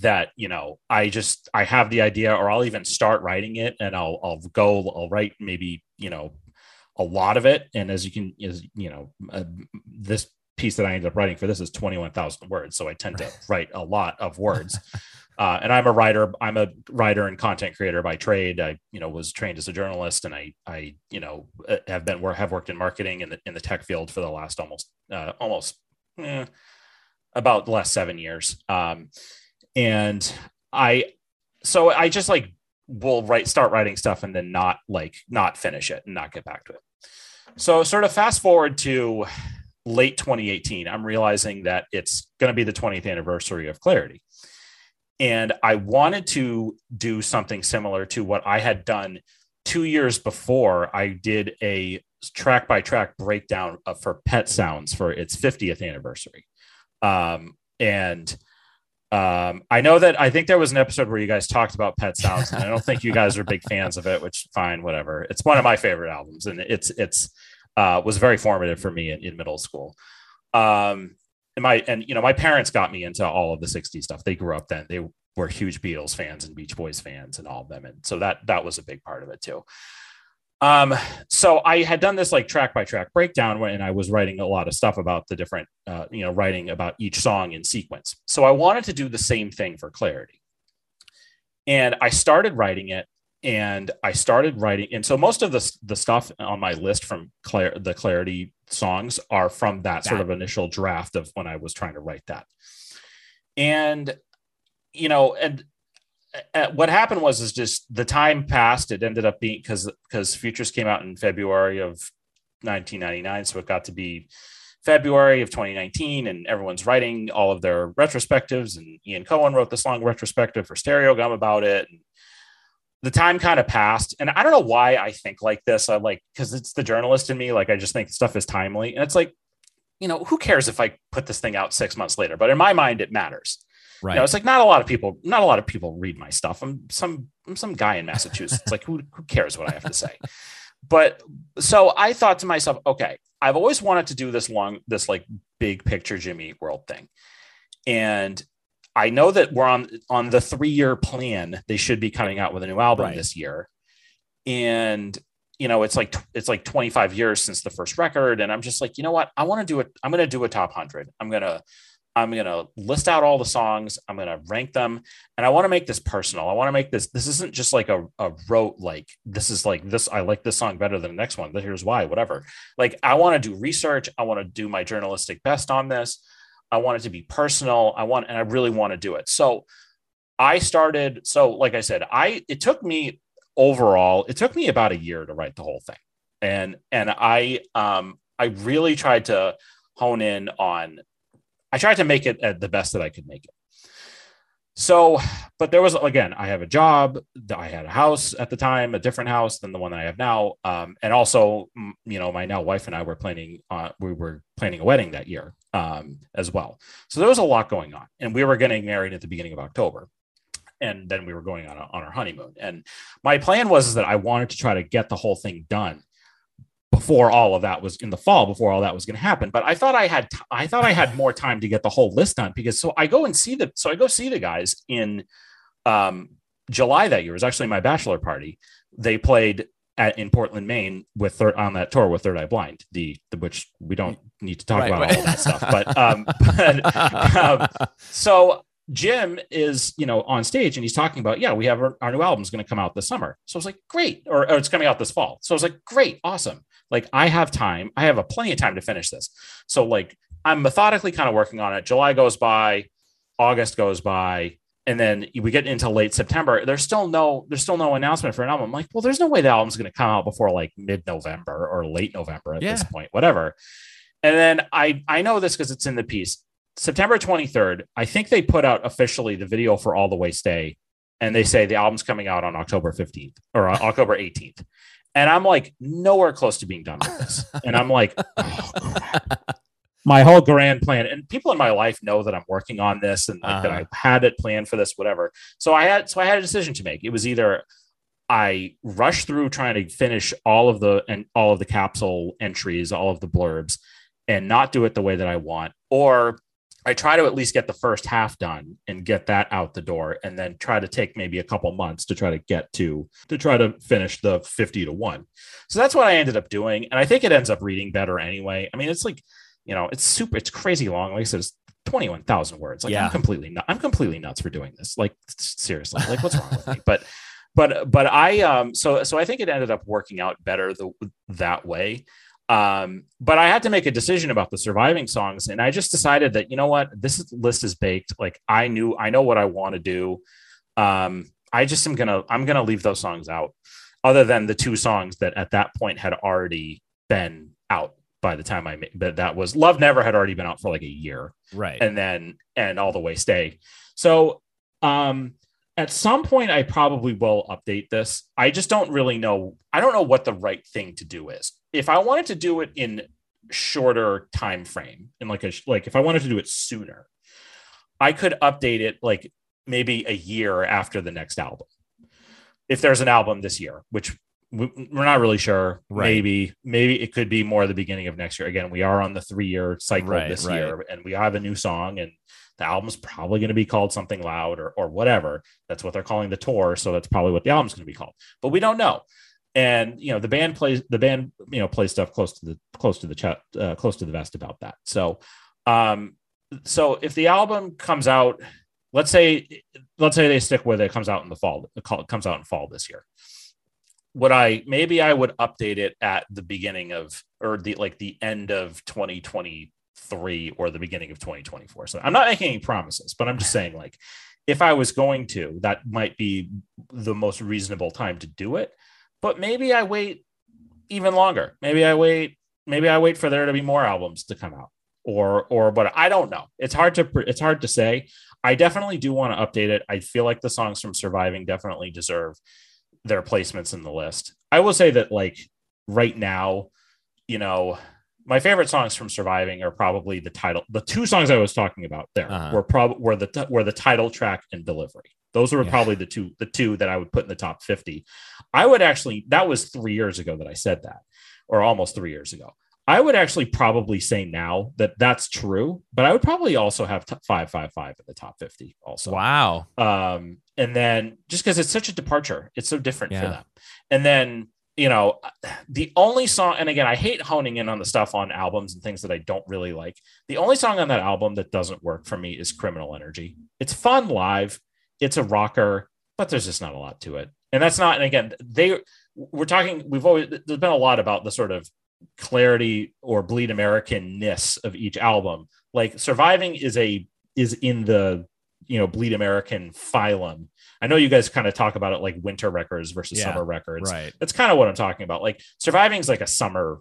that you know i just i have the idea or i'll even start writing it and i'll i'll go i'll write maybe you know a lot of it. And as you can as you know uh, this piece that i ended up writing for this is 21000 words. So i tend to write a lot of words. Uh, and i'm a writer i'm a writer and content creator by trade. I you know was trained as a journalist and i i you know uh, have been have worked in marketing in the in the tech field for the last almost uh, almost eh, about the last seven years. Um and I so I just like will write start writing stuff and then not like not finish it and not get back to it. So sort of fast forward to late 2018, I'm realizing that it's going to be the 20th anniversary of Clarity. And I wanted to do something similar to what I had done 2 years before. I did a track by track breakdown of, for Pet Sounds for its 50th anniversary. Um and um, I know that I think there was an episode where you guys talked about Pet Sounds, and I don't think you guys are big fans of it, which fine, whatever. It's one of my favorite albums, and it's it's uh, was very formative for me in, in middle school. Um, and my and you know my parents got me into all of the '60s stuff. They grew up then; they were huge Beatles fans and Beach Boys fans, and all of them, and so that that was a big part of it too. Um, so I had done this like track by track breakdown when I was writing a lot of stuff about the different, uh, you know, writing about each song in sequence. So I wanted to do the same thing for clarity. And I started writing it and I started writing. And so most of the, the stuff on my list from the clarity songs are from that sort of initial draft of when I was trying to write that. And, you know, and Uh, uh, what happened was is just the time passed. It ended up being because because futures came out in february of 1999 so it got to be february of 2019 and everyone's writing all of their retrospectives and ian cohen wrote this long retrospective for Stereogum about it and the time kind of passed and i don't know why i think like this. I like because it's the journalist in me like i just think stuff is timely and it's like you know who cares if i put this thing out six months later? But in my mind it matters Right. you know, it's like not a lot of people, not a lot of people read my stuff. I'm some I'm some guy in Massachusetts. like who who cares what I have to say? But so I thought to myself, okay, I've always wanted to do this long, this like big picture Jimmy Eat World thing. And I know that we're on on the three year plan. They should be coming out with a new album Right. this year. And you know, it's like it's like 25 years since the first record. And I'm just like, you know what? I want to do it. I'm gonna do a top hundred. I'm gonna I'm going to list out all the songs. I'm going to rank them. And I want to make this personal. I want to make this, this isn't just like a, a rote, like, this is like this. I like this song better than the next one, here's why, whatever. Like, I want to do research. I want to do my journalistic best on this. I want it to be personal. I want, and I really want to do it. So I started, so like I said, I, it took me overall, it took me about a year to write the whole thing. And, and I, um, I really tried to hone in on I tried to make it at the best that I could make it. So, but there was again, I have a job. I had a house at the time, a different house than the one that I have now, um, and also, you know, my now wife and I were planning. Uh, we were planning a wedding that year um, as well. So there was a lot going on, and we were getting married at the beginning of October. and then we were going on a, on our honeymoon. And my plan was that I wanted to try to get the whole thing done before all of that was in the fall before all that was going to happen but i thought i had t- i thought i had more time to get the whole list done because so i go and see the so i go see the guys in um july that year it was actually my bachelor party they played at in portland maine with third on that tour with third eye blind the, the which we don't need to talk Right, about right. all of that stuff but um, but, um so Jim is, you know, on stage and he's talking about, yeah, we have our, our new album's going to come out this summer. So I was like, great. Or, or it's coming out this fall. So I was like, great, awesome. Like I have time. I have a plenty of time to finish this. So like I'm methodically kind of working on it. July goes by, August goes by, and then we get into late September. There's still no, there's still no announcement for an album. I'm like, well, there's no way the album's going to come out before like mid-November or late November at this point, whatever. And then I I know this because it's in the piece. September 23rd, I think they put out officially the video for All the Way Stay, and they say the album's coming out on October 15th or uh, October 18th. And I'm like nowhere close to being done with this. And I'm like, oh, my whole grand plan. And people in my life know that I'm working on this and like, that Uh-huh. I had it planned for this, whatever. So I had so I had a decision to make. It was either I rush through trying to finish all of the and all of the capsule entries, all of the blurbs, and not do it the way that I want, or I try to at least get the first half done and get that out the door, and then try to take maybe a couple months to try to get to to try to finish the fifty to one. So that's what I ended up doing, and I think it ends up reading better anyway. I mean, it's like you know, it's super, it's crazy long. Like I said, it's twenty one thousand words. Like Yeah. I'm completely, nu- I'm completely nuts for doing this. Like seriously, like what's wrong with me? But but but I um so so I think it ended up working out better the, that way. Um, but I had to make a decision about the surviving songs, and I just decided that you know what, this is, list is baked. Like I knew, I know what I want to do. Um, I just am gonna, I'm gonna leave those songs out, other than the two songs that at that point had already been out by the time I made. But that was Love Never had already been out for like a year, Right. and then and all the way stay. So um at some point I probably will update this. I just don't really know. I don't know what the right thing to do is. If I wanted to do it in shorter time frame, in like a like if I wanted to do it sooner, I could update it like maybe a year after the next album. If there's an album this year, which we- we're not really sure. Right. Maybe, maybe it could be more the beginning of next year. Again, we are on the three year cycle Right, this right. year, and we have a new song, and the album's probably going to be called something loud or or whatever. That's what they're calling the tour, so that's probably what the album's going to be called. But we don't know. And you know, the band plays the band, you know, plays stuff close to the close to the chat, uh, close to the vest about that. So, um, so if the album comes out, let's say, let's say they stick with it, it comes out in the fall, it comes out in fall this year would I maybe I would update it at the beginning of or the like the end of 2023 or the beginning of 2024. So I'm not making any promises, but I'm just saying like if I was going to, that might be the most reasonable time to do it. But maybe I wait even longer. Maybe I wait maybe I wait for there to be more albums to come out or or but I don't know. It's hard to it's hard to say. I definitely do want to update it. I feel like the songs from Surviving definitely deserve their placements in the list. I will say that like right now, you know, my favorite songs from Surviving are probably the title. The two songs I was talking about there Uh-huh. were probably were the were the title track and delivery. Those were Yeah. probably the two the two that I would put in the top 50. I would actually that was 3 years ago that I said that or almost 3 years ago. I would actually probably say now that that's true, but I would probably also have t- 555 in the top 50 also Wow. um and then just because it's such a departure it's so different for them and then you know the only song and again i hate honing in on the stuff on albums and things that i don't really like. The only song on that album that doesn't work for me is criminal energy. It's fun live. It's a rocker but there's just not a lot to it. And that's not and again they we're talking we've always there's been a lot about the sort of clarity or bleed american-ness of each album. Like surviving is a is in the you know bleed american phylum i know you guys kind of talk about it like winter records versus Yeah, summer records. Right. that's kind of what i'm talking about. Like surviving is like a summer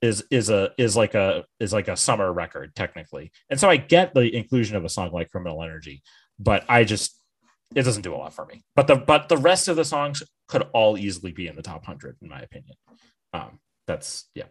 is is a is like a is like a summer record technically. And so i get the inclusion of a song like criminal energy but i just it doesn't do a lot for me. But the but the rest of the songs could all easily be in the top 100 in my opinion. Um that's yeah.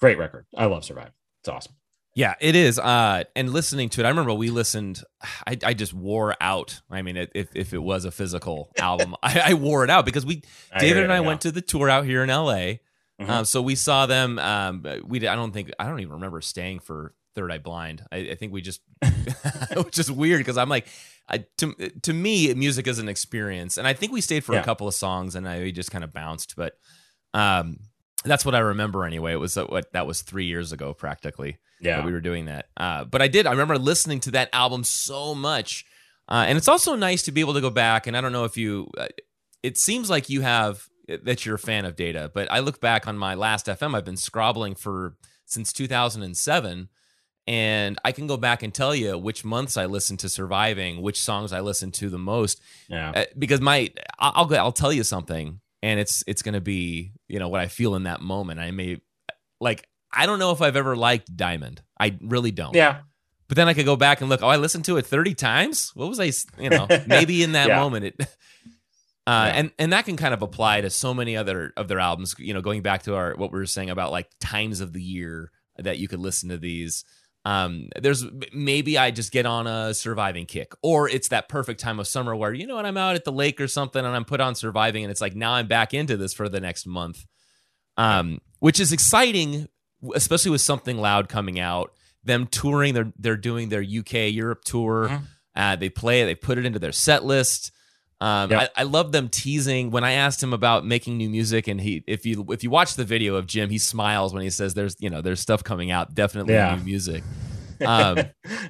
Great record. I love Survive. it's awesome Yeah, it is. Uh, and listening to it, I remember we listened. I, I just wore out. I mean, if if it was a physical album, I, I wore it out because we, I David and I went to the tour out here in L.A. Mhm. Um, so we saw them. Um, we I don't think I don't even remember staying for Third Eye Blind. I, I think we just which is weird because I'm like, I, to to me, music is an experience, and I think we stayed for Yeah. a couple of songs, and I we just kind of bounced. But um, that's what I remember anyway. It was uh, what that was three years ago, practically. Yeah. that we were doing that. Uh, but I did. I remember listening to that album so much, uh, and it's also nice to be able to go back. And I don't know if you. Uh, it seems like you have that you're a fan of Data, but I look back on my last FM. I've been scrobbling for since 2007 and I can go back and tell you which months I listened to Surviving, which songs I listened to the most. Yeah. Uh, because my I'll go- I'll tell you something, and it's it's gonna be you know what I feel in that moment. I may like I don't know if I've ever liked Diamond. I really don't. Yeah. But then I could go back and look. Oh, I listened to it thirty times. What was I? You know, maybe in that Yeah. moment it. Uh, and and that can kind of apply to so many other of their albums. You know, going back to our what we were saying about like times of the year that you could listen to these. Um, there's maybe I just get on a surviving kick, or it's that perfect time of summer where you know what I'm out at the lake or something, and I'm put on surviving, and it's like now I'm back into this for the next month, um, which is exciting, especially with something loud coming out. Them touring, they're they're doing their UK Europe tour. Mm-hmm. Uh, they play it, they put it into their set list. Um, Yep. I, I love them teasing. When I asked him about making new music, and he, if you if you watch the video of Jim, he smiles when he says, "There's you know there's stuff coming out, definitely Yeah. new music." Um,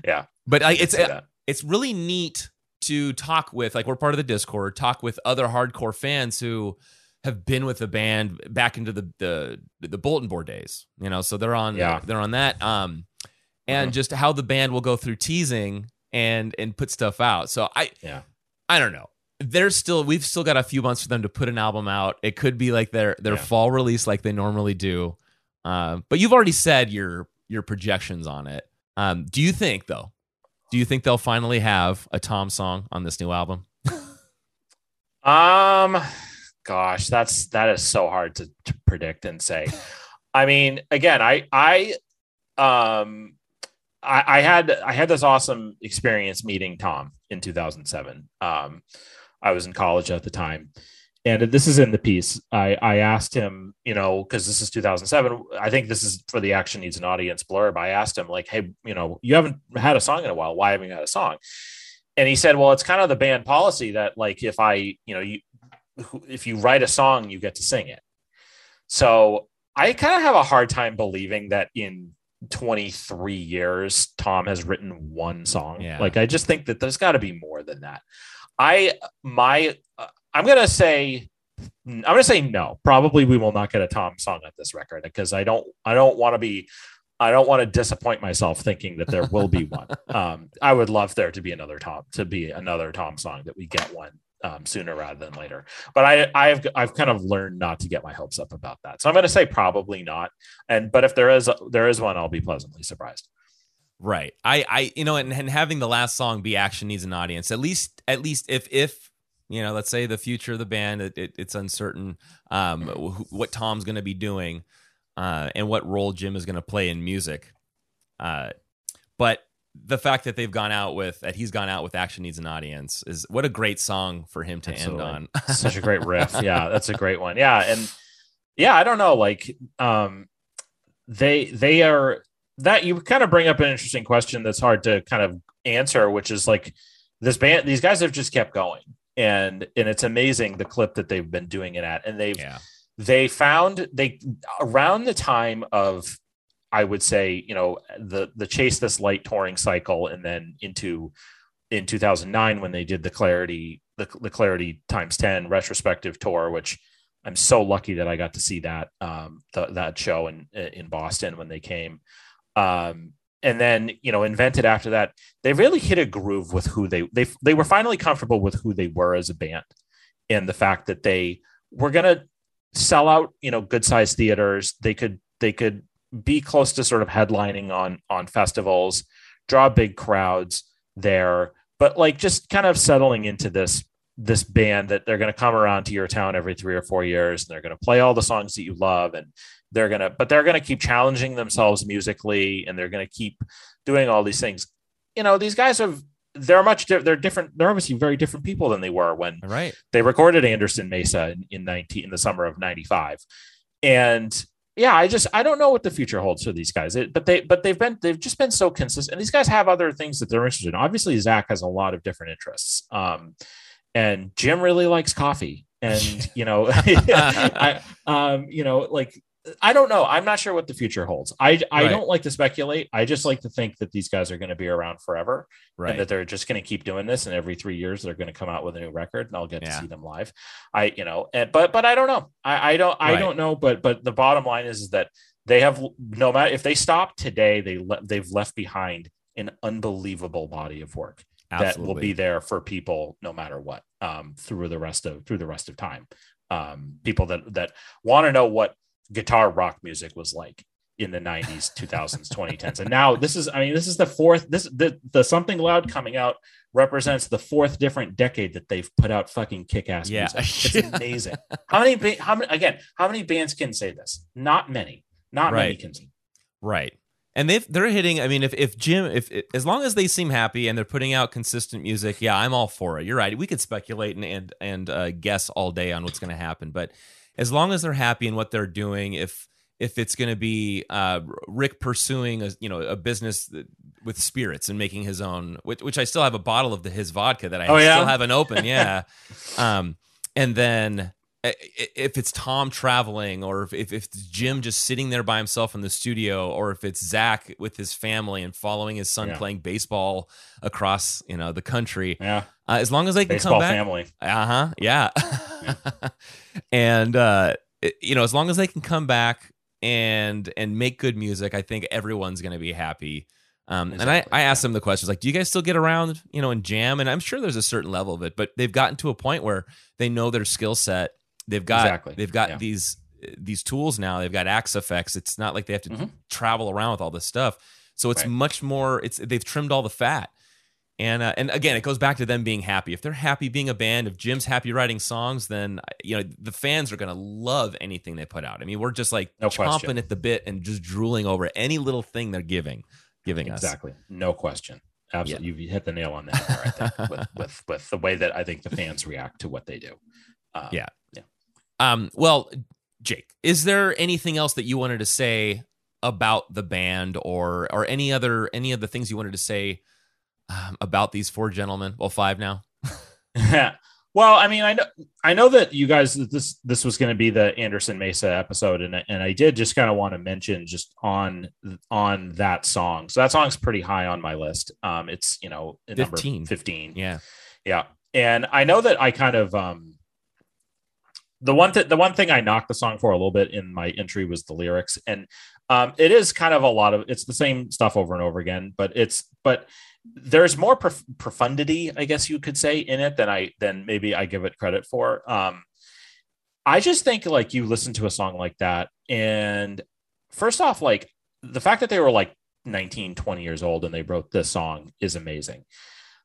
yeah. but I, it's that. it's really neat to talk with like we're part of the Discord, talk with other hardcore fans who have been with the band back into the the the bulletin board days. You know, so they're on Yeah. Mm-hmm. they're on that. Um, and just how the band will go through teasing and and put stuff out. So I Yeah. I don't know. There's still we've still got a few months for them to put an album out. It could be like their their Yeah. fall release like they normally do. Um, but you've already said your your projections on it. Um, do you think though? Do you think they'll finally have a Tom song on this new album? Um, gosh, that's that is so hard to, to predict and say. I mean, again, I I um I, I had I had this awesome experience meeting Tom in 2007. Um, I was in college at the time, and this is in the piece. I I asked him, you know, because this is 2007. I think this is for the Action Needs an Audience blurb. I asked him like, hey, you know, you haven't had a song in a while. Why haven't you had a song? and he said, "Well, it's kind of the band policy that like if I, you know, you if you write a song, you get to sing it." So I kind of have a hard time believing that in 23 years Tom has written one song. Yeah. Like I just think that there's got to be more than that. I my uh, I'm gonna say I'm gonna say no. Probably we will not get a Tom song at this record because I don't I don't want to be I don't want to disappoint myself thinking that there will be one. Um, I would love there to be another Tom to be another Tom song that we get one um, sooner rather than later. But I I've I've kind of learned not to get my hopes up about that. So I'm going to say probably not. And but if there is there is one, I'll be pleasantly surprised. Right. I, I, you know, and, and having the last song be "Action Needs an Audience," at least, at least if, if, you know, let's say the future of the band, it, it, it's uncertain, um, wh- what Tom's going to be doing, uh, and what role Jim is going to play in music. Uh, but the fact that they've gone out with that he's gone out with "Action Needs an Audience" is what a great song for him to Absolutely. end on. Such a great riff. Yeah, that's a great one. Yeah, and yeah, I don't know, like um they they are that you kind of bring up an interesting question that's hard to kind of answer, which is like this band these guys have just kept going. And and it's amazing the clip that they've been doing it at. And they've yeah. they found they around the time of I would say, you know, the the chase this light touring cycle and then into in 2009 when they did the clarity the, the clarity times 10 retrospective tour which i'm so lucky that i got to see that um th- that show in in boston when they came um and then you know invented after that they really hit a groove with who they they they were finally comfortable with who they were as a band and the fact that they were going to sell out you know good sized theaters. They could they could be close to sort of headlining on on festivals draw big crowds there but like just kind of settling into this this band that they're going to come around to your town every three or four years and they're going to play all the songs that you love and they're gonna but they're gonna keep challenging themselves musically and they're gonna keep doing all these things. You know these guys have they're much di- they're different they're obviously very different people than they were when right. they recorded anderson mesa in, in 19 in the summer of 95 and yeah i just i don't know what the future holds for these guys. It, but they but they've been they've just been so consistent. And these guys have other things that they're interested in. Obviously zach has a lot of different interests. Um and jim really likes coffee. And you know i um you know like I don't know. I'm not sure what the future holds. I I Right. don't like to speculate. I just like to think that these guys are going to be around forever, Right. and that they're just going to keep doing this. And every three years, they're going to come out with a new record, and I'll get Yeah. to see them live. I you know, and, but but I don't know. I I don't I Right. don't know. But but the bottom line is, is that they have no matter if they stop today, they le- they've left behind an unbelievable body of work that will be there for people no matter what um, through the rest of through the rest of time. Um, people that that want to know what guitar rock music was like in the 90s 2000s 2010s and now this is i mean this is the fourth this the, the something loud coming out represents the fourth different decade that they've put out fucking kick-ass Yeah. music it's amazing how many how many again how many bands can say this not many not many Right. can say Right. And they've they're hitting. I mean, if if Jim, if as long as they seem happy and they're putting out consistent music, yeah, I'm all for it. You're right. We could speculate and and and uh, guess all day on what's going to happen, but as long as they're happy in what they're doing, if if it's going to be uh, Rick pursuing a you know a business that- with spirits and making his own, which, which I still have a bottle of the his vodka that I Oh, yeah? still haven't opened, yeah. um, and then if it's Tom traveling, or if, if it's Jim just sitting there by himself in the studio, or if it's Zach with his family and following his son Yeah. playing baseball across you know the country, yeah uh, as long as they can baseball come back, family uh huh. Yeah. and uh, it- you know, as long as they can come back and and make good music, I think everyone's going to be happy. Um, and I, Exactly, I asked them the questions like, do you guys still get around, you know, and jam? And I'm sure there's a certain level of it, but they've gotten to a point where they know their skill set. They've got Exactly, they've got yeah. these these tools now. They've got Axe-Fx. It's not like they have to Mhm. travel around with all this stuff. So it's Right. much more. It's they've trimmed all the fat. And uh, and again, it goes back to them being happy. If they're happy being a band, if Jim's happy writing songs, then you know the fans are gonna love anything they put out. I mean, we're just like No chomping question. at the bit and just drooling over any little thing they're giving, giving us. Exactly. No question. Absolutely. You've hit the nail on the head right there with, with, with the way that I think the fans react to what they do. Um, Yeah. Yeah. Um. Well, Jake, is there anything else that you wanted to say about the band, or or any other any of the things you wanted to say um, about these four gentlemen? Well, five now. Yeah. Well, I mean, I know, I know that you guys, this, this was going to be the Anderson Mesa episode. And, I- and I did just kind of want to mention just on, on that song. So that song's pretty high on my list. Um, it's, you know, a number 15. 15. Yeah. Yeah. And I know that I kind of um the one th- the one thing I knocked the song for a little bit in my entry was the lyrics. And um it is kind of a lot of it's the same stuff over and over again, but it's but there's more prof- profundity, I guess you could say, in it than I than maybe I give it credit for. Um I just think like you listen to a song like that and first off like the fact that they were like 19 20 years old and they wrote this song is amazing.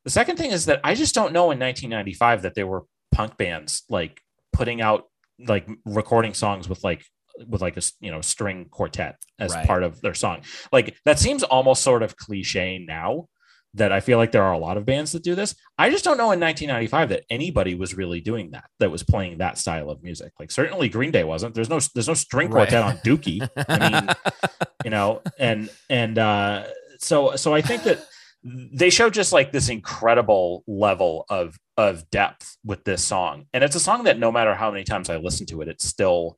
The second thing is that I just don't know in 1995 that there were punk bands like putting out like recording songs with like with like a you know string quartet as Right. part of their song. Like that seems almost sort of cliche now that I feel like there are a lot of bands that do this. I just don't know in 1995 that anybody was really doing that that was playing that style of music. Like certainly Green Day wasn't. There's no there's no string Right. quartet on Dookie. I mean, you know, and and uh so so I think that they show just like this incredible level of of depth with this song and it's a song that no matter how many times i listen to it it's still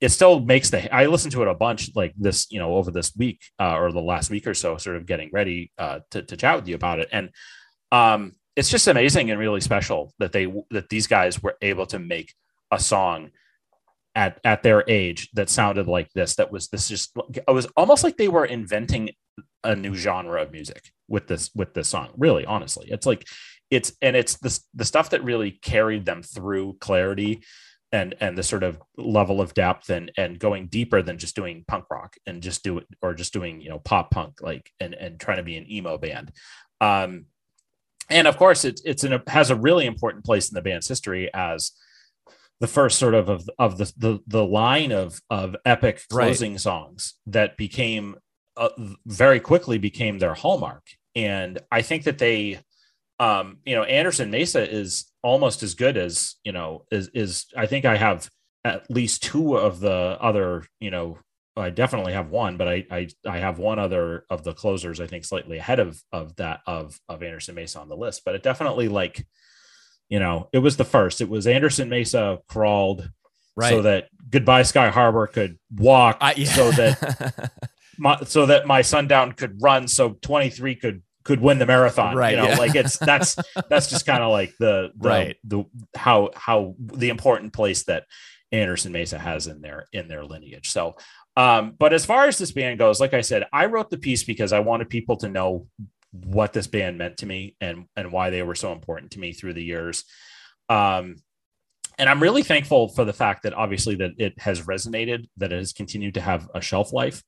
it still makes the i listened to it a bunch like this you know over this week uh, or the last week or so sort of getting ready uh, to, to chat with you about it. And um it's just amazing and really special that they that these guys were able to make a song at at their age that sounded like this that was this just it was almost like they were inventing a new genre of music with this with this song really honestly. It's like it's and it's this the stuff that really carried them through clarity and and the sort of level of depth and and going deeper than just doing punk rock and just do it or just doing you know pop punk like and and trying to be an emo band um and of course it, it's in a has a really important place in the band's history as the first sort of of, of the, the the line of of epic Right. closing songs that became uh, very quickly became their hallmark and i think that they um you know anderson mesa is almost as good as you know is is i think i have at least two of the other you know i definitely have one but i i, I have one other of the closers i think slightly ahead of of that of of anderson mesa on the list but it definitely like you know it was the first it was anderson mesa crawled Right. so that goodbye sky harbor could walk I- yeah. so that my, so that my sundown could run so 23 could could win the marathon Right, you know yeah. like it's that's that's just kind of like the, the Right. the how how the important place that anderson mesa has in their in their lineage so um but as far as this band goes like i said i wrote the piece because i wanted people to know what this band meant to me and and why they were so important to me through the years um and I'm really thankful for the fact that obviously that it has resonated, that it has continued to have a shelf life,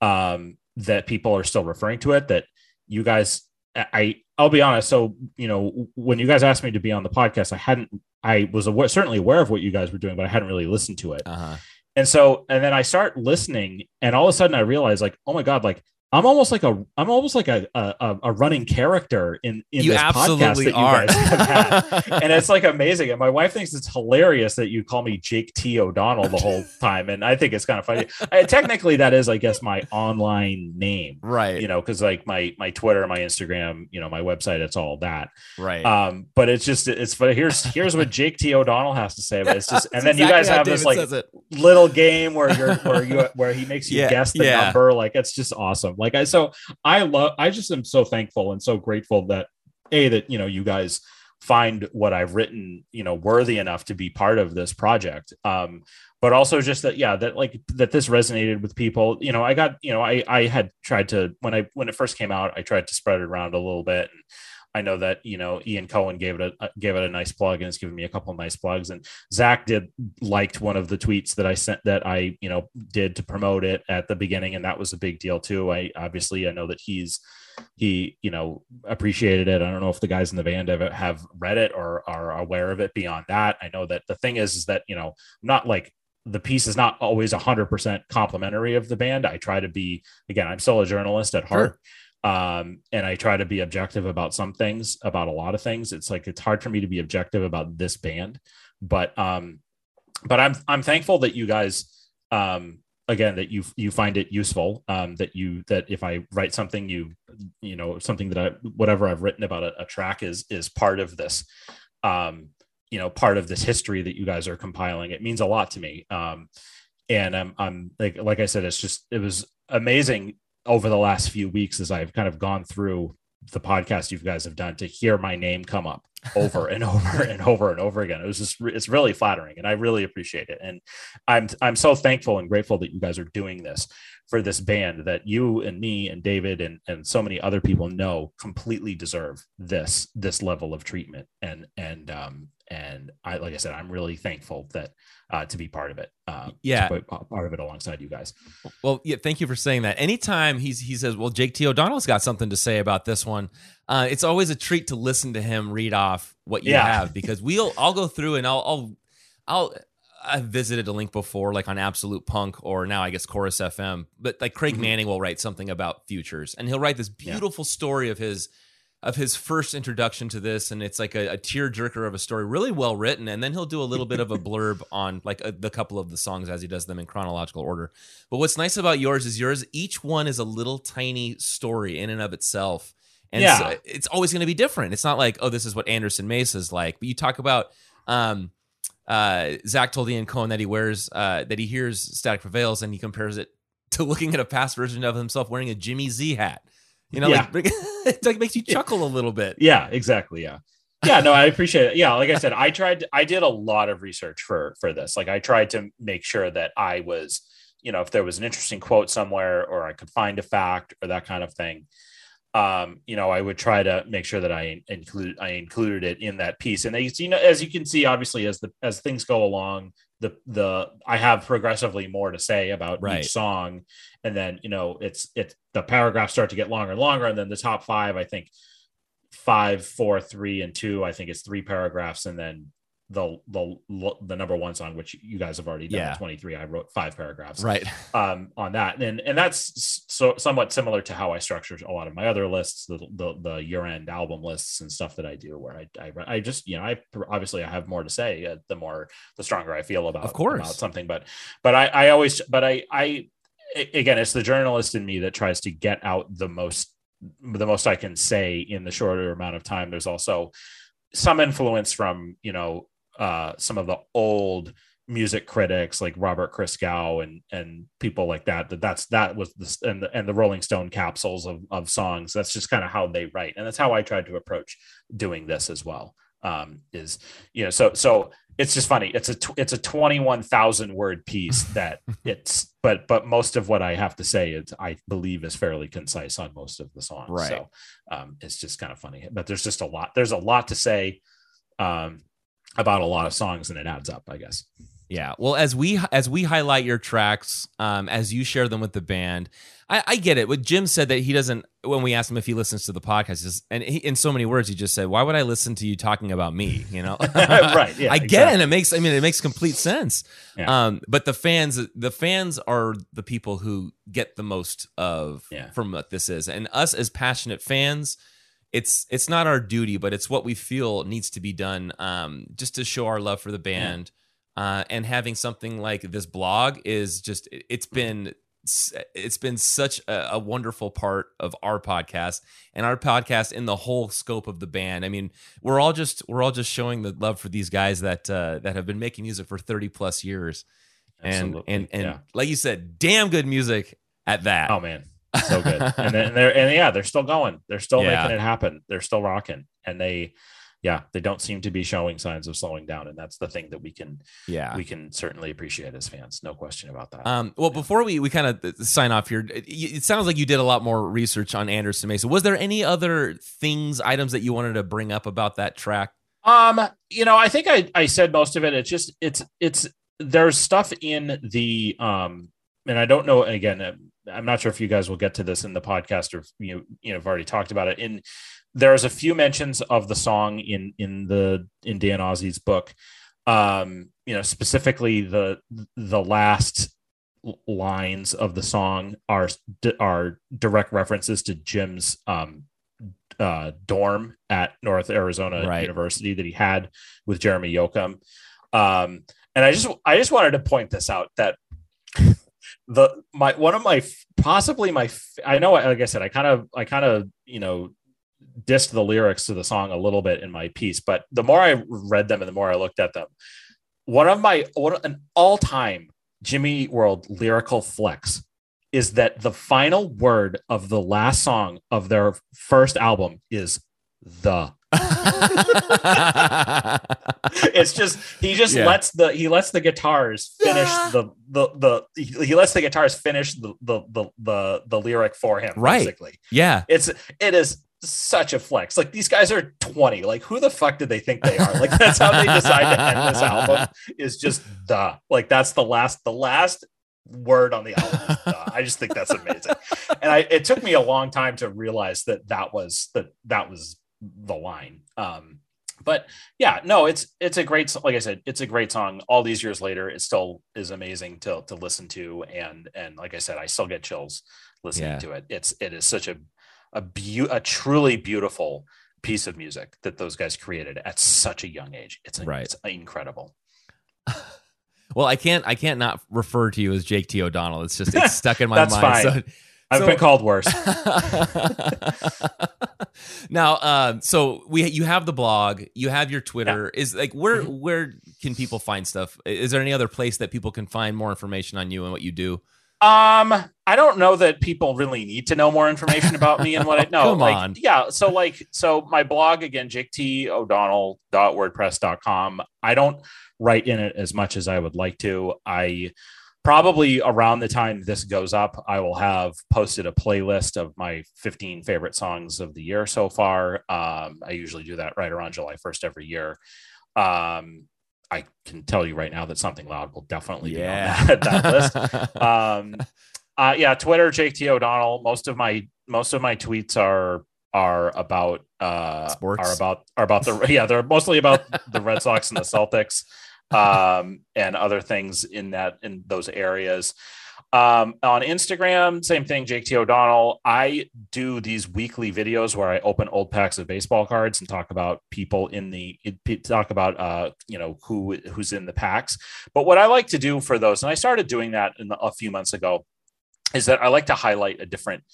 um, that people are still referring to it. That you guys, I, I'll be honest. So you know, when you guys asked me to be on the podcast, I hadn't, I was aware, certainly aware of what you guys were doing, but I hadn't really listened to it. uh-huh. And so, and then I start listening, and all of a sudden I realize, like, oh my god, like I'm almost like a, I'm almost like a a, a running character in in You this podcast that you are. guys have had, and it's like amazing. And my wife thinks it's hilarious that you call me Jake T O'Donnell the whole time, and I think it's kind of funny. I, technically, that is, I guess, my online name, right. you know, because like my my Twitter, my Instagram, you know, my website, it's all that. right. Um, but it's just it's but Here's here's what Jake T O'Donnell has to say But. It's just, and then you guys exactly have this like little game where you're where you where he makes you Yeah, guess the yeah. number. Like it's just awesome. Like I so I love I just am so thankful and so grateful that a that you know you guys find what I've written you know worthy enough to be part of this project. Um, but also just that yeah that like that this resonated with people. You know I got you know I I had tried to when I when it first came out I tried to spread it around a little bit and. I know that you know Ian Cohen gave it a uh, gave it a nice plug and has given me a couple of nice plugs. And Zach did liked one of the tweets that I sent that I you know did to promote it at the beginning, and that was a big deal too. I obviously I know that he's he you know appreciated it. I don't know if the guys in the band have, have read it or are aware of it. Beyond that, I know that the thing is is that you know not like the piece is not always 100% complimentary of the band. I try to be again, I'm still a journalist at heart um and i try to be objective about some things about a lot of things. It's like it's hard for me to be objective about this band but um but i'm i'm thankful that you guys um again that you you find it useful um that you that if i write something you you know something that i whatever i've written about a, a track is is part of this um you know part of this history that you guys are compiling. It means a lot to me. Um and i'm i'm like like i said it's just it was amazing over the last few weeks as I've kind of gone through the podcast you guys have done to hear my name come up over and over and over and over again. It was just it's really flattering and I really appreciate it. And I'm I'm so thankful and grateful that you guys are doing this for this band that you and me and David and and so many other people know completely deserve this this level of treatment. And and um and I like I said, I'm really thankful that uh, to be part of it. Um, Yeah. be part of it alongside you guys. Well, yeah, thank you for saying that. Anytime he's he says, "Well, Jake T. O'Donnell's got something to say about this one," uh, it's always a treat to listen to him read off what you Yeah. have because we'll I'll go through and I'll I'll I'll I've visited a link before, like on Absolute Punk or now I guess Chorus FM. But like Craig Mhm. Manning will write something about futures, and he'll write this Yeah. beautiful story of his of his first introduction to this, and it's like a, a tear jerker of a story, really well written. And then he'll do a little bit of a blurb on like a, the couple of the songs as he does them in chronological order. But what's nice about yours is yours, each one is a little tiny story in and of itself. And Yeah. so it's always going to be different. It's not like, oh, this is what Anderson Mesa's like. But you talk about, um, uh, Zach told Ian Cohen that he wears, uh, that he hears Static Prevails and he compares it to looking at a past version of himself wearing a Jimmy Z hat. You know, Yeah. like it like makes you chuckle a little bit. Yeah, exactly. Yeah. Yeah, no, I appreciate it. Yeah, like I said, I tried I did a lot of research for for this. Like I tried to make sure that I was, you know, if there was an interesting quote somewhere or I could find a fact or that kind of thing. Um, you know, I would try to make sure that I include I included it in that piece. And as you know, as you can see, obviously, as the as things go along, the the I have progressively more to say about Right. each song, and then you know, it's it's the paragraphs start to get longer and longer, and then the top five, I think, five, four, three, and two. I think it's three paragraphs, and then the the the number one song, which you guys have already done. Yeah. Twenty three. I wrote five paragraphs Right. um, on that, and and that's so somewhat similar to how I structure a lot of my other lists, the the, the year end album lists and stuff that I do, where I, I I just you know I obviously I have more to say uh, the more the stronger I feel about Of course. about something, but but I I always but I I again it's the journalist in me that tries to get out the most the most I can say in the shorter amount of time. There's also some influence from you know uh, some of the old music critics like Robert Christgau and and people like that. That that's that was the and the, and the Rolling Stone capsules of of songs. That's just kind of how they write, and that's how I tried to approach doing this as well. Um, is you know so so it's just funny. It's a it's a twenty one thousand word piece that it's but but most of what I have to say is I believe is fairly concise on most of the songs. Right. So um, it's just kind of funny. But there's just a lot. There's a lot to say um, about a lot of songs, and it adds up. I guess. Yeah. Well, as we as we highlight your tracks, um, as you share them with the band, I, I get it. What Jim said that he doesn't. When we asked him if he listens to the podcast, is, and he, in so many words, he just said, "Why would I listen to you talking about me?" You know, Right, yeah, I get it, exactly. and it makes. I mean, it makes complete sense. Yeah. Um, but the fans, the fans are the people who get the most of Yeah. from what this is, and us as passionate fans. It's it's not our duty, but it's what we feel needs to be done, um, just to show our love for the band uh, and having something like this blog is just it- it's been it's been such a, a wonderful part of our podcast and our podcast in the whole scope of the band. I mean, we're all just we're all just showing the love for these guys that uh, that have been making music for thirty plus years, and Absolutely, and and yeah. like you said, damn good music at that. Oh man, so good. and then they're and yeah, they're still going. They're still Yeah. making it happen. They're still rocking, and they, yeah, they don't seem to be showing signs of slowing down. And that's the thing that we can, Yeah. we can certainly appreciate as fans. No question about that. Um, well, before we, we kind of sign off here, it, it sounds like you did a lot more research on Anderson Mesa. Was there any other things, items that you wanted to bring up about that track? Um, you know, I think I, I said most of it. It's just it's it's there's stuff in the um, and I don't know. Again, uh, I'm not sure if you guys will get to this in the podcast or if you you know have already talked about it. And there's a few mentions of the song in in the in Dan Ozzi's book. Um, you know, specifically the the last lines of the song are are direct references to Jim's um uh, dorm at North Arizona Right. University that he had with Jeremy Yoakum. Um, and I just I just wanted to point this out that the my one of my possibly my I know like I said I kind of I kind of you know dissed the lyrics to the song a little bit in my piece, but the more I read them and the more I looked at them, one of my one an all time Jimmy World lyrical flex is that the final word of the last song of their first album is the it's just he just Yeah. lets the he lets the guitars finish the the the he he lets the guitars finish the the the the, the lyric for him Right. basically. Yeah. it's it is such a flex. Like these guys are 20 like who the fuck did they think they are? Like that's how they decide to end this album is just the like that's the last the last word on the album is i just think that's amazing. And i it took me a long time to realize that that was that that was the line um but yeah no it's it's a great like i said it's a great song all these years later it still is amazing to to listen to and and like i said i still get chills listening Yeah. to it it's it is such a a beau- a truly beautiful piece of music that those guys created at such a young age it's, Right. it's incredible Well, I can't I can't not refer to you as Jake T. O'Donnell. It's just it's stuck in my That's mind. fine. So, i've so- been called worse now, uh, so we you have the blog, you have your Twitter. Is like where Mm-hmm. where can people find stuff? Is there any other place that people can find more information on you and what you do? Um, I don't know that people really need to know more information about me and what I know. Come like, on. Yeah. So like, so my blog again, jaketodonnell.wordpress.com. I don't write in it as much as I would like to. I probably around the time this goes up, I will have posted a playlist of my 15 favorite songs of the year so far. Um, I usually do that right around July 1st every year. Um, I can tell you right now that something loud will definitely Yeah. be on that, that list um uh yeah twitter jake t o'donnell most of my most of my tweets are are about uh Sports. are about are about the yeah they're mostly about the Red Sox and the Celtics um and other things in that in those areas. Um, on Instagram, same thing, Jake T. O'Donnell. I do these weekly videos where I open old packs of baseball cards and talk about people in the talk about uh, you know who who's in the packs. But what I like to do for those, and I started doing that in the, a few months ago, is that I like to highlight a different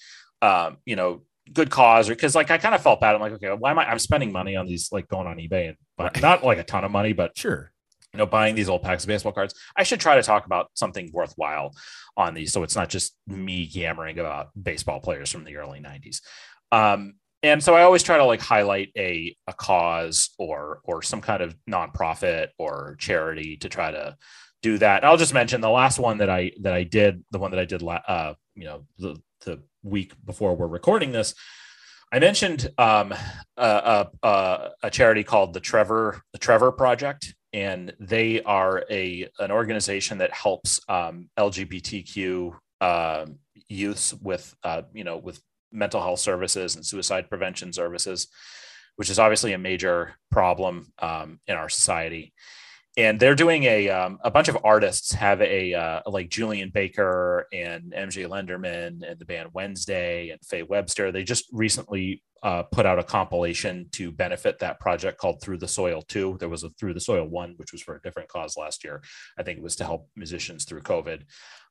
um, you know good cause or because like I kind of felt bad. I'm like, okay, why am I? I'm spending money on these like going on eBay and but not like a ton of money, but Sure. You know, buying these old packs of baseball cards, I should try to talk about something worthwhile on these. So it's not just me yammering about baseball players from the early 90s. Um, and so I always try to like highlight a, a cause or or some kind of nonprofit or charity to try to do that. And I'll just mention the last one that I that I did, the one that I did la- uh, you know, the the week before we're recording this, I mentioned um, a, a, a, a charity called the Trevor the Trevor Project, and they are a an organization that helps um, LGBTQ um, youths with uh, you know with mental health services and suicide prevention services, which is obviously a major problem um, in our society. And they're doing a um, a bunch of artists have a uh, like Julien Baker and MJ Lenderman and the band Wednesday and Faye Webster. They just recently uh, put out a compilation to benefit that project called Through the Soil 2. There was a Through the Soil 1, which was for a different cause last year. I think it was to help musicians through COVID.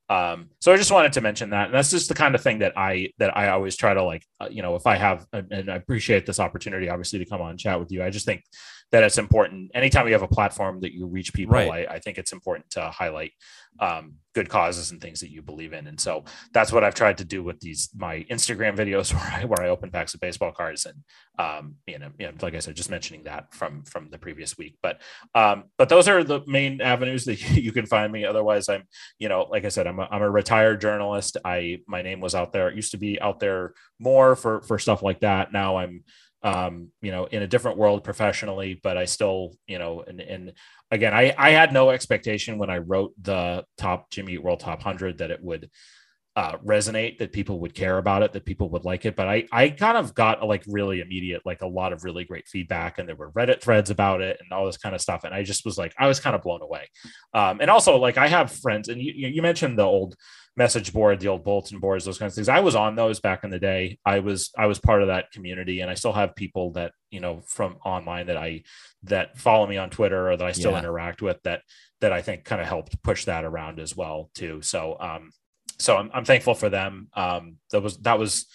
Um, so I just wanted to mention that, and that's just the kind of thing that I that I always try to like, uh, you know, if I have, and I appreciate this opportunity, obviously, to come on and chat with you. I just think that it's important. Anytime you have a platform that you reach people, Right. I, I think it's important to highlight um, good causes and things that you believe in. And so that's what I've tried to do with these my Instagram videos where I where I open packs of baseball cards and um, you know, you know, like I said, just mentioning that from from the previous week. But um, but those are the main avenues that you can find me. Otherwise, I'm you know, like I said, I'm a, I'm a retired journalist. I my name was out there. It used to be out there more for for stuff like that. Now I'm um you know in a different world professionally but i still you know and and again i i had no expectation when i wrote the top jimmy world top 100 that it would uh, resonate that people would care about it that people would like it but i i kind of got like really immediate like a lot of really great feedback and there were reddit threads about it and all this kind of stuff and i just was like i was kind of blown away um and also like i have friends and you, you you mentioned the old message board, the old bulletin boards, those kinds of things. I was on those back in the day. I was I was part of that community, and I still have people that you know from online that I that follow me on Twitter or that I still Yeah. interact with that that I think kind of helped push that around as well too. So um so I'm I'm thankful for them. Um that was that was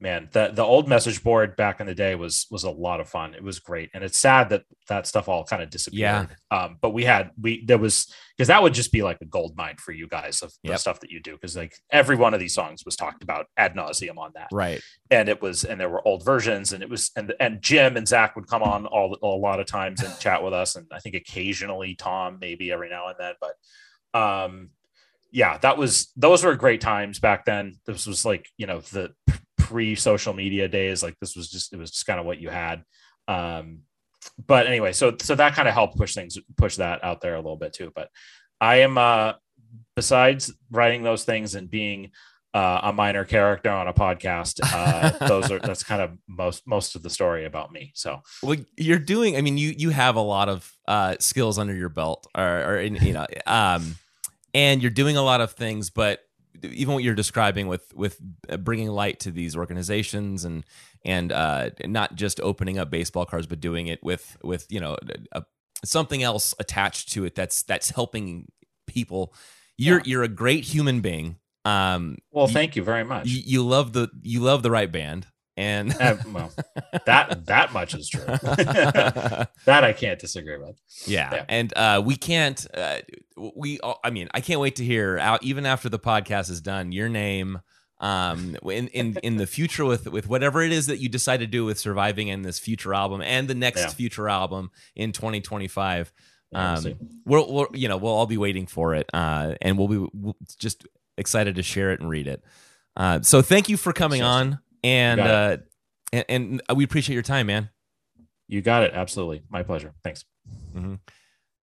man the the old message board back in the day was was a lot of fun it was great and it's sad that that stuff all kind of disappeared um but we had we there was because that would just be like a gold mine for you guys of the Yep. stuff that you do because like every one of these songs was talked about ad nauseum on that Right. and it was and there were old versions and it was and and jim and zach would come on all a lot of times and chat with us and i think occasionally tom maybe every now and then but um yeah that was those were great times back then. This was like you know the pre social media days like this was just it was just kind of what you had. Um but anyway so so that kind of helped push things push that out there a little bit too. But i am uh besides writing those things and being uh, a minor character on a podcast uh those are that's kind of most most of the story about me so. Well, you're doing. I mean, you you have a lot of uh, skills under your belt, or, or in, you know, um, and you're doing a lot of things. But even what you're describing with with bringing light to these organizations and and uh, not just opening up baseball cards, but doing it with with you know a, something else attached to it that's that's helping people. You're you're a great human being. Um, well you- thank you very much You, you love the you love the right band, and Uh, well, that that much is true that i can't disagree with Yeah, Yeah. and uh, we can't. Uh, we, all- I mean, I can't wait to hear out even after the podcast is done. Your name, um, in in in the future with with whatever it is that you decide to do with surviving in this future album and the next Yeah. future album in 2025. We'll Um, see. we'll, we'll you know we'll all be waiting for it, uh, and we'll be we'll just excited to share it and read it. Uh, so thank you for coming on, and uh, and, and we appreciate your time, man. you got it. Absolutely. My pleasure. Thanks. Mhm.